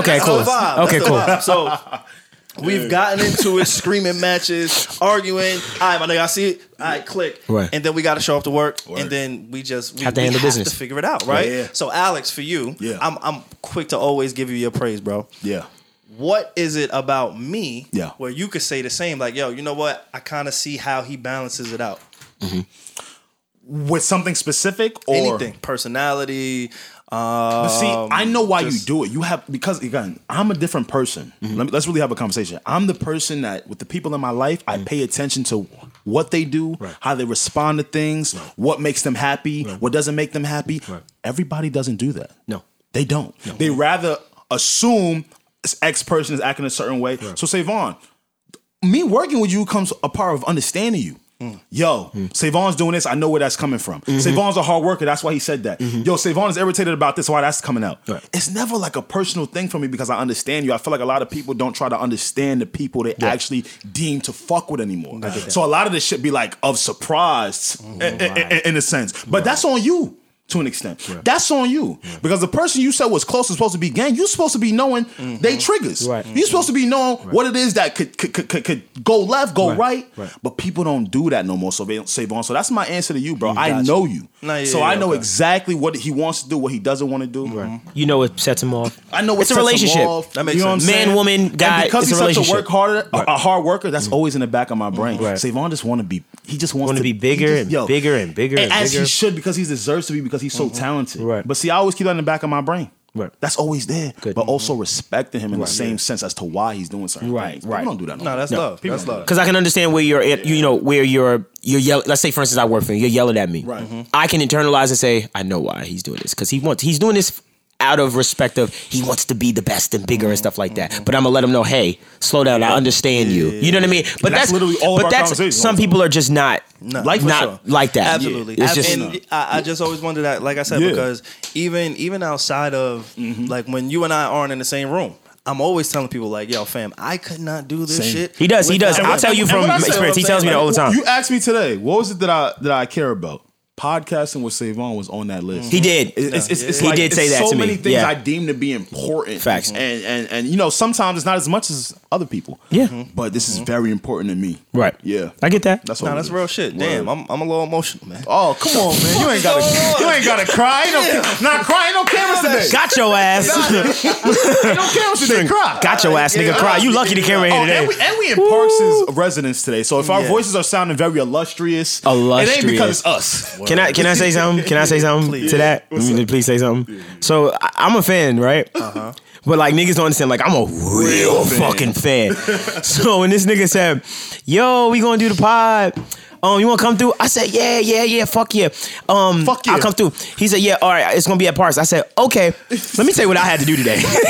Okay, cool. Okay, cool. So we've gotten into it, screaming matches, arguing. All right, my nigga, I see it. All right, click. Right. And then we got to show up to work, Word. and then we just we Have to we handle have business. to figure it out, right? Yeah, yeah. So Alex, for you, Yeah. I'm I'm quick to always give you your praise, bro. Yeah. what is it about me Yeah. where you could say the same like yo you know what i kind of see how he balances it out mm-hmm. With something specific or anything personality uh But see, I know why just- you do it. You have because again, I'm a different person. Let me, let's really have a conversation. I'm the person that with the people in my life, I pay attention to what they do, how they respond to things, what makes them happy, what doesn't make them happy. Everybody doesn't do that. No. They don't. They rather assume this X person is acting a certain way. So Savon, me working with you comes a part of understanding you. Yo, Savon's doing this. I know where that's coming from. Savon's a hard worker. That's why he said that. Yo, Savon is irritated about this. Why that's coming out? Right. It's never like a personal thing for me because I understand you. I feel like a lot of people don't try to understand the people they actually deem to fuck with anymore. So a lot of this shit be like of surprise in, in- in- in a sense. But that's on you. To an extent, that's on you because the person you said was close is supposed to be gang. You're supposed to be knowing mm-hmm. they triggers. Right. You're supposed to be knowing what it is that could could, could, could, could go left, go Right. right. Right. But people don't do that no more. So they save on. So that's my answer to you, bro. Mm, I know you. Nah, yeah, so yeah, I know okay. exactly what he wants to do, what he doesn't want to do. Mm-hmm. You know what sets him off. I know what it's a sets him relationship. off. That makes you know sense. Man, saying? woman, And guy, because it's a he's such a work harder, a, a hard worker. That's mm-hmm. always in the back of my brain. Right. Savon just want to be. He just wants Wanna be bigger he just- and bigger and bigger as he should because he deserves to be because he's so talented. Right. But see, I always keep that in the back of my brain. Right. That's always there. Good. But also respecting him in Right. the same sense as to why he's doing certain Right, things. right. People don't do that. no that's more. love People that's love Because I can understand where you're, at, you know, where you're, you're yelling. Let's say, for instance, I work for you. You're yelling at me. Right. Mhm. I can internalize and say, I know why he's doing this because he wants. He's doing this out of respect of he wants to be the best and bigger and stuff like that. But I'm gonna let him know, hey, slow down. I understand you. You know what I mean? But And that's literally all of But our that's conversations some also. people are just not No, like not sure. like that. Absolutely. It's just and I, I just always wonder that, like I said, Yeah. because even even outside of mm-hmm. like when you and I aren't in the same room, I'm always telling people like, "Yo, fam, I could not do this Same. shit." He does, he does. I'll tell you from what I experience. He tells me that all the time. You asked me today, what was it that I that I care about? Podcasting with Savon was on that list. He did. It- It's, it's, it's He like, did it's say that so to me. So many things Yeah. I deem to be important. Facts. And, and and you know sometimes it's not as much as other people. Yeah. Mm-hmm. But this is very important to me. Right. Yeah. I get that. That's all. Nah, that's is. real shit. Damn, Word. I'm, I'm a little emotional, man. Oh come on, man! You ain't gotta. You ain't gotta cry. Ain't no, not crying. No cameras today. Got your ass. Ain't no cameras today. Cry. Got your ass, nigga. Cry. You lucky the camera here Oh, today. and, we, and we in Parks' residence today. So if our voices are sounding very illustrious, it ain't because it's us. Can I can I say something? Can I say something to that? Let me please say something. So I, I'm a fan, right? Uh-huh. But like niggas don't understand. Like I'm a real fan. fucking fan. so when this nigga said, "Yo, we gonna do the pod," Um, you want to come through? I said, yeah, yeah, yeah. Fuck yeah. Um, Fuck yeah. I'll come through. He said, yeah. All right, it's gonna be at Parks. I said, okay. Let me tell you what I had to do today.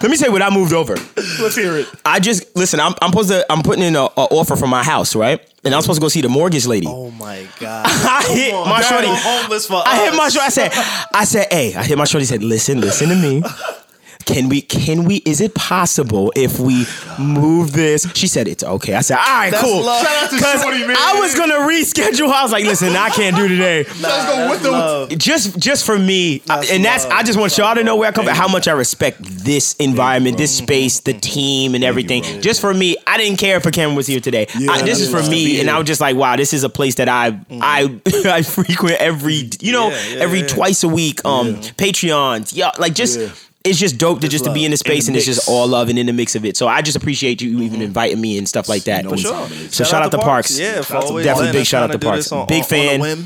Let me tell you what I moved over. Let's hear it. I just listen. I'm, I'm supposed to. I'm putting in a, a offer for my house, right? And I'm supposed to go see the mortgage lady. Oh my god! I hit on, my shorty. Homeless for I hit my shorty. I said, I said, hey, I hit my shorty. Said, listen, listen to me. Can we? Can we? Is it possible if we move this? She said it's okay. I said, all right, That's cool. love. Shout out to 'Cause Shorty, man. I was gonna reschedule. I was like, listen, I can't do today. Let's go That's with them. love. Just, just for me, That's and that's. love. I just want y'all to know where I come from. How much I respect this environment, this space, the team, and everything. Just for me, I didn't care if a camera was here today. Yeah, I- this is for me, and I was just like, wow, this is a place that I, I, I frequent every, you know, Yeah, yeah, every yeah. twice a week. Um, Patreons, yeah, like just. Yeah. It's just dope to just to be in the space In and the it's just. Mm-hmm. all love and in the mix of it. So I just appreciate you even inviting me and stuff like that. You know Sure. So shout out to Parks. Yeah, for Shout to always Definitely big shout out to Parks. On, Big on, fan. On a whim,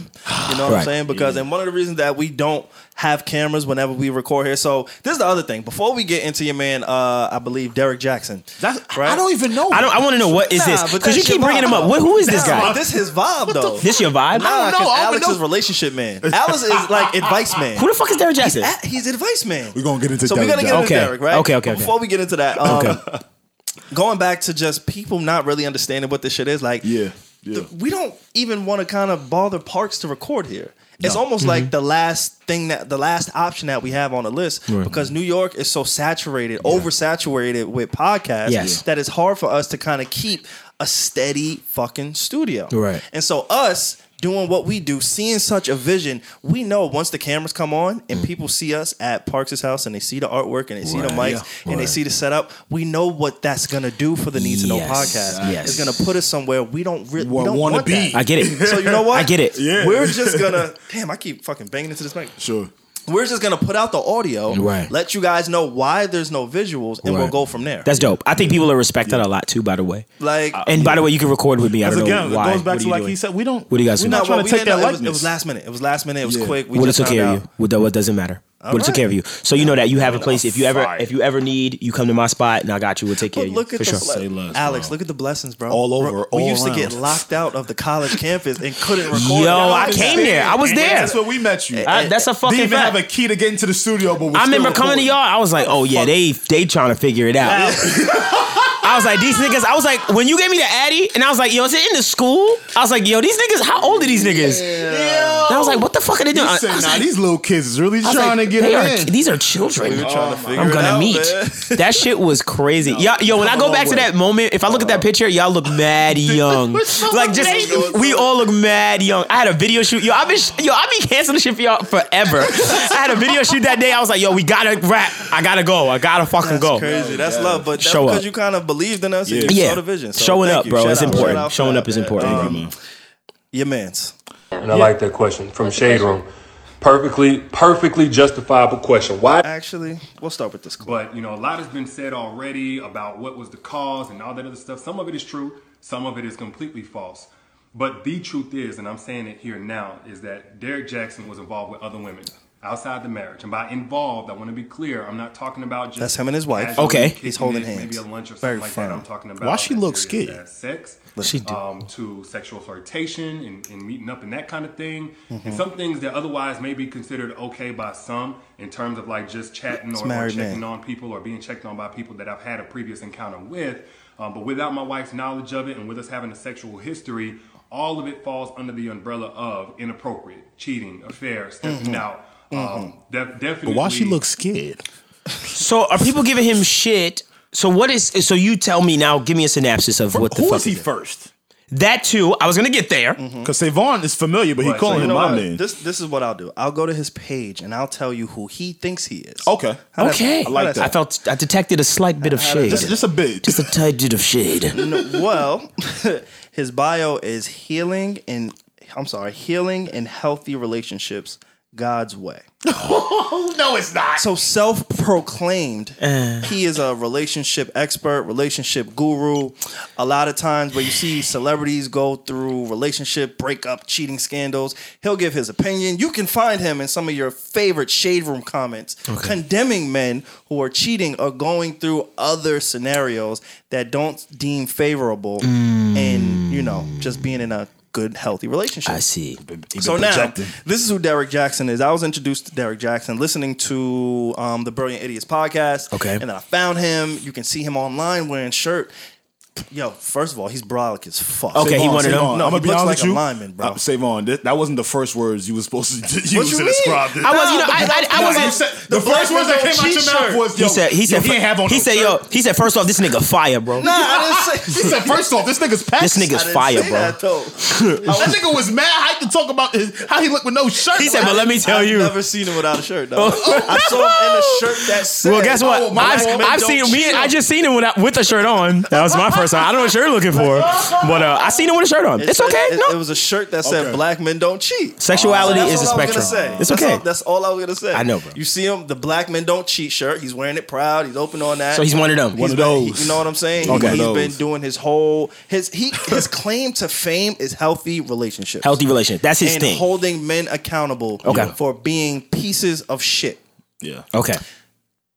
you know what Right. I'm saying? Because and one of the reasons that we don't have cameras whenever we record here. So this is the other thing. Before we get into your man, uh, I believe Derrick Jaxn. That's, Right? I don't even know. I don't. I want to know what is Nah, this because you keep your bringing him up. What, who is this Nah, guy? but This his vibe though. This is your vibe? Nah, I because Alex know. is relationship man. Alex is like advice man. Who the fuck is Derrick Jaxn? He's, a- he's advice man. We're gonna get into So we're gonna get into Okay. Derrick, right? Okay, okay, okay. Before we get into that, um, Okay. going back to just people not really understanding what this shit is, like, Yeah, yeah. the- we don't even want to kind of bother Parks to record here. It's No. almost Mm-hmm. like the last thing that the last option that we have on the list because New York is so saturated, oversaturated with podcasts Yes. that it's hard for us to kind of keep a steady fucking studio. Right. And so us doing what we do, seeing such a vision, we know once the cameras come on and people see us at Parks' house and they see the artwork and they see the Mm. Mics Yeah. and they see the setup, we know what that's gonna do for the Needs to Know Yes. podcast. Yes. It's gonna put us somewhere we don't really we don't wanna want be. that. I get it. So you know what? I get it. Yeah. We're just gonna damn. I keep fucking banging into this mic. Sure. We're just gonna put out the audio, Right. Let you guys know why there's no visuals, and we'll go from there. That's dope. I think people will respect that a lot too. By the way, like uh, and by the way, you can record with me. I don't again, know why. it goes back to like doing? he said, we don't. What do you guys We're do? not trying well, to take that know. It was, it was last minute. It was last minute. It was Yeah. quick. We What it just took care of you. What what doesn't matter. What it took right. care of you. So you know that you have a Right. place. If you ever Fire. if you ever need, you come to my spot and I got you. We'll take care But of you look at for the sure. ble- Say less, Alex. bro. Look at the blessings, bro. All over, Bro, We all used to get locked out of the college campus and couldn't record. Yo, I came there. I was there. That's where we met you. I- that's a fucking Didn't even fact. have a key to get into the studio, but we I still remember coming to y'all. I was like, oh yeah, they they trying to figure it out. I was like, these niggas. I was like, when you gave me the Addy, and I was like, yo, is it in the school? I was like, yo, these niggas. How old are these niggas? And I was like, what the fuck are they doing? I, said, I was nah, like, these little kids is really trying like, to get they it are, in. These are children. We were trying to oh I'm gonna out, meet. man. That shit was crazy. Y'all, yo, when I go back to that moment, if I look at that uh-huh. picture, y'all look mad young. like just we all look mad young. I had a video shoot. Yo, I've been yo, I be canceling shit for y'all forever. I had a video shoot that day. I was like, yo, we gotta rap. I gotta go. I gotta fucking That's go. crazy. That's love, but that's Show because up. you kind of believed in us and you Yeah, saw the vision. So showing up, you. bro. Shout It's important. Showing up is important. Your man's. And I like that question from Shade Room. Perfectly, perfectly justifiable question. Why? Actually, we'll start with this. But you know, a lot has been said already about what was the cause and all that other stuff. Some of it is true, some of it is completely false. But the truth is, and I'm saying it here now, is that Derrick Jaxn was involved with other women outside the marriage. And by involved, I want to be clear. I'm not talking about just That's him and his wife. Okay. He's holding it, hands. maybe a lunch or Very something like firm. that. I'm talking about Why she as look serious scared? sex, She do. um, to sexual flirtation and, and meeting up and that kind of thing, Mm-hmm. and some things that otherwise may be considered okay by some in terms of like just chatting or, or checking man. on people or being checked on by people that I've had a previous encounter with. Um, but without my wife's knowledge of it and with us having a sexual history, all of it falls under the umbrella of inappropriate, cheating, affair, stepping Mm-hmm. out. Um, def- definitely. But why she look scared? So are people giving him shit? So what is? So you tell me now. Give me a synopsis of what the Who fuck is he it? first? That too. I was gonna get there. Because Savon is familiar, but he Right, so calling You him my what? name. This this is what I'll do. I'll go to his page and I'll tell you who he thinks he is. Okay. How that- Okay, how like that that. I felt I detected a slight bit of shade. Just, just a bit. Just a tight bit of shade. No, well, his bio is healing and I'm sorry, healing and healthy relationships God's way. no, it's not. So self-proclaimed, eh. he is a relationship expert, relationship guru. A lot of times where you see celebrities go through relationship breakup, cheating scandals, he'll give his opinion. You can find him in some of your favorite shade room comments condemning men who are cheating or going through other scenarios that don't deem favorable mm. and you know, just being in a good, healthy relationship. I see. So now, this is who Derrick Jaxn is. I was introduced to Derrick Jaxn listening to um, the Brilliant Idiots podcast. Okay. And then I found him. You can see him online wearing shirt. Yo, first of all, he's brolic as fuck. Okay, he Savon, wanted Savon, No, I'm gonna be looks honest like with a you. lineman, bro. Uh, Savon, that, that wasn't the first words you was supposed to use you to mean? describe this. I was, you know, I, I, I wasn't. you said, the, the first words that came out your mouth was He said, he yo, said, he ain't have on he no said, shirt. yo, he said, first off, this nigga fire, bro. Nah, I didn't say. He said, first off, this nigga's pecs. This nigga's fire, bro. That, though. that nigga was mad hyped to talk about his, how he looked with no shirt. He said, but let me tell you, I've you. never seen him without a shirt, though. I saw him in a shirt that said. Well, guess what? "Oh, I've, black men I've don't seen me. I just seen him with a shirt on. That was my first time. I don't know what you're looking for, but uh, I seen him with a shirt on. It It's said- okay. It, No, it was a shirt that said Okay. "Black men don't cheat." Sexuality That's is a all I was spectrum. gonna say. It's That's okay. all, that's all I was gonna say. I know, bro. You see him, the "Black men don't cheat" shirt. He's wearing it proud. He's open on that. So he's one of them. He's One of been- those. you know what I'm saying? Okay. He, has One of been those. doing his whole his he his claim to fame is healthy relationships. Healthy relationship. That's his and thing. holding men accountable Okay. for being pieces of shit. Yeah. Okay.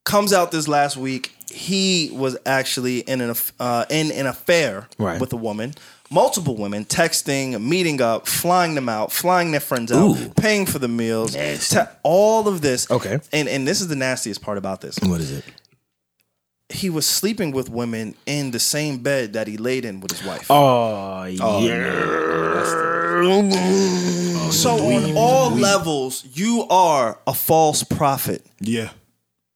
Comes out this last week. He was actually in an uh, in an affair Right. with a woman, multiple women, texting, meeting up, flying them out, flying their friends out, Ooh. paying for the meals, te- all of this. Okay. and and this is the nastiest part about this. What is it? He was sleeping with women in the same bed that he laid in with his wife. Oh, yeah. so on all levels, you are a false prophet. Yeah.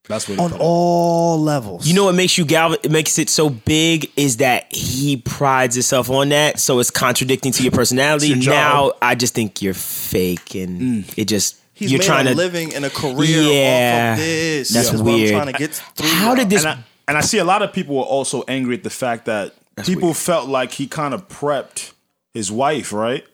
That's what On he all levels, You know what makes you gal? It makes it so big is that he prides himself on that, so it's contradicting to your personality. Your now. I just think you're fake, and mm. it just He's you're made trying a to. living in a career Yeah. off of this. That's This is weird. What I'm trying to get through. How did this? and I, and I see a lot of people were also angry at the fact that people felt like he kind of prepped his wife, right?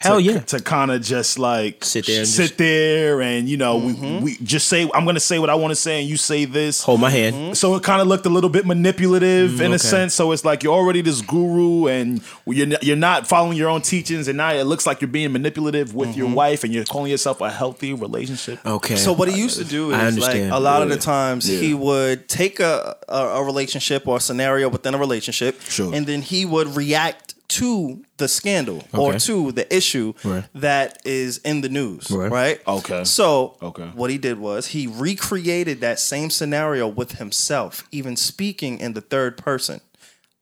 Hell to, yeah. To kind of just like Sit there and sit just- there, and you know, Mm-hmm. we, we just say, I'm gonna say what I want to say, and you say this. Hold my hand. So it kind of looked a little bit manipulative in a sense. So it's like you're already this guru, and you're you're not following your own teachings, and now it looks like you're being manipulative with Mm-hmm. your wife, and you're calling yourself a healthy relationship. Okay. So what he used to do is like a lot of the times he would take a, a a relationship or a scenario within a relationship, Sure. and then he would react to the scandal or to the issue Right. that is in the news, Right. right? Okay. So Okay. what he did was he recreated that same scenario with himself, even speaking in the third person.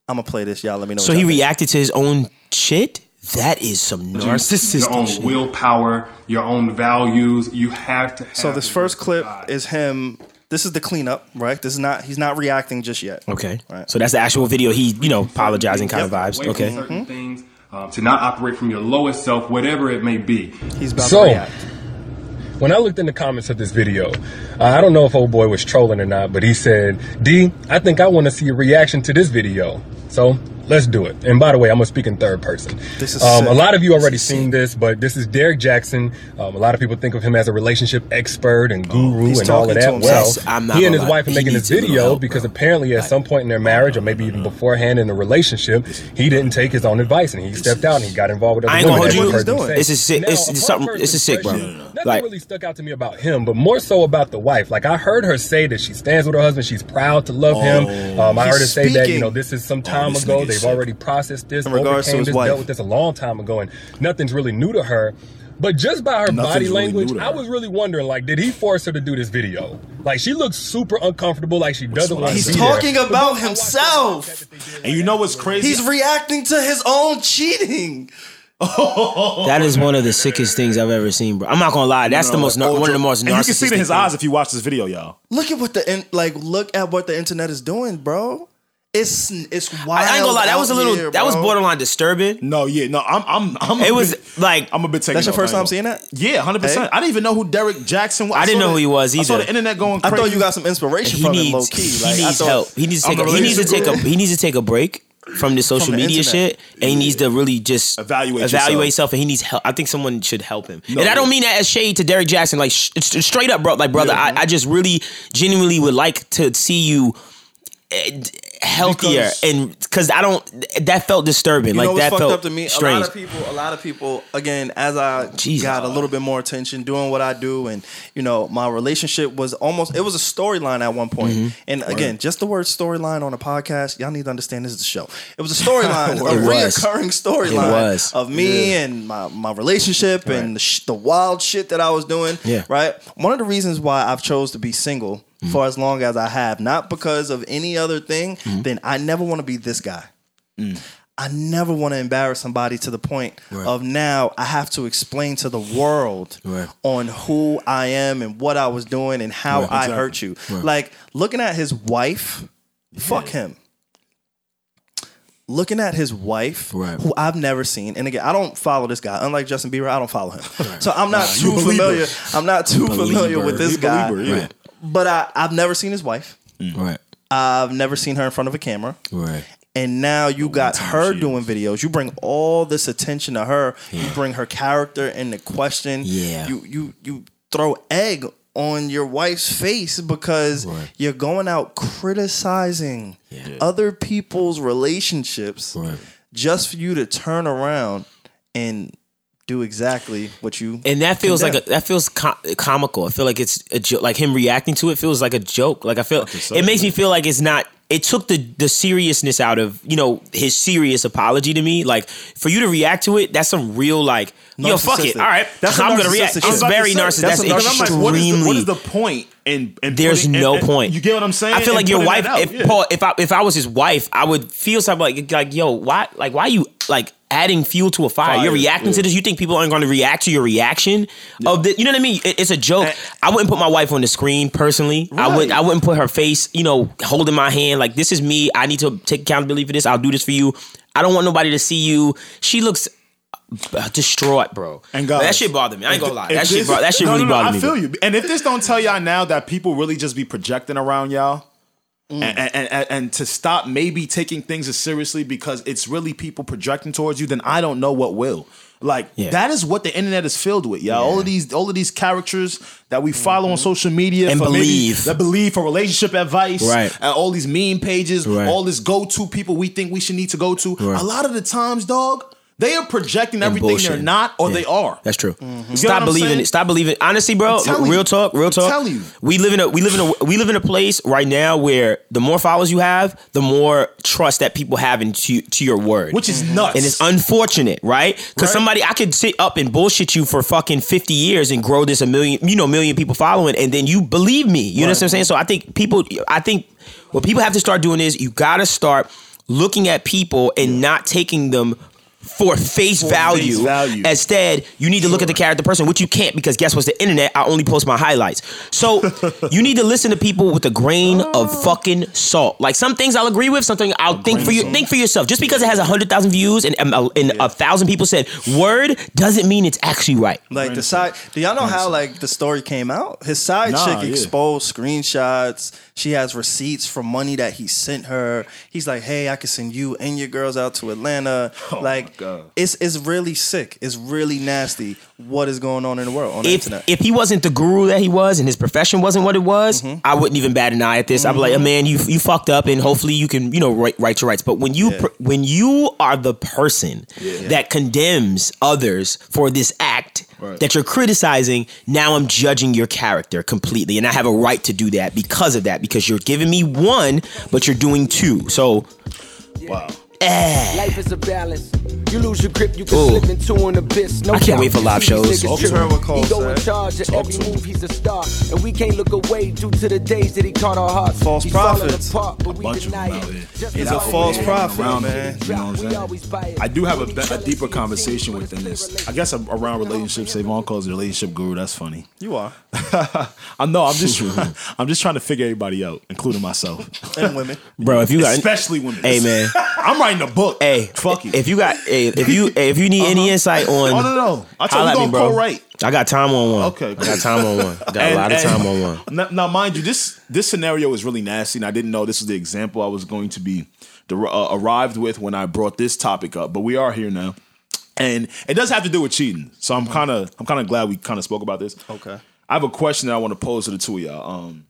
I'm gonna play this, y'all. Let me know. So what he y'all reacted to his own shit. That is some narcissistic. your own shit. willpower, your own values. You have to. Have So this first clip is him. This is the cleanup, right? This is not. He's not reacting just yet. Okay. Right. So that's the actual video. He, you know, apologizing kind of vibes. Away from Okay. certain things, um, to not operate from your lowest self, whatever it may be. He's about So- to react. when I looked in the comments of this video, uh, I don't know if old boy was trolling or not, but he said, "D, I think I want to see a reaction to this video." So let's do it. And by the way, I'm gonna speak in third person. This is um, a lot of you already seen this, but this is Derrick Jaxn. Um, a lot of people think of him as a relationship expert and guru He's and all of that. Well. He and his lie. wife are He making this video help, because bro. apparently at some point in their marriage, or maybe even beforehand in the relationship, he didn't take his own advice and he stepped out and he got involved with other I ain't gonna women. hold you. them doing. This is sick. Now, It's- something- this is sick, bro. Nothing Like- really stuck out to me about him, but more so about the wife. Like I heard her say that she stands with her husband. She's proud to love him. Um, I heard her say that you know this is some time this ago. They've sick. already processed this, In overcame this, wife. dealt with this a long time ago, and nothing's really new to her. But just by her Nothing's body language, new to I was really wondering, like, did he force her to do this video? Like, she looks super uncomfortable, like she doesn't what want I to He's talking there. about But I watched himself. that they did, And you know what's crazy? He's reacting to his own cheating. That is one of the sickest things I've ever seen, bro. I'm not gonna lie. That's the most nar- one of the most and you can see it in his narcissistic eyes if you watch this video, y'all. Look at what the in, like. Look at what the internet is doing, bro. It's it's wild. I, I ain't gonna lie. That was a little. here, that was bro. borderline disturbing. No, yeah, no, I'm, I'm, I'm. a It was bit- like I'm a bit taken. That's your first time seeing that? Yeah, hundred percent. I didn't even know who Derrick Jaxn was. I didn't saw know who he was I saw the internet going I crazy. thought you got some inspiration he from him, needs. low key. He Like, I needs thought- help. He needs to take. A, a he needs to take a. He needs to take a break from the social the media internet. shit, and he needs to really just Evaluate evaluate yourself. self. And he needs help. I think someone should help him. No, and I don't mean that as shade to Derrick Jaxn. Like sh- straight up, bro. Like brother, I, I just really genuinely would like to see you. Eh, healthier Because- and because I don't that felt disturbing. You like know what's that fucked felt up to me? strange. A lot of people, a lot of people. Again, as I Jesus. got a little bit more attention, doing what I do, and you know, my relationship was almost. It was a storyline at one point. Mm-hmm. And again, just the word storyline on a podcast, y'all need to understand this is a show. It was a storyline, a was. reoccurring storyline of me and my my relationship and the, sh- the wild shit that I was doing. Yeah. Right. One of the reasons why I've chose to be single Mm-hmm. for as long as I have, not because of any other thing, Mm-hmm. then I never want to be this guy. Mm. I never want to embarrass somebody to the point of now I have to explain to the world Right. on who I am and what I was doing and how Right, I exactly. hurt you. Like looking at his wife, fuck him. Looking at his wife, Right. who I've never seen, and again, I don't follow this guy. Unlike Justin Bieber, I don't follow him, so I'm not too familiar. I'm not too familiar with this guy. Believer, yeah. Right. But I, I've never seen his wife. Right. I've never seen her in front of a camera Right. and now you got her doing videos. You bring all this attention to her. You bring her character into question. Yeah. You you you throw egg on your wife's face because Right. you're going out criticizing other people's relationships Right. just for you to turn around and do exactly what you And that feels like a, that feels com- comical. I feel like it's a joke. Like him reacting to it feels like a joke. Like I feel it makes me feel like it's not. It took the the seriousness out of you know his serious apology to me. Like for you to react to it, that's some real like yo fuck it. All right, That's I'm gonna react. It's shit. about to very narcissistic. that's That's, some like, what is, the, extremely. what is the point in, in There's putting- no and- and- point. You get what I'm saying? I feel And like your wife. If yeah. Paul, if I if I was his wife, I would feel something like like yo, why like why you like adding fuel to a fire? Fire, You're reacting to this. You think people aren't going to react to your reaction of the? You know what I mean? It- it's a joke. I wouldn't put my wife on the screen personally. I would. I wouldn't put her face. You know, holding my hand like this is me. I need to take accountability for this. I'll do this for you. I don't want nobody to see you. She looks. uh, Distraught, bro. And guys, that shit bothered me. I ain't gonna lie. That shit, this- bro, that shit no, really no, no, bothered I me. I feel you. And if this don't tell y'all now that people really just be projecting around y'all, Mm. and, and, and, to stop maybe taking things as seriously because it's really people projecting towards you, then I don't know what will. Like Yeah. that is what the internet is filled with, y'all. All of these, all of these characters that we follow on social media Mm-hmm. And maybe- believe. that believe for relationship advice, Right. And all these meme pages, Right. all this go-to people we think we should need to go to. Right. A lot of the times, dog, they are projecting everything they're not or Yeah. they are. That's true. You get what Stop believing saying? it. Stop believing. Honestly, bro, I'm real you. talk, real I'm talk. telling you. We live in a we live in a we live in a place right now where the more followers you have, the more trust that people have into to your word. Which is mm-hmm. nuts. and it's unfortunate, right? Because Right. somebody I could sit up and bullshit you for fucking fifty years and grow this a million, you know, million people following, and then you believe me. You know what I'm saying? So I think people, I think what people have to start doing is you got to start looking at people and not taking them for face value. value. Instead, you need to look at the character person, which you can't because guess what's the internet? I only post my highlights. So you need to listen to people with a grain of fucking salt. Like some things I'll agree with, something I'll think for you. Think for yourself. Just because it has a hundred thousand views and, and, a- and a thousand people said word doesn't mean it's actually right. Like the side, do y'all know how like the story came out? His side Nah, chick yeah. exposed screenshots. She has receipts from money that he sent her. He's like, "Hey, I can send you and your girls out to Atlanta." like, God. Uh, it's it's really sick. It's really nasty. What is going on in the world on the if internet? if he wasn't the guru that he was and his profession wasn't what it was, mm-hmm. I wouldn't even bat an eye at this. I'd be like, mm-hmm. man, you you fucked up, and hopefully you can you know right, right your rights. But when you pr- when you are the person that condemns others for this act that you're criticizing, now I'm judging your character completely, and I have a right to do that because of that because you're giving me one, but you're doing two. So wow. Eh. Life is a balance. You lose your grip, you can Ooh. slip into an abyss. No I can't doubt. wait for live You see these shows. niggas Talk to trip. her, what Cole He go in charge of every to him. move, he's a star. And we can't look away due to the days that he taught our hearts. False He's falling prophets. apart, but we bunch of them out it. here. He's a false man. prophet, Around man. you know what I'm saying? always buy it. I do have a, be- a deeper conversation within a this. relationship. I guess around relationships. Savon calls a relationship guru. That's funny. you are I know. I'm just. I'm just trying to figure everybody out, including myself, and women. bro, if you got especially women. Hey, man. I'm writing a book. Hey, fuck you. If you got, hey, if you, if you need any insight on, oh no, no. I told you at we me, gonna bro. co-write. I got time on one. Okay, I got time on one. I got a lot of time on one. Now, now, mind you, this this scenario is really nasty, and I didn't know this was the example I was going to be the, uh, arrived with when I brought this topic up. But we are here now, and it does have to do with cheating. So I'm kind of I'm kind of glad we kind of spoke about this. Okay. I have a question that I want to pose to the two of y'all. Um,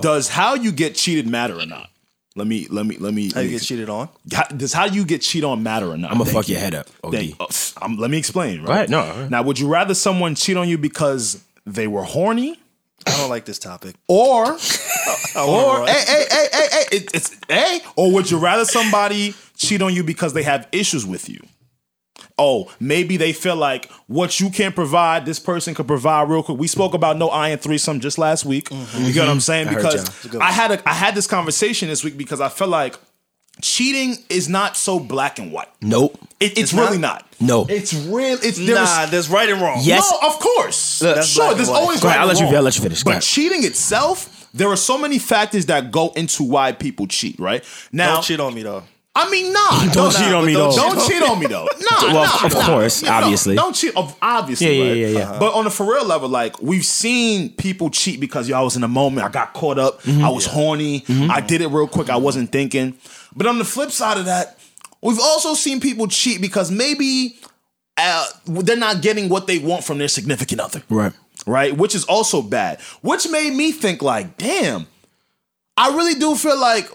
does how you get cheated matter or not? Let me let me let me. How you get cheated on? How, does how you get cheated on matter or not? I'ma Thank fuck you. your head up, OD. Thank- uh, um, let me explain. Right? Go ahead. No, all right. Now, would you rather someone cheat on you because they were horny, I don't like this topic. or or run. hey hey hey hey hey it, it's hey, or would you rather somebody cheat on you because they have issues with you? Oh, maybe they feel like what you can provide, this person could provide real quick. We spoke about no iron threesome just last week. You get what I'm saying? Mm-hmm. I Because y'all. It's a good I had a I had this conversation this week because I felt like cheating is not so black and white. Nope. It, it's, It's really not? not. No. It's real. It's there's Nah, there's right and wrong. Yes. no, of course. That's sure, there's white. always Go ahead, right I'll and let you- I'll let you finish. But cheating itself, there are so many factors that go into why people cheat. Right now, Don't cheat on me though. I mean, nah. Don't cheat on me, though. Don't cheat on me though. Nah, Well, nah, of nah. course, Yeah, no, obviously. don't cheat. of- Obviously, Yeah, yeah, right? yeah, yeah. Uh-huh. But on a for real level, like we've seen people cheat because yo, I was in a moment, I got caught up, Mm-hmm. I was horny, I did it real quick, I wasn't thinking. But on the flip side of that, we've also seen people cheat because maybe uh, they're not getting what they want from their significant other Right. right? Which is also bad. Which made me think like, damn, I really do feel like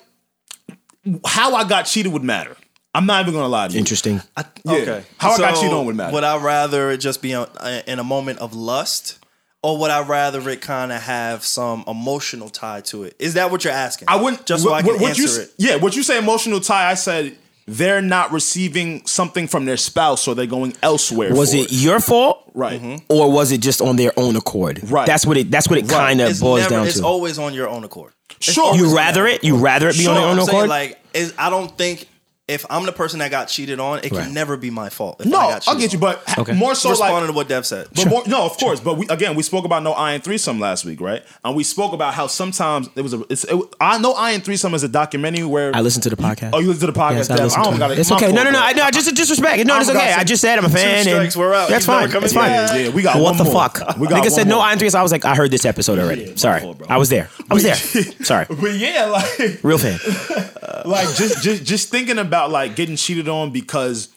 how I got cheated would matter. I'm not even gonna lie to you. Interesting. I, Yeah. Okay. How I got cheated on would matter. Would I rather it just be on, uh, in a moment of lust, or would I rather it kind of have some emotional tie to it? Is that what you're asking? I wouldn't just so I can what answer you, it. Yeah, what you say emotional tie, I said they're not receiving something from their spouse, or they're going elsewhere. Was for it your fault? Right. Mm-hmm. Or was it just on their own accord? Right. That's what it. That's what it kind of It's boils never. down it's to. It's always on your own accord. It's Sure. you rather it? You rather it be Sure, on your own I'm saying, accord? like, I don't think if I'm the person that got cheated on, it Right. can never be my fault. If No, I got I'll cheated get you, on. but ha- Okay. more so like responding to what Dev said. But more, no, of course. But we again, we spoke about no iron threesome last week, right? And we spoke about how sometimes it was a. It's, it, I know iron threesome is a documentary where I listened to the podcast. Oh, you listen to the podcast? Yes, I Damn, listened I don't to got it. it. It's My okay. No, fault, no, no. bro. I, no, just disrespect. No, I it's forgot okay. I just said I'm a fan. and we're out. That's He's never fine. coming That's fine. back. Yeah, we got What one the more. fuck? We got Nigga one said no more. iron threes. I was like, I heard this episode already. Sorry, fault, bro. I was there. I was there. Sorry, But yeah, like, real fan. like just just just thinking about like getting cheated on because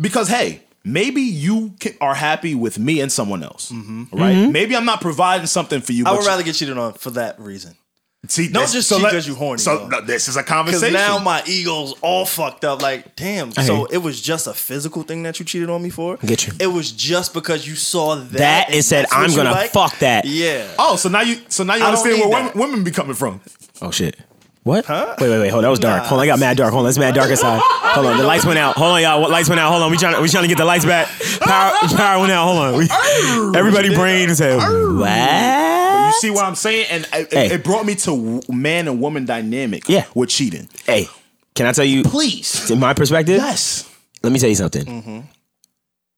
because hey. Maybe you ca- are happy with me and someone else, mm-hmm. right? Mm-hmm. Maybe I'm not providing something for you. I but would you- rather get cheated on for that reason. see. Don't just so cheat 'cause you horny, So no, this is a Because conversation. now my ego's all fucked up. Like, damn. So it was just a physical thing that you cheated on me for. Get you. It was just because you saw that. That and and said, I'm gonna like? fuck that. Yeah. oh, so now you so now you I understand where need women, that. women be coming from. Oh shit. What? Wait, wait, wait. Hold on. That was dark. Hold on. I got mad dark. Hold on. It's mad dark inside. Hold on. The lights went out. Hold on, y'all. What lights went out? Hold on. We trying to we trying to get the lights back. Power power went out. Hold on. We, everybody brain is saying what? You see what I'm saying? And it, Hey. it brought me to man and woman dynamic. Yeah. with cheating. Hey, can I tell you? Please, In my perspective, yes. let me tell you something. Mm-hmm.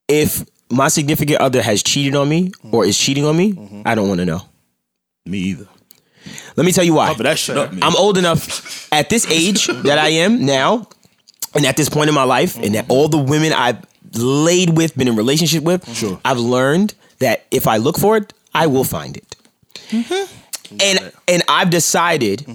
If my significant other has cheated on me or is cheating on me, Mm-hmm. I don't want to know. Me either. Let me tell you why. Cover that shit up, man. I'm old enough at this age that I am now, and at this point in my life, and that all the women I've laid with, been in relationship with, Sure. I've learned that if I look for it, I will find it. And and I've decided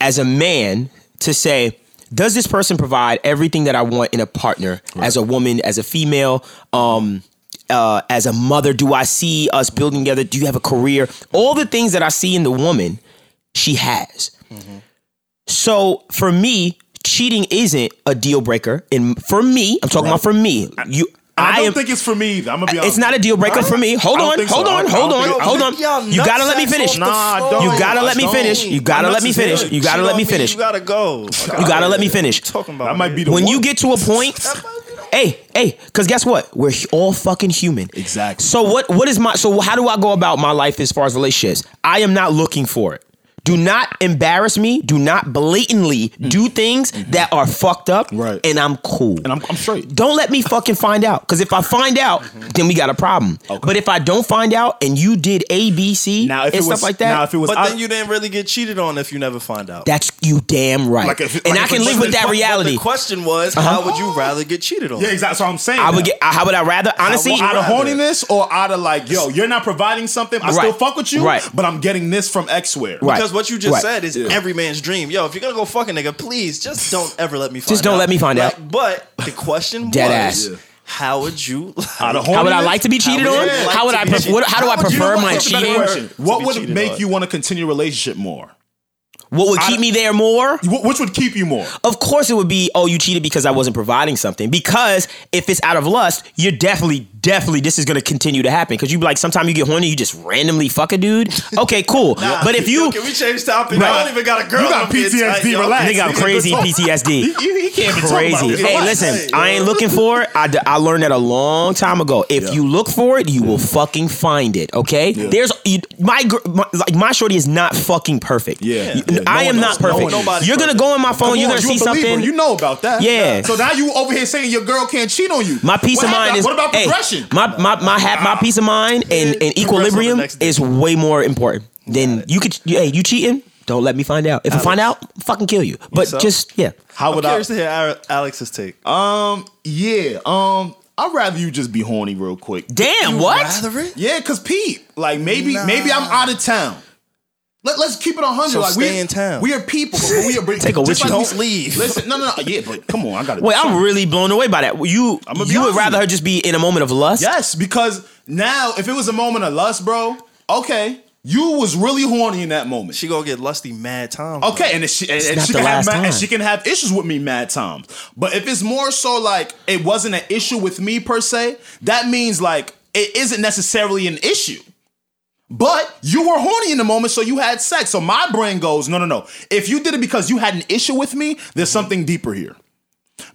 as a man to say, does this person provide everything that I want in a partner as a woman, as a female, um, uh, as a mother? Do I see us building together? Do you have a career? All the things that I see in the woman, she has. So for me, cheating isn't a deal breaker. And for me, I'm talking about for me. You, I, don't am. think it's for me either. I'm gonna be honest. It's not a deal breaker for me. Hold on, so. hold on, hold on, hold on. Y'all You gotta let me finish. Nah, don't. You gotta let me finish. You gotta let me finish. You gotta let me finish. You gotta go. You gotta let me finish. Talking about That might be the When one. you get to a point, hey, hey, because guess what? We're all fucking human. Exactly. So what? What is my? So how do I go about my life as far as relationships? I am not looking for it. Do not embarrass me. Do not blatantly mm. do things mm-hmm. that are fucked up. Mm. Right. And I'm cool. and I'm, I'm straight. Don't let me fucking find out. Because if I find out, mm-hmm. then we got a problem. But if I don't find out and you did A, B, C, Now, if and it was stuff like that, now if it was But I- then you didn't really get cheated on if you never find out. that's you damn right. Like if it- and like I can live with that But reality. The question was, uh-huh. how would you rather get cheated on? yeah, exactly. So I'm saying I would get. Uh, how would I rather? Honestly, out of horniness or out of like, yo, you're not providing something. I still fuck with you, Right. but I'm getting this from X where. Right. Because what you just Right. said is every man's dream. Yo, if you're gonna go fuck a nigga, please just don't ever let me find out. Just don't let me find Like, out. But the question Dead was, ass. Yeah. how would you Out of how would I like to be cheated How on? you like How would I? be Pref- what, how do I How would you prefer like my to be Better cheating? What would make on. you want to continue a relationship more? What would keep I- me there more? Which would keep you more? Of course, it would be, oh, you cheated because I wasn't providing something. Because if it's out of lust, you're definitely, definitely, this is going to continue to happen. Because you like, sometimes you get horny, you just randomly fuck a dude. Okay, cool. but if you, Yo, can we change topic? Right. I don't even got a girl. You got I'm being PTSD, tight, relax. nigga, I'm crazy good talk. PTSD. He, he, he can't even Crazy. talk about. Hey, Relax. listen, I ain't looking for it. I, d- I learned that a long time ago. If you look for it, you will fucking find it. Okay. There's you, my, my like my shorty is not fucking perfect. Yeah. You- Yeah, no I am not is. No perfect. one you're gonna go on my phone. Come you're gonna you see something. You know about that. Yeah. So now you over here saying your girl can't cheat on you. My peace What of mind is What about hey, progression? my my my hat, my peace of mind and, and equilibrium is way more important than you could. Hey, you cheating? Don't let me find out. If I find out, fucking kill you. But so? just yeah. How I'm would I? curious to hear Alex's take. Um. Yeah. Um. I'd rather you just be horny real quick. Damn, what? Rather it? Yeah, cause Pete, like maybe maybe I'm out of town. Let, let's keep it on hundred. So like stay we, in town. We are people, but we are Take a just with you. we- Don't leave. Listen, no, no, no. Yeah, but come on, I got to. Wait, I'm really blown away by that. You I'ma you would rather her just be in a moment of lust? Yes, because now if it was a moment of lust, bro, okay, you was really horny in that moment. She gonna get lusty mad times. Okay, and, she, and, and she can have mad, and she can have issues with me mad times. But if it's more so like it wasn't an issue with me per se, that means like it isn't necessarily an issue. But you were horny in the moment, so you had sex. So my brain goes, no, no, no. If you did it because you had an issue with me, there's something deeper here.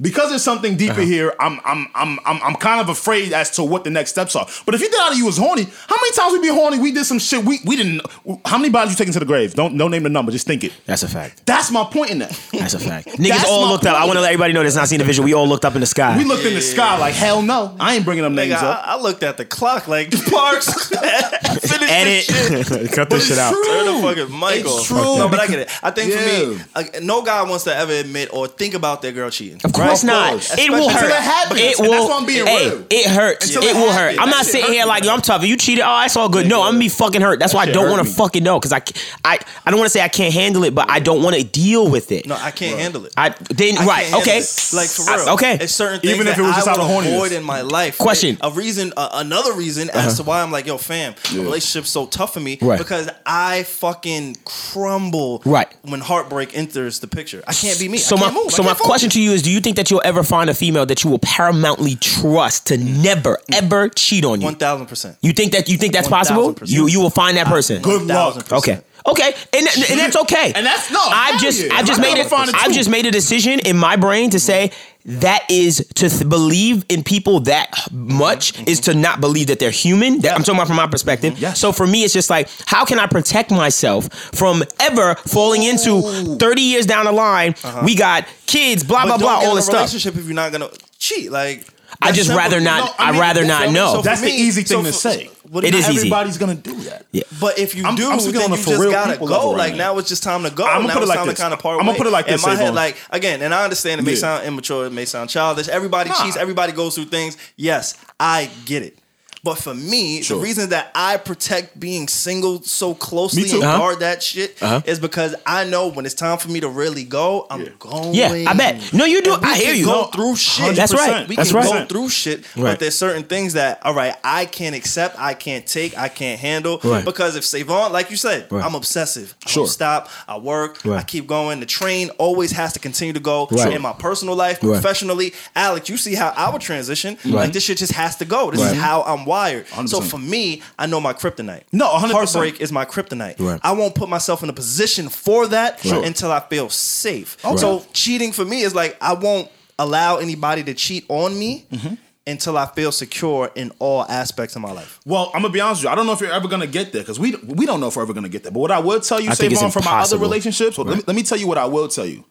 Because there's something deeper Uh-huh. here, I'm I'm I'm I'm I'm kind of afraid as to what the next steps are. But if you did out of you was horny, how many times we be horny? We did some shit. We we didn't. How many bodies you taking to the grave? Don't don't name the number. Just think it. That's a fact. That's my point in that. That's a fact. Niggas That's all my looked up. I want to let everybody know that's not seen the visual. We all looked up in the sky. We looked in the sky like hell no. I ain't bringing them names Nigga, up. I, I looked at the clock like Parks. Finish Edit. this shit. Cut this shit it's out. true. Turn the fucking mic It's off. true. No, but I get it. I think for Yeah. me, uh, no guy wants to ever admit or think about their girl cheating. Of course Of not. course. It will hurt. until it. It will. that's why I'm being hey, real. it hurts. Until it it will hurt. I'm not sitting here like, yo. I'm tough. You cheated. Oh, it's all good. No, I'm gonna be fucking hurt. That's why I don't want to fucking know because I, I, I don't want to say I can't handle it, but I don't want to deal with it. No, I can't handle it. I then I right. Okay. Like for I- real. okay. It's certain things Even if it was just out of would horniness. avoid in my life. Question. A reason, uh, another reason as to why I'm like, yo, fam, a relationship's so tough for me Right. because I fucking crumble. Right. When heartbreak enters the picture, I can't be me. So my can't move. I so my question to you is: Do you think that you'll ever find a female that you will paramountly trust to never ever cheat on you? One thousand percent. You think that you think that's possible? You you will find that person. Good luck. Okay. Okay, and, and that's okay. And that's- no, I just I just made it. I've just made a decision in my brain to say that is to th- believe in people that much mm-hmm. is to not believe that they're human. That I'm talking about from my perspective. Mm-hmm. Yes. So for me, it's just like, how can I protect myself from ever falling into 30 years down the line? Uh-huh. We got kids, blah blah But blah, don't get all a this stuff. relationship if you're not gonna cheat. Like I just simple. rather not. No, I I'd mean, rather not know. So That's for the easy thing so to say. What It not is easy. Everybody's gonna do that. yeah. But if you I'm- do, I'm speaking then on you a for just real gotta people go. right like now. now it's just time to go. I'ma now put it it's like time this. to kind of part I'ma put it like In this, my head, Savon. like again, and I understand it may Yeah. sound immature, it may sound childish. Everybody Nah. cheats. Everybody goes through things. Yes, I get it. But for me, Sure. the reason that I protect being single so closely and Uh-huh. guard that shit Uh-huh. is because I know when it's time for me to really go, I'm going. Yeah, I bet. No, you do. I hear you. Go No, through shit. That's right. We That's can right. go through shit, Right. but there's certain things that all right, I can't accept, I can't take, I can't handle. Right. Because if Savon, like you said, Right. I'm obsessive. I Sure. don't stop. I work. Right. I keep going. The train always has to continue to go Right. in my personal life, Right. professionally. Alex, you see how I would transition. Right. Like this shit just has to go. This Right. is how I'm wired. So 100%. for me, I know my kryptonite. No, 100%. Heartbreak is my kryptonite. Right. I won't put myself in a position for that Sure. until I feel safe. Okay. So cheating for me is like I won't allow anybody to cheat on me Mm-hmm. until I feel secure in all aspects of my life. Well, I'm gonna be honest with you. I don't know if you're ever gonna get there because we we don't know if we're ever gonna get there. But what I will tell you, I think it's Savon, from my other relationships, well, let, me, let me tell you what I will tell you.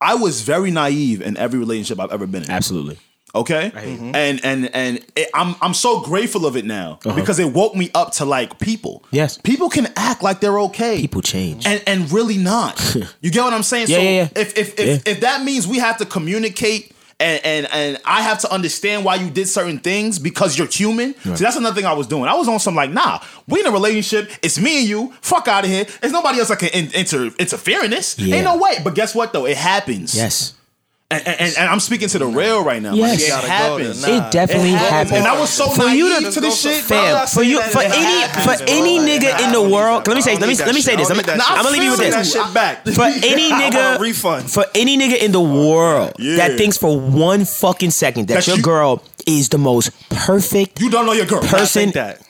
I was very naive in every relationship I've ever been in. Absolutely. Okay, and and and it, I'm I'm so grateful of it now because it woke me up to like people. Uh-huh. Yes. people can act like they're okay. People change. and and really not. you get what I'm saying? Yeah, so yeah, yeah. if if if, Yeah. if that means we have to communicate. And, and and I have to understand why you did certain things because you're human. So that's another thing I was doing. I was on some like, nah, we in a relationship. It's me and you. Fuck out of here. There's nobody else that can in, inter, interfere in this. Yeah. Ain't no way. But guess what though? It happens. Yes. And, and, and I'm speaking to the rail right now. Yes. Like, it Gotta go happens. Nah. It definitely It happened. happens. And I was so for you naive to, to this shit. Bro, fam, for you, for any, happens, for bro. any Like, nigga nah, in the world. Let me say, bro. let me let me say this. I'm, I don't need that I'm gonna leave you with this. that shit back. For any I want a nigga, refund. for any nigga in the world Yeah. that thinks for one fucking second that That your you- girl is the most perfect You don't know your girl. I person, think that.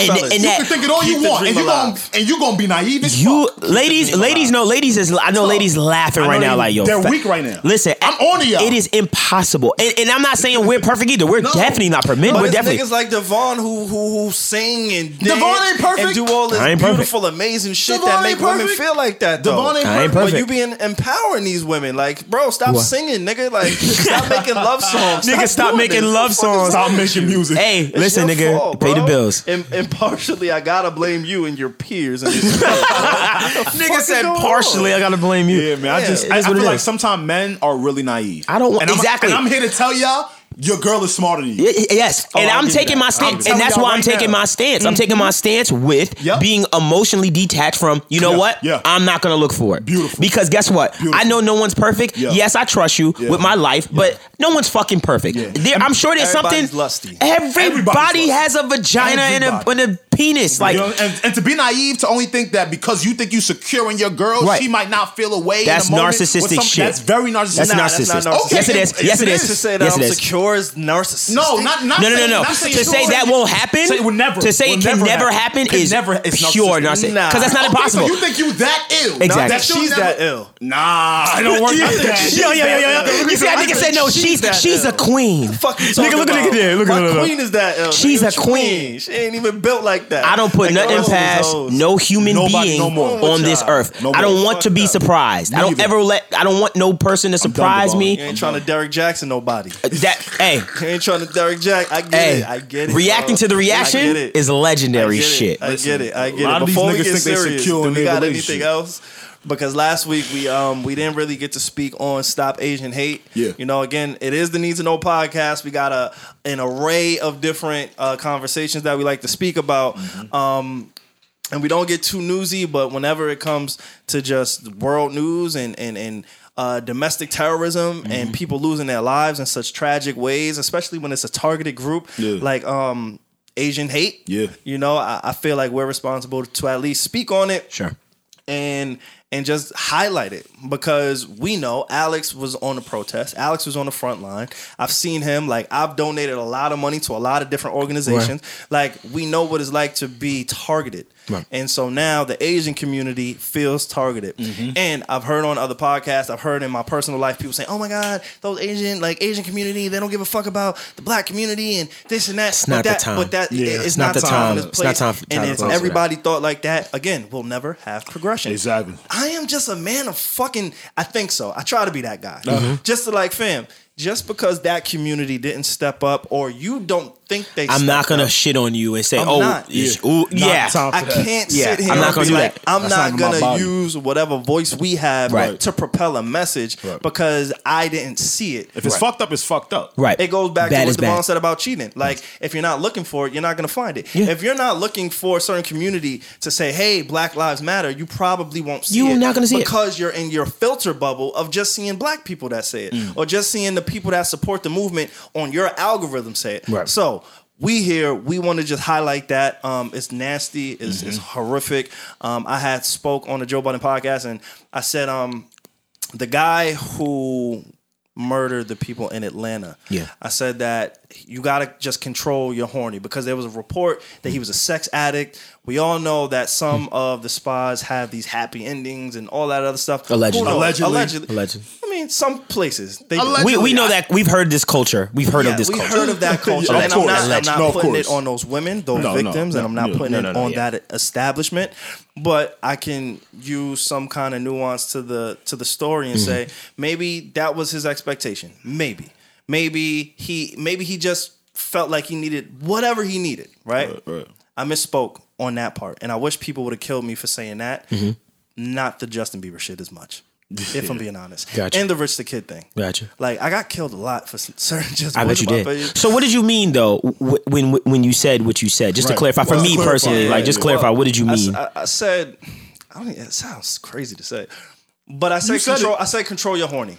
And, Fellas, and you You that can think it all you want, and you gonna and you gonna be naive as you fuck. ladies, ladies alive. know, ladies is I know Talk. ladies laughing right now they- like yo, they're fa- weak right now. Listen, I'm on to y'all. It is impossible, and, and I'm not saying we're perfect either. We're No. definitely not perfect. But We're it's definitely niggas like Devvon who who who sing and Devvon ain't perfect. and do all this I perfect. beautiful, amazing shit Devvon that ain't make women feel like that. Though. Devvon ain't I ain't perfect. But you being empowering these women, like, bro, stop singing, nigga. Like, stop making love songs. Nigga, stop making love The fuck is songs. Stop making music. Hey, listen, nigga, pay the bills. And, and partially, I gotta blame you and your peers. And Nigga said going partially. I gotta blame you. Yeah, man. I just I, I feel like sometimes men are really naive. I don't want- and I'm, exactly. And I'm here to tell y'all, your girl is smarter than you. Y- Yes, oh, and I'll I'm taking my I'm stance, and that's why I'm taking now. my stance. I'm mm-hmm. taking my stance with Yep. being emotionally detached from. You know Yeah, what? yeah. I'm not gonna look for it. Beautiful. Because guess what? Beautiful. I know no one's perfect. Yeah. Yes, I trust you with my life, but no one's fucking perfect. Yeah. There, I'm sure there's something. Everybody's lusty. Everybody Everybody's lusty. has a vagina and a, and a penis. Like You know, and, and to be naive to only think that because you think you secure in your girl, Right. she might not feel a way. That's in a narcissistic some- shit. That's very narcissistic. That's Nah, narcissistic. not narcissistic. Yes, it is. Okay, Yes, it is. to say that Yes, I'm it is. secure is narcissistic. No, not not No, no, no, saying- no. not saying To say sure. that won't happen, Say it would never. to say it can never happen, Can is never. It's pure narcissistic. narcissism. Nah. Because that's not Okay, impossible. So you think you that ill? Exactly. That She's she's that ill. Nah, I don't work like that. Yo, yo, yo, yo, yo. You see that nigga said no. She's She's that she's a queen. Fuck you Nigga, look at about? nigga there. Look at My look, look. queen is that ill. She's a queen. She ain't even built like that. I don't put Like, nothing past no human Nobody being no more. on this earth. No I don't want to be that. surprised. I don't Neither. ever let. I don't want no person to done, surprise me. You ain't trying to Derrick Jaxn nobody. Uh, that hey. You ain't trying to Derrick Jaxn. I get Hey, it. I get it. reacting bro. to the reaction is legendary I shit. It. I get it. I get a lot it. of these Before we niggas get think they serious, secure do in we got anything else? Because last week we um we didn't really get to speak on stop Asian hate. Yeah. You know, again, it is the Need to Know podcast. We got a an array of different uh, conversations that we like to speak about. Mm-hmm. Um, and we don't get too newsy, but whenever it comes to just world news and and and uh, domestic terrorism Mm-hmm. and people losing their lives in such tragic ways, especially when it's a targeted group Yeah. like um Asian hate. Yeah. you know, I, I feel like we're responsible to at least speak on it Sure. and and just highlight it because we know Alex was on the protest. Alex was on the front line. I've seen him like I've donated a lot of money to a lot of different organizations. Like we know what it's like to be targeted. Right. And so now the Asian community feels targeted. Mm-hmm. And I've heard on other podcasts, I've heard in my personal life people saying, "Oh my god, those Asian like Asian community, they don't give a fuck about the black community and this and that." It's but not the that, time. But that Yeah, it's, it's not, not the time. time. in this It's not place. time for- time and to if close that. everybody thought like that, again, we'll never have progression. Exactly. I am just a man of fucking. I think so. I try to be that guy. Mm-hmm. Just to like, fam. Just because that community didn't step up, or you don't think they, I'm not gonna up, shit on you and say, I'm oh, not. Yeah. ooh, yeah. time I can't Yeah, sit here. I'm not and gonna be do like, that. I'm That's not not gonna use whatever voice we have Right. to propel a message Right. because I didn't see it. If it's fucked up, it's fucked up. Right. It goes back Bad to what Devvon bad. said about cheating. Like, if you're not looking for it, you're not going to find it. Yeah. If you're not looking for a certain community to say, "Hey, Black Lives Matter," you probably won't see You're it. not gonna see it. because you're in your filter bubble of just seeing black people that say it, Mm. or just seeing the people that support the movement on your algorithm say it. Right. So. We here, we want to just highlight that. Um, it's nasty, it's, it's Mm-hmm. horrific. Um, I had spoke on the Joe Budden podcast, and I said, um, the guy who murdered the people in Atlanta. Yeah. I said that you gotta just control your horny because there was a report that he was a sex addict. We all know that some Hmm. of the spas have these happy endings and all that other stuff. Allegedly. Allegedly. Allegedly. Allegedly. I mean, some places they do. We, we know that we've heard this culture. We've heard Yeah, of this we culture. heard of that culture, Yeah, of and I'm not. I'm not No, of putting it on those women, those No, no, victims, no, and I'm not no, putting no, it no, no, on yeah. that establishment. But I can use some kind of nuance to the to the story Mm-hmm. and say maybe that was his expectation. Maybe, maybe he maybe he just felt like he needed whatever he needed. Right. Right, right. I misspoke on that part, and I wish people would have killed me for saying that. Mm-hmm. Not the Justin Bieber shit as much. If I'm being honest, Gotcha. and the Rich the Kid thing. Gotcha. Like I got killed a lot for certain just. I bet you did. So what did you mean though when when you said what you said? Just to Right. clarify for me clarify, personally, yeah, like just yeah. clarify. What did you mean? I, I said, I don't. It sounds crazy to say, but I said said control. it. I said control your horny.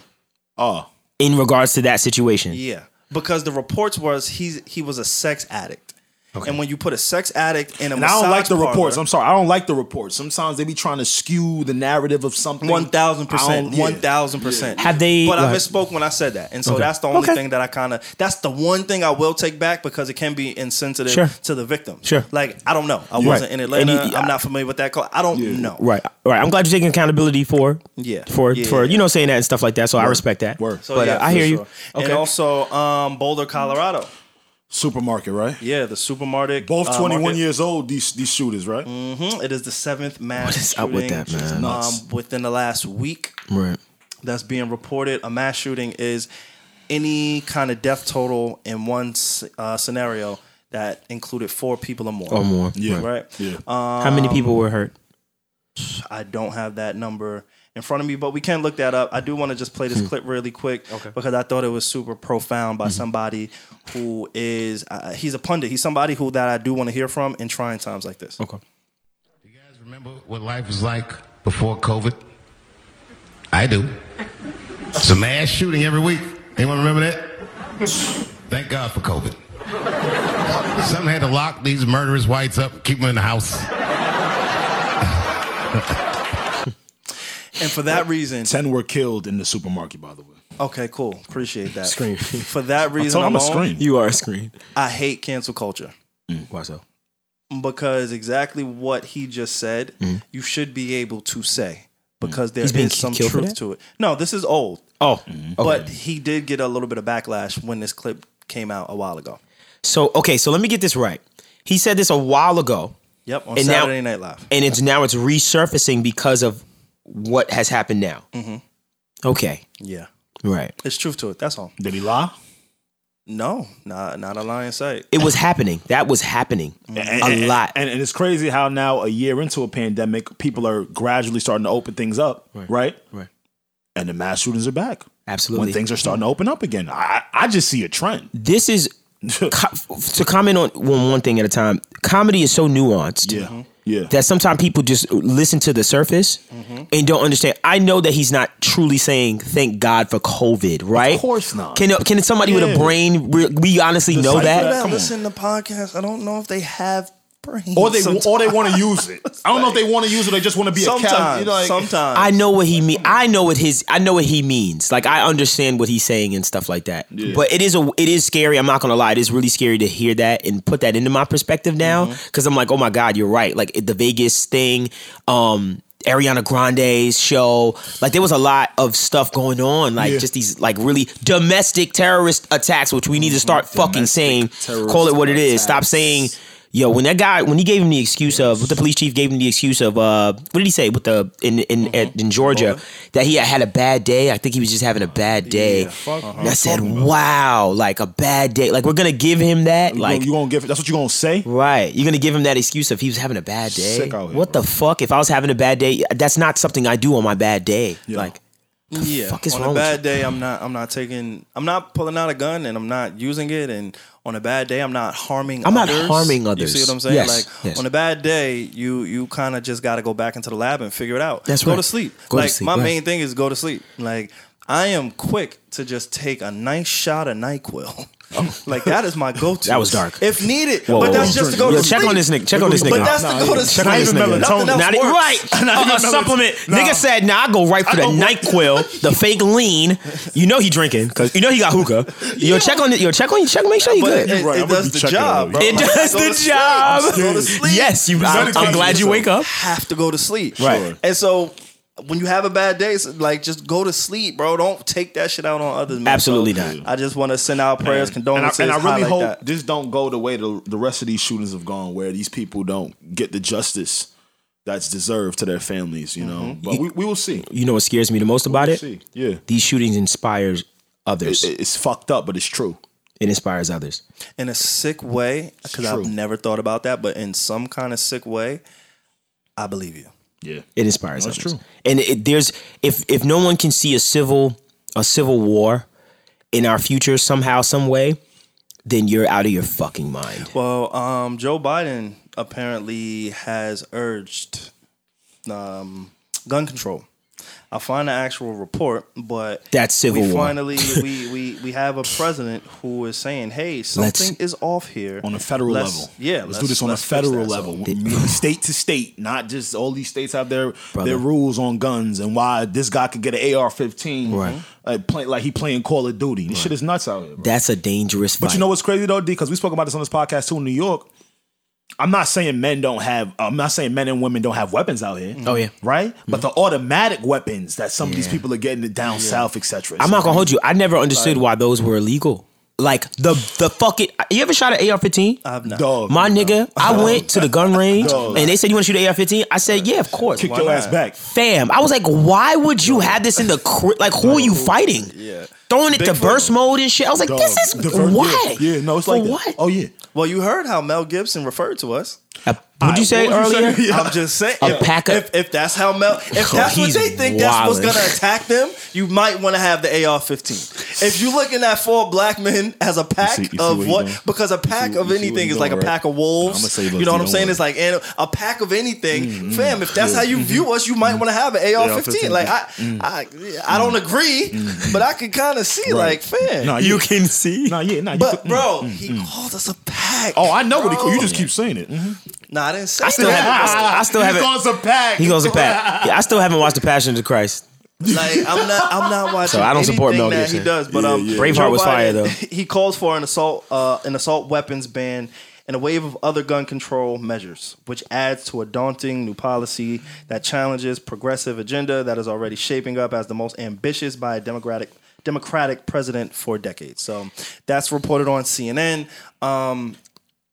Oh. in regards to that situation. Yeah, because the reports was he's he was a sex addict, and when you put a sex addict in a And I don't like the massage reports. I'm sorry. I don't like the reports. Sometimes they be trying to skew the narrative of something. One thousand percent, don't- yeah. one thousand percent. Have they- But I misspoke when I said that, and so Okay. that's the only Okay. thing that I kind of. That's the one thing I will take back because it can be insensitive Sure. to the victim. Sure. Like I don't know. I Right. wasn't in Atlanta. You- I'm not familiar with that. Call. I don't know. Right, right. I'm glad you're taking accountability for, Yeah. for Yeah, for you know saying that and stuff like that. So I respect that. Word. So but yeah, uh, I for hear you. Okay. And also, um, Boulder, Colorado. Supermarket, right? Yeah, the supermarket. Both uh, 21 market. years old. These these shooters, right? Mm-hmm. It is the seventh mass What is up with that, man? Um, within the last week. right. that's being reported. A mass shooting is any kind of death total in one uh, scenario that included four people or more. Or more. Yeah. Right. Yeah. How many people were hurt? I don't have that number in front of me, but we can look that up. I do want to just play Hmm. this clip really quick okay. because I thought it was super profound Mm-hmm. by somebody who is uh, he's a pundit. He's somebody who that I do want to hear from in trying times like this. Okay. You guys remember what life was like before COVID? I do. It's a mass shooting every week. Anyone remember that? Thank God for COVID. Some had to lock these murderous whites up, keep them in the house. And for that reason, 10 were killed in the supermarket, by the way. okay, cool, appreciate that. Screen. For that reason told him a alone, screen. You are a screen. I hate cancel culture. Mm, why so? because exactly what he just said, mm. you should be able to say mm. because there He's being some truth to it. No, this is old, Oh, mm-hmm. but he did get a little bit of backlash when this clip came out a while ago. so okay. So let me get this right. He said this a while ago, Yep, on And now- Saturday Night Live. and it's now it's resurfacing because of what has happened now. Mm-hmm. Okay. Yeah, Right. it's truth to it. That's all. Did he lie? No, not not a lie in sight. It was happening. That was happening a lot. And, and it's crazy how now, a year into a pandemic, people are gradually starting to open things up, right? Right. And the mass shootings are back. Absolutely. When things are starting to open up again. I, I just see a trend. this is co- to comment on one, one thing at a time. Comedy is so nuanced. Yeah. Yeah. That sometimes people just listen to the surface Mm-hmm. and don't understand. I know that he's not truly saying "Thank God for COVID," right? Of course not. Can can somebody with a brain? We honestly know that. that. That come on. listen to podcasts. I don't know if they have brains. or they sometimes. or they want to use it. I don't know if they want to use it. They just want to be a cat. You know, like, sometimes I know what he mean. I know what his. I know what he means. Like I understand what he's saying and stuff like that. But it is a. It is scary. I'm not gonna lie. It is really scary to hear that and put that into my perspective now. Mm-hmm. Because I'm like, oh my god, you're right. Like the Vegas thing. Um. Ariana Grande's show, like there was a lot of stuff going on, like Yeah. just these like really domestic terrorist attacks, which we need to start fucking saying, call it what it is. Stop saying, yo, when that guy, when he gave him the excuse of, what the police chief gave him the excuse of, uh, what did he say with the in in uh-huh. at, in Georgia uh-huh. that he had had a bad day? I think he was just having a bad day. Uh-huh. and I said, wow, like a bad day. Like we're gonna give him that, you like. gonna, you gonna give? That's what you gonna say? Right, you're gonna give him that excuse of he was having a bad day. Here, what the fuck? If I was having a bad day, that's not something I do on my bad day. Like, yeah. fuck is on a bad day, I'm not. I'm not taking. I'm not pulling out a gun and I'm not using it. And on a bad day, I'm not harming. I'm not harming others. You see what I'm saying? Yes, Like yes. on a bad day, you you kind of just got to go back into the lab and figure it out. That's go right. to sleep. Go to like sleep, my right. main thing is go to sleep. Like I am quick to just take a nice shot of Nyquil. like that is my go-to. That was dark. If needed, Whoa, but whoa, that's whoa. just to go Yo, to check sleep. on this nigga. Check on this nigga. But that's Nah, to go to check sleep. on this nigga. Nothing else Not, works. right. Not a, even a supplement. Nah. Nigga said, "Nah, I go right for the Nyquil, the fake lean." You know he drinking because you know he got hookah. Yo, check on it. Yo, check on. you. Check. Make sure you good. it, it, Right, I'm does the job, bro. It Like, does the job. Go to sleep. Yes, you. I'm, I'm glad you wake up. have to go to sleep. Right. And so when you have a bad day, like just go to sleep, bro. Don't take that shit out on others. Man. Absolutely So, not. I just want to send out prayers, and I, condolences. and I really hope that. this don't go the way the, the rest of these shootings have gone, where these people don't get the justice that's deserved to their families. You know, mm-hmm. but we, we will see. You know what scares me the most about We'll it? see. Yeah, These shootings inspires others. It- it's fucked up, but it's true. It inspires others. in a sick way, because. I've never thought about that, but in some kind of sick way, I believe you. Yeah, It inspires That's others. true. And it, there's if if no one can see a civil a civil war in our future somehow some way, then you're out of your fucking mind. Well, um, Joe Biden apparently has urged um, gun control. I'll find the actual report, but That's civil we war. finally we, we we have a president who is saying, "Hey, something Let's- is off here on a federal Let's- level. Yeah, let's, do this on a let's federal level, state to state, not just all these states have their Brother. their rules on guns and why this guy could get an AR-15, Right. Like, play, like he playing Call of Duty. This shit is nuts out here. Bro. That's a dangerous fight. But you know what's crazy though, D? Because we spoke about this on this podcast too in New York. I'm not saying men don't have. I'm not saying men and women don't have weapons out here. Oh, yeah. right. But mm-hmm. the automatic weapons that some of these people are getting it down south, etc. I'm not gonna hold you. I never understood why those were illegal. Like the the fucking. You ever shot an AR-15? I've not. Dog, My nigga, I went to the gun range Dog. and they said you want to shoot an AR-15. I said yeah, of course. kick why your ass back. Fam, I was like, why would you have this in the cri- like? Who are you fighting? Yeah. Throwing it Big to for burst mode and shit. I was like, Dog. this is The ver- why? Yeah, yeah, no, it's For like that. what? Oh yeah. Well, you heard how Mel Gibson referred to us. Uh, what'd you say what was you earlier? Yeah. I'm just saying. A if, pack of- if, if that's how Mel, if that's what they think that's what's gonna attack them, you might want to have the AR-15. If you're looking at four black men as a pack see- you see of where you what, because a pack see- of you see where anything is like a pack of wolves. I'ma say, you know what I'm saying? don't It's like and a pack of anything, Mm-hmm. fam. If that's how you view us, you might want to have an AR-15. Like I, I, I don't agree, but I can kind of see, like, fam. Nah, You can see. Nah, yeah, nah. but bro, mm, he mm. called us a pack. Oh, I know what he. bro. You just keep saying it. Nah, I didn't say I still that. haven't. I still, I still haven't. He calls a pack. He goes to Pat. Yeah, I still haven't watched The Passion of the Christ. Like I'm not, I'm not watching. So I don't support Mel Gibson. he does. But Yeah, um, yeah. Braveheart Joe was fire, though. He calls for an assault, uh, an assault weapons ban and a wave of other gun control measures, which adds to a daunting new policy that challenges progressive agenda that is already shaping up as the most ambitious by a democratic Democratic president for decades. So that's reported on CNN. Um,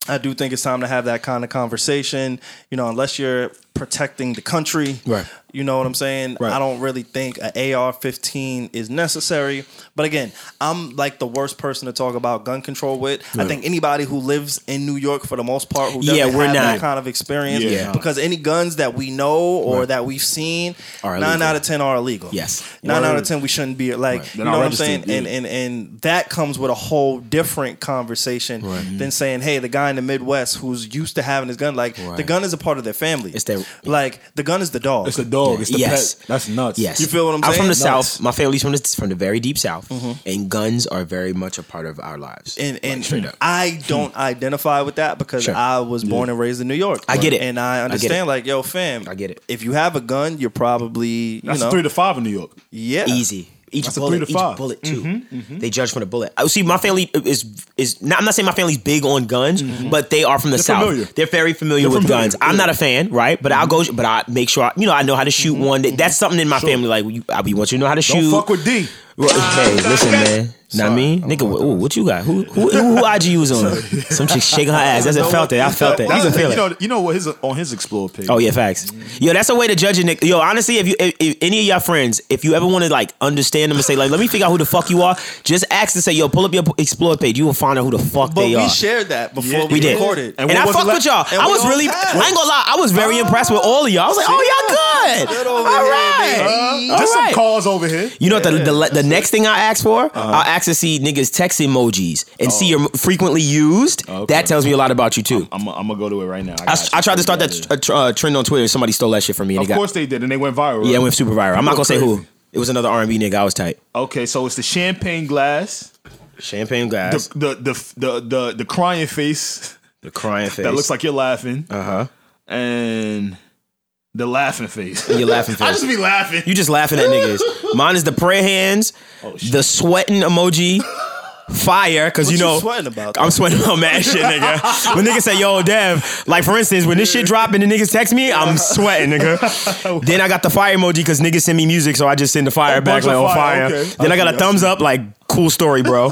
I do think it's time to have that kind of conversation. You know, unless you're protecting the country, Right. You know what I'm saying? Right. I don't really think an AR-15 is necessary. But again, I'm like the worst person to talk about gun control with. I think anybody who lives in New York, for the most part, who doesn't Yeah, we're have that not. kind of experience, Yeah. because any guns that we know or that we've seen, Are nine out of ten are illegal. Yes. nine out of ten we shouldn't be like. You know what I'm saying? And and and that comes with a whole different conversation than saying, hey, the guy in the Midwest who's used to having his gun, like the gun is a part of their family. It's their- like the gun is the dog. It's the dog. It's the Yes. pet. That's nuts. Yes, You feel what I'm saying? I'm from the saying? Mm-hmm. south. My family's from the from the very deep south, and guns are very much a part of our lives. and and straight up. I don't identify with that because Sure. I was born and raised in New York. I get it. and I I understand. it. Like, yo, fam, I get it. If you have a gun, you're probably you That's know three to five in New York. yeah Easy. Each That's a bullet, three to each five. bullet too. Mm-hmm, mm-hmm. Mm-hmm. They judge from the bullet. Oh, see, my family is is not. I'm not saying my family's big on guns, but they are from the They're south. familiar. They're very familiar They're with familiar, guns. I'm not a fan, right? But I'll go. But I make sure I, you know I know how to shoot one. That's something in my family. Like you, I we want you to know how to Don't shoot. fuck with D. Well, hey, listen, man. Not me, nigga. Ooh, what you got? Who who who, who IG you was on? Some chick shaking her ass. That's I felt it. I felt it. You can feel thing, it. you know, you know what his on his explore page. Oh yeah, facts. Mm-hmm. Yo, that's a way to judge a nigga. Yo, honestly, if you if, if any of your friends, if you ever want to like understand them and say like, let me figure out who the fuck you are, just ask and say, yo, pull up your explore page. You will find out who the fuck But they we are. shared that before Yeah, we, we did. recorded. And And, what I was fuck the with y'all. and I we was all really, passed. I ain't gonna lie, I was very ah, impressed with all of y'all. I was like, oh, y'all good. Good over all here, right. Just right. some calls over here. You know what the the, the next thing I ask for? Uh-huh. I'll ask to see niggas text emojis and see your frequently used. Okay. That tells me a lot about you too. I'm, I'm gonna go to it right now. I, you. I tried to start that tr- uh, trend on Twitter. Somebody stole that shit from me. And Of it got, course they did, and they went viral. yeah, it went super viral. I'm not gonna say who. It was another R&B nigga. I was tight. Okay, so it's the champagne glass, Champagne the glass, the the the the, the crying face the crying face. that looks like you're laughing, uh huh. and the laughing face. Your laughing face. I face. just be laughing. You just laughing at niggas. Mine is the prayer hands, Oh, shit. the sweating emoji, fire, because What you you know sweating about, I'm sweating about mad shit, nigga. When niggas say, "Yo, Dev," like for instance, when this shit drop and the niggas text me, I'm sweating, nigga. then I got the fire emoji because niggas send me music, so I just send the fire A back like of on fire, fire. okay. Then I got Okay, a thumbs up, like cool story, bro.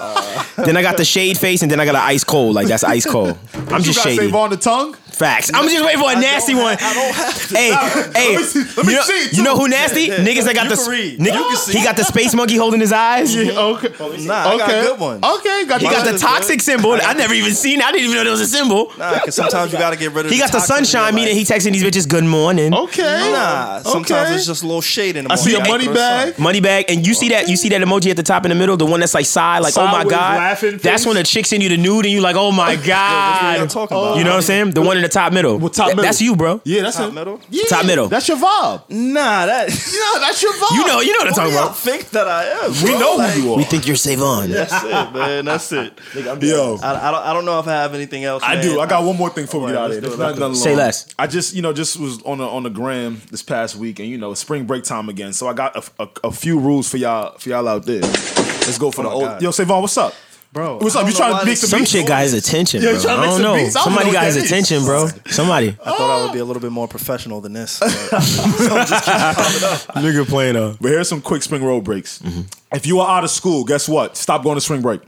then I got the shade face, and then I got an ice cold, like that's ice cold. I'm you just gotta shady. save on the tongue. Facts. I'm just waiting for a nasty don't one. have- I don't have to. Hey, hey, Let me see- let me you, know, see it, you know too. who nasty? Yeah, Niggas that got you the can read. nigga, You can see. he got the space monkey holding his eyes. Yeah, okay. Nah, I got okay. good ones. Okay, got He you. got the is toxic symbol. I never even seen. it. I didn't even know there was a symbol. Nah, because sometimes you got to get rid of. He got the toxins in sunshine your meaning he life. texting these bitches good morning. Okay. Nah, sometimes Okay. it's just a little shade in the I morning. see a You money gotta throw bag. sun. Money bag, and you see that you see that emoji at the top in the middle, the one that's like side, like oh my Sideways god. laughing That's face? when a chick send you the nude, and you like oh my what god. y'all talking about? You know what I'm saying? The one in the or top middle? Well, top middle. That's you, bro. Yeah, that's Top it. middle? Yeah, Top middle. That's your vibe. Nah, that Yeah, that's your vibe. You know, you know what I'm talking about. I about. think that I am. Bro. We know Like, who you are. We think you're Savon. That's it, man. That's it. Yo, I, I don't. I don't know if I have anything else. I man. do. I got one more thing for we get out of here. let's This do it, is not let's Say less. I just, you know, just was on the on the gram this past week, and you know, spring break time again. So I got a, a, a few rules for y'all for y'all out there. Let's go for oh the old. God. Yo, Savon, what's up, bro. What's up? You trying to make some Some shit got his attention, Yeah, bro. trying I don't know. beats. Somebody know got his attention, bro. Somebody. I thought I would be a little bit more professional than this. but- Nigga playing up. But here's some quick spring road breaks. Mm-hmm. If you are out of school, guess what? Stop going to spring break.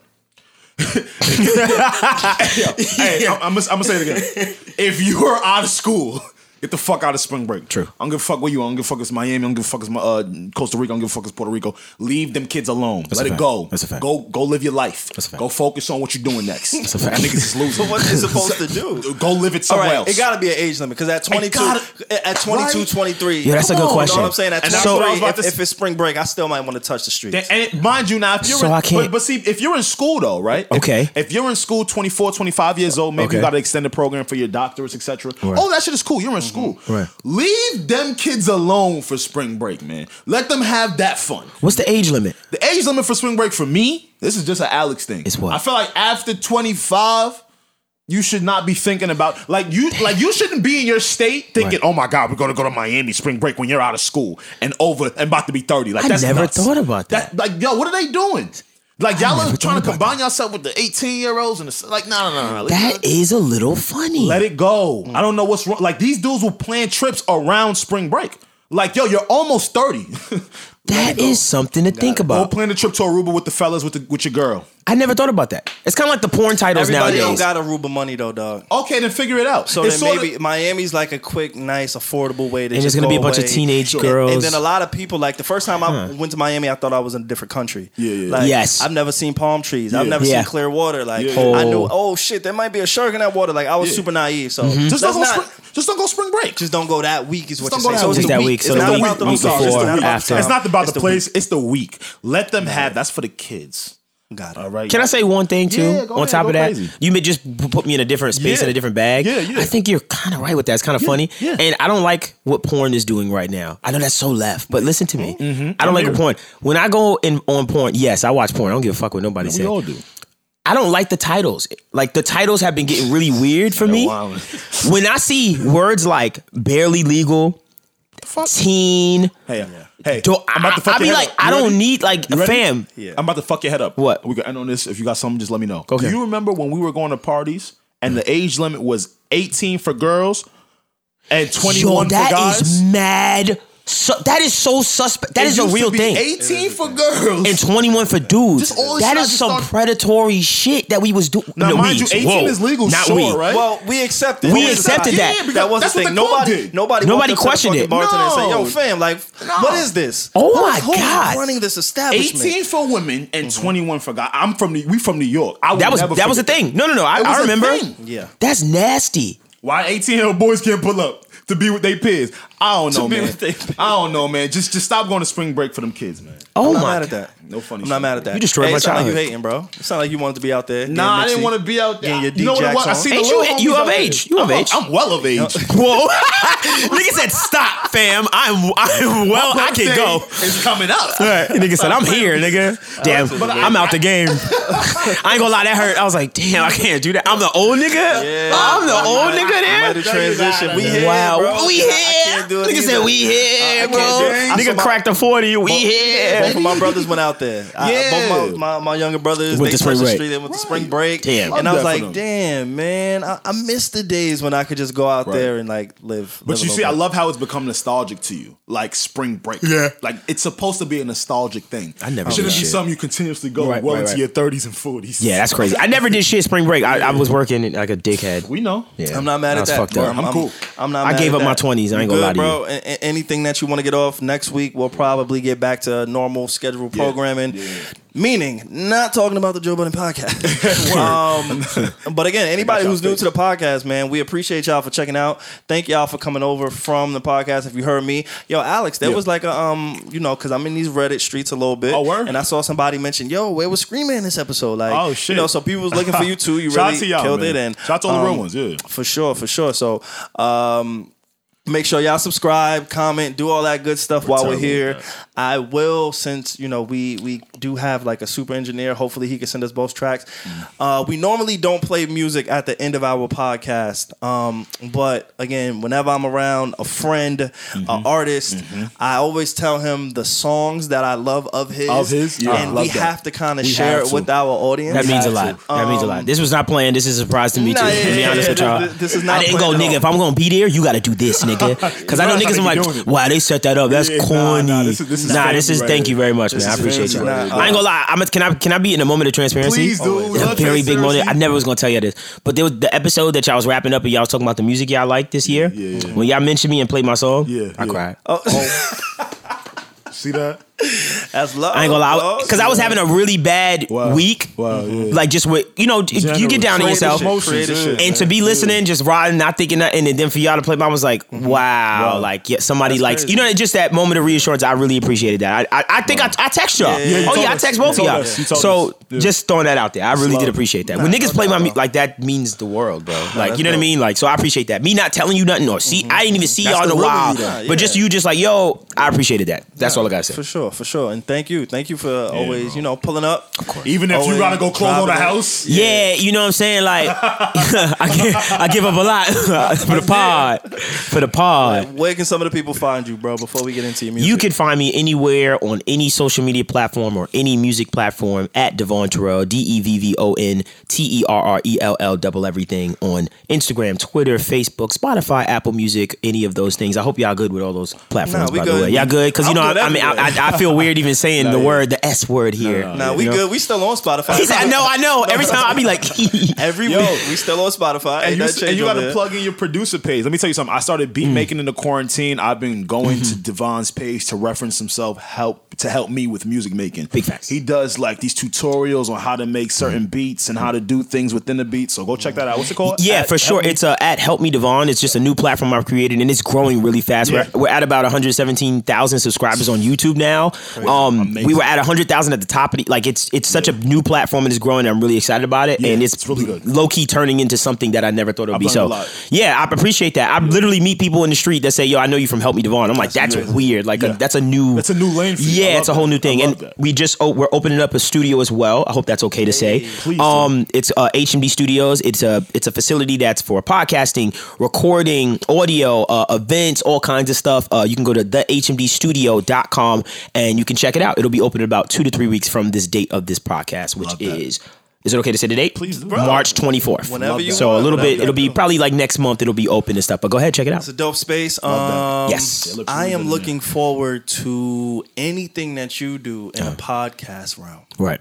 hey, I'm, I'm, I'm gonna say it again. If you are out of school, get the fuck out of spring break. True. I don't give a fuck where you are. I don't give a fuck it's Miami. I don't give a fuck it's my, uh, Costa Rica. I don't give a fuck it's Puerto Rico. Leave them kids alone. That's Let a it fact. go. That's a fact. Go go live your life. That's a fact. Go focus on what you're doing next. That's a fact. That niggas is losing. what they supposed to do? Go live it somewhere right, else. it got to be an age limit because at 22, gotta- at 22, Right? 23. Yeah, that's a good on, question. You know what I'm saying? At And that's what I was 23, about if, to if it's spring break, I still might want to touch the streets. And it, mind you, now if you're So in, I can't- But, but see, if you're in school though, right? Okay. If, you're in school, 24, 25 years old, maybe you Okay. got an extended program for your doctorates, etc. Right. Oh, that shit is cool. You're in school. Right. Leave them kids alone for spring break, man. Let them have that fun. What's the age limit? The age limit for spring break for me, this is just an Alex thing. It's what? I feel like after 25. You should not be thinking about like you like you shouldn't be in your state thinking, Right. oh my god, we're gonna go to Miami spring break when you're out of school and over and about to be 30. Like I that's never nuts. thought about that. Like, yo, what are they doing? Like y'all are trying to combine yourself with the 18 year olds and the, like, no, no, no, no. That is a little funny. Let it go. Mm. I don't know what's wrong. Like these dudes will plan trips around spring break. Like, yo, you're almost 30. That is something to think about. Go about. plan a trip to Aruba with the fellas with the, with your girl. I never thought about that. It's kind of like the porn titles Everybody nowadays. don't got Aruba money though, dog. Okay, then figure it out. So It's then sorta- maybe Miami's like a quick, nice, affordable way to. And just there's gonna go be a bunch of away. teenage And- girls. And, then a lot of people like the first time I went to Miami, I thought I was in a different country. Yeah, yeah. Like, Yes. I've never seen palm trees. I've Yeah. never Yeah. seen clear water. Like Yeah, yeah. I knew, Oh. oh shit, there might be a shark in that water. Like I was Yeah. super naive. So Mm-hmm. just let's don't, not. spring, just don't go spring break. Just don't go that week is what you're saying. go So that it's week. the That week. week, so It's the not week- about the week before, It's not about after. it's not about the, place, it's the week. Let them have that's for the kids. Got it. All right. Can I say one thing too? Yeah, go on ahead, top go of that, crazy. you may just put me in a different space Yeah. in a different bag. Yeah, yeah. I think you're kind of right with that. It's kind of funny, yeah. and I don't like what porn is doing right now. I know that's so left, but listen to me. I don't Mm-hmm. I'm like here. what porn. When I go in on porn, yes, I watch porn. I don't give a fuck what nobody We says. all do. I don't like the titles. Like the titles have been getting really weird for me. When I see words like barely legal, teen, Hey, hey. do, I'm about to I, fuck I be your head like, up. I You don't need like You ready? fam. Yeah. I'm about to fuck your head up. What? We can end on this. If you got something, just let me know. Okay. Do you remember when we were going to parties and the age limit was 18 for girls and 21 Yo, for that guys? is mad. So, that is so suspect. That It is a used to real be thing. 18 for girls. and 21 for dudes. Just all this That shit I is just some thought- predatory shit that we was doing. Now, mind you, 18 is legal, not sure, we. right? Well, we accepted. We That was the accepted that. Yeah, that was that's the thing. Nobody, nobody, Nobody walked up to the questioned it. Bartender and said, No. "Yo, fam, like, what is this? Oh Who- my who's God. running this establishment?" 18 for women and mm-hmm. 21 for guys. I'm from the, we from New York. I That was never that was the thing. No, no, no. I, It was I a remember. Yeah. That's nasty. Why 18 year old boys can't pull up to be with their peers? I don't know, man. with they peers. I don't know, man. Just just stop going to spring break for them kids, man. Oh I'm not my mad at that. No funny I'm shit. not mad at that. You destroyed hey, my it sound like you childhood. hating, bro. It sound like you wanted to be out there. Nah, I didn't want to be out there. Getting your you know what it was? I D-Jacks see on. the Ain't you- little you homies of out age. there. You of I'm- age. I'm well of age. Whoa, nigga said stop, fam. I'm I'm well. I can go. It's coming up. Right. Nigga said, I'm here, nigga. Damn, But I- I'm out the game. I ain't gonna lie, that hurt. I was like, damn, I can't do that. I'm the old nigga? Yeah. I'm the old nigga Might there? have transition. We here, Wow, bro. we I here. Can't do it Nigga said we here, I bro. can't do it. I saw Nigga my- cracked a 40, we Both here. of my brothers went out there. I- Yeah. both my, my, my younger brothers Went they to spring the break. street. They went to spring break. Damn. And I was like, damn, man, I, I miss the days when I could just go out Right. there and like live. But live you a see, I love how it's become nostalgic to you, like spring break. Yeah. like it's supposed to be a nostalgic thing. I never It shouldn't did be shit. something you continuously go Right, well right, into right. your thirties and forties. Yeah, that's crazy. I never did shit spring break. I, I was working like a dickhead. we know. Yeah. I'm not mad at that. fucked bro. up. I'm cool. I'm not. I gave at up my 20s. I ain't gonna lie to you. Bro. A- a- anything that you want to get off next week, we'll probably get back to normal scheduled programming. Meaning, not talking about the Joe Budden podcast. um, but again, anybody who's new to the podcast, man, we appreciate y'all for checking out. Thank y'all for coming over from the podcast. If you heard me, yo, Alex, there Yeah. was like a um, you know, because I'm in these Reddit streets a little bit. Oh, word? And I saw somebody mention, yo, where was Screamer in this episode? Like, Oh, shit. you know, so people was looking for you too. You really to killed man. it, and Shout out to all the real um, ones, yeah. for sure, for sure. So, um, make sure y'all subscribe, comment, do all that good stuff while we're here. I will, since you know we we do have like a super engineer. Hopefully, he can send us both tracks. Uh, we normally don't play music at the end of our podcast, um, but again, whenever I'm around a friend, Mm-hmm. an artist, I always tell him the songs that I love of his. Of his? Yeah, and we that. have to kind of share it with our audience. That means a lot. to. That means a lot. This was not planned. This is a surprise to me Nah, too. yeah, to be honest yeah, with y'all, this- this is not I didn't go, nigga. If I'm gonna be there, you got to do this, nigga. Because I know niggas. I'm like, wow, they set that up. That's Yeah, corny. nah, this is- this is nah, this is. right Thank here. you very much, This man. I appreciate you. here. I ain't gonna lie. I'm a, can I can I be in a moment of transparency? Please do. A very big moment. I never was gonna tell you this, but there was the episode that y'all was wrapping up and y'all was talking about the music y'all liked this year. Yeah, yeah. When y'all mentioned me and played my song, Yeah, I yeah. cried. Oh. See that? That's love. I ain't gonna lie, because I was having a really bad Wow. week. Wow, yeah. Like just with you know, you get down on Creative yourself. emotions, shit. and to be listening, just riding, not thinking nothing, and then for y'all to play, mine was like, mm-hmm. wow, Wow. like yeah, somebody That's likes, crazy. you know, just that moment of reassurance. I really appreciated that. I, I, I think I, I text y'all. Yeah, yeah, oh told yeah, I text both of y'all. us. You told So. Yeah. just throwing that out there, I really love. did appreciate that. when niggas play my doubt, like that means the world, bro. Like you know what I mean? Like so, I appreciate that. Me not telling you nothing or see, mm-hmm. I didn't even see y'all in the a while, but just you, just like yo, I appreciated that. That's all I gotta say. For sure, for sure. And thank you. Thank you for always, you know, pulling up. Even if you gotta go close on the house. Yeah, you know what I'm saying? Like, I, give, I give up a lot for the pod. For the pod. Where can some of the people find you, bro, before we get into your music? You can find me anywhere on any social media platform or any music platform at Devvon Terrell, D E V V O N T E R R E L L, double everything on Instagram, Twitter, Facebook, Spotify, Apple Music, any of those things. I hope y'all good with all those platforms, Nah, we by the way. Y'all good? Because, you I'm know, I, I mean, I. I, I feel weird even saying the yeah. word, the S word here. No, we You know? good. We still on Spotify. He said, I know, I know. Every time I be like, Every Yo. week we still on Spotify. And Ain't you, and you got to plug in your producer page. Let me tell you something. I started beat mm. making in the quarantine. I've been going to mm-hmm. Devvon's page to reference himself, help to help me with music making. Big facts. He does like these tutorials on how to make certain mm. beats and how to do things within the beat. So go check that out. What's it called? Yeah, At- for sure. It's uh, at Help Me Devvon. It's just a new platform I've created, and it's growing really fast. Yeah. We're, we're at about 117,000 subscribers on YouTube now. Um, we were at 100,000 at the top of the like. It's it's such a new platform and it's growing. And I'm really excited about it, Yeah, and it's, it's really low key turning into something that I never thought it would I've be. So yeah, I appreciate that. I literally meet people in the street that say, "Yo, I know you from Help Me Devvon." I'm like, that's, weird. Like Yeah. a, that's a new That's a new lane for Yeah, it's a whole that. new thing, and that. we just oh, we're opening up a studio as well. I hope that's okay to say. Please. Um, it's uh, HMD Studios. It's a it's a facility that's for podcasting, recording, audio, uh, events, all kinds of stuff. Uh, you can go to the thehmdstudio.com and you can check it out. It'll be open in about two to three weeks from this date of this podcast, which Love that. is. Is it okay to say the date? Please do. March 24th. Whenever you that. So a little whenever bit, it'll be want. probably like next month, it'll be open and stuff. But go ahead, check it out. It's a dope space. Um, Yes. It I am looking forward to anything that you do in a podcast realm. Right.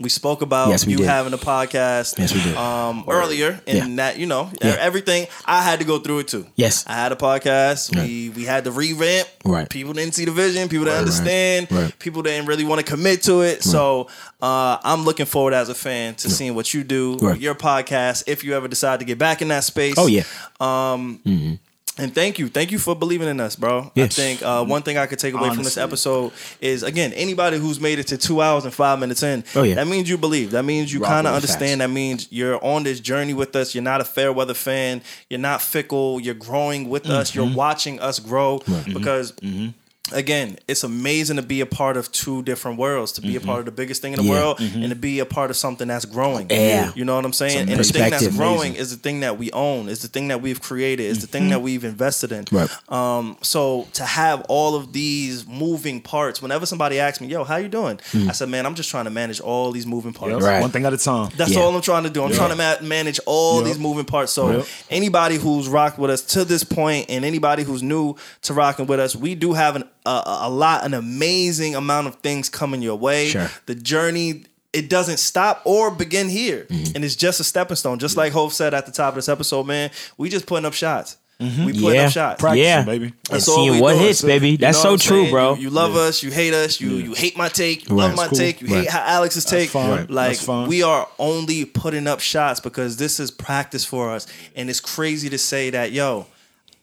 We spoke about Yes, we you did. having a podcast Yes, we did. um, earlier, and Yeah. that you know Yeah. everything. I had to go through it too. Yes. I had a podcast. We we had to revamp. Right. People didn't see the vision. People didn't Right, understand. right. People didn't really want to commit to it. So uh, I'm looking forward as a fan to seeing what you do, your podcast, if you ever decide to get back in that space. Oh yeah. And thank you, thank you for believing in us, bro. Yes. I think uh, one thing I could take away from this episode is again anybody who's made it to two hours and five minutes in. Oh, yeah. that means you believe. That means you kind of with understand. That means you're on this journey with us. You're not a fair weather fan. You're not fickle. You're growing with us. Mm-hmm. You're watching us grow because. Again, it's amazing to be a part of two different worlds, to be a mm-hmm. part of the biggest thing in the Yeah. world, mm-hmm. and to be a part of something that's growing. Yeah. you know what I'm saying. And the thing that's Perspective. growing is the thing that we own, is the thing that we've created, is the thing mm-hmm. that we've invested in. Right. Um, so to have all of these moving parts, whenever somebody asks me, "Yo, how you doing?" I said, "Man, I'm just trying to manage all these moving parts." Yep. Right. One thing at a time. That's Yeah. all I'm trying to do. I'm trying to ma- manage all Yep. these moving parts. So Yep. anybody who's rocked with us to this point, and anybody who's new to rocking with us, we do have an, a, a lot, an amazing amount of things coming your way. Sure. The journey. It doesn't stop or begin here, Mm-hmm. and it's just a stepping stone. Just like Hope said at the top of this episode, man, we just putting up shots. We putting Yeah. up shots. Practicing, yeah, baby. and That's all we seeing what doing. hits, baby. You That's know so true, saying? bro. You, you love us, you hate us, you you hate my take, you Right. love my cool. take, you hate how Alex's take. fine. Right. Like That's fine. we are only putting up shots because this is practice for us, and it's crazy to say that, yo,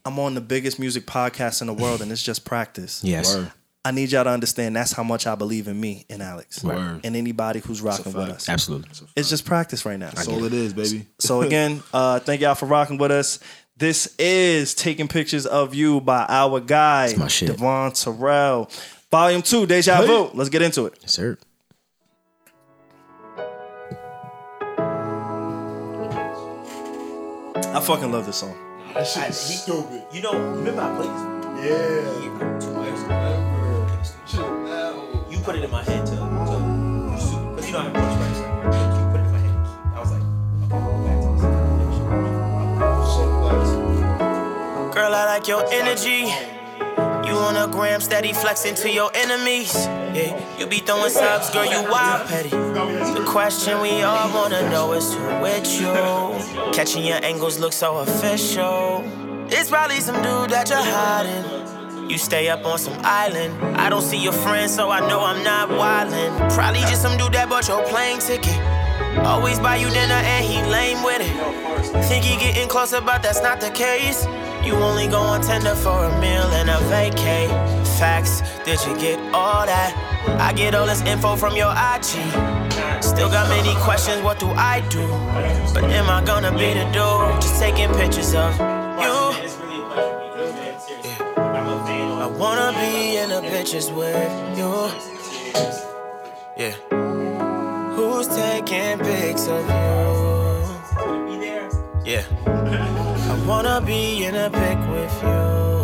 I'm on the biggest music podcast in the world, and it's just practice. yes, Word. I need y'all to understand that's how much I believe in me and Alex, Word. and anybody who's rocking with us. absolutely. It's just practice right now. That's all it is, baby. So again, uh, thank y'all for rocking with us. This is taking pictures of you by our guy my shit. Devvon Terrell, Volume Two, Deja Vu. Let's get into it. Yes, sir. I fucking love this song. Stupid. You know, remember I played this Yeah. two years ago. You put it in my head to, to because you know I have voice rights. You put it in my head. I was like, okay, go back to this. Girl, I like your energy. You on a gram steady flexing to your enemies. Yeah, you be throwing subs, girl, you wild petty. The question we all wanna know is who with you. Catching your angles look so official. It's probably some dude that you're hiding. You stay up on some island. I don't see your friends, so I know I'm not wildin'. Probably just some dude that bought your plane ticket. Always buy you dinner and he lame with it. Think he getting closer, but that's not the case. You only go on Tinder for a meal and a vacay. Facts, did you get all that? I get all this info from your IG. Still got many questions, what do I do? But am I gonna be the dude? Just taking pictures of you. I wanna be in the pictures with you. Yeah. Who's taking pics of you? Yeah. I wanna be in a pic with you.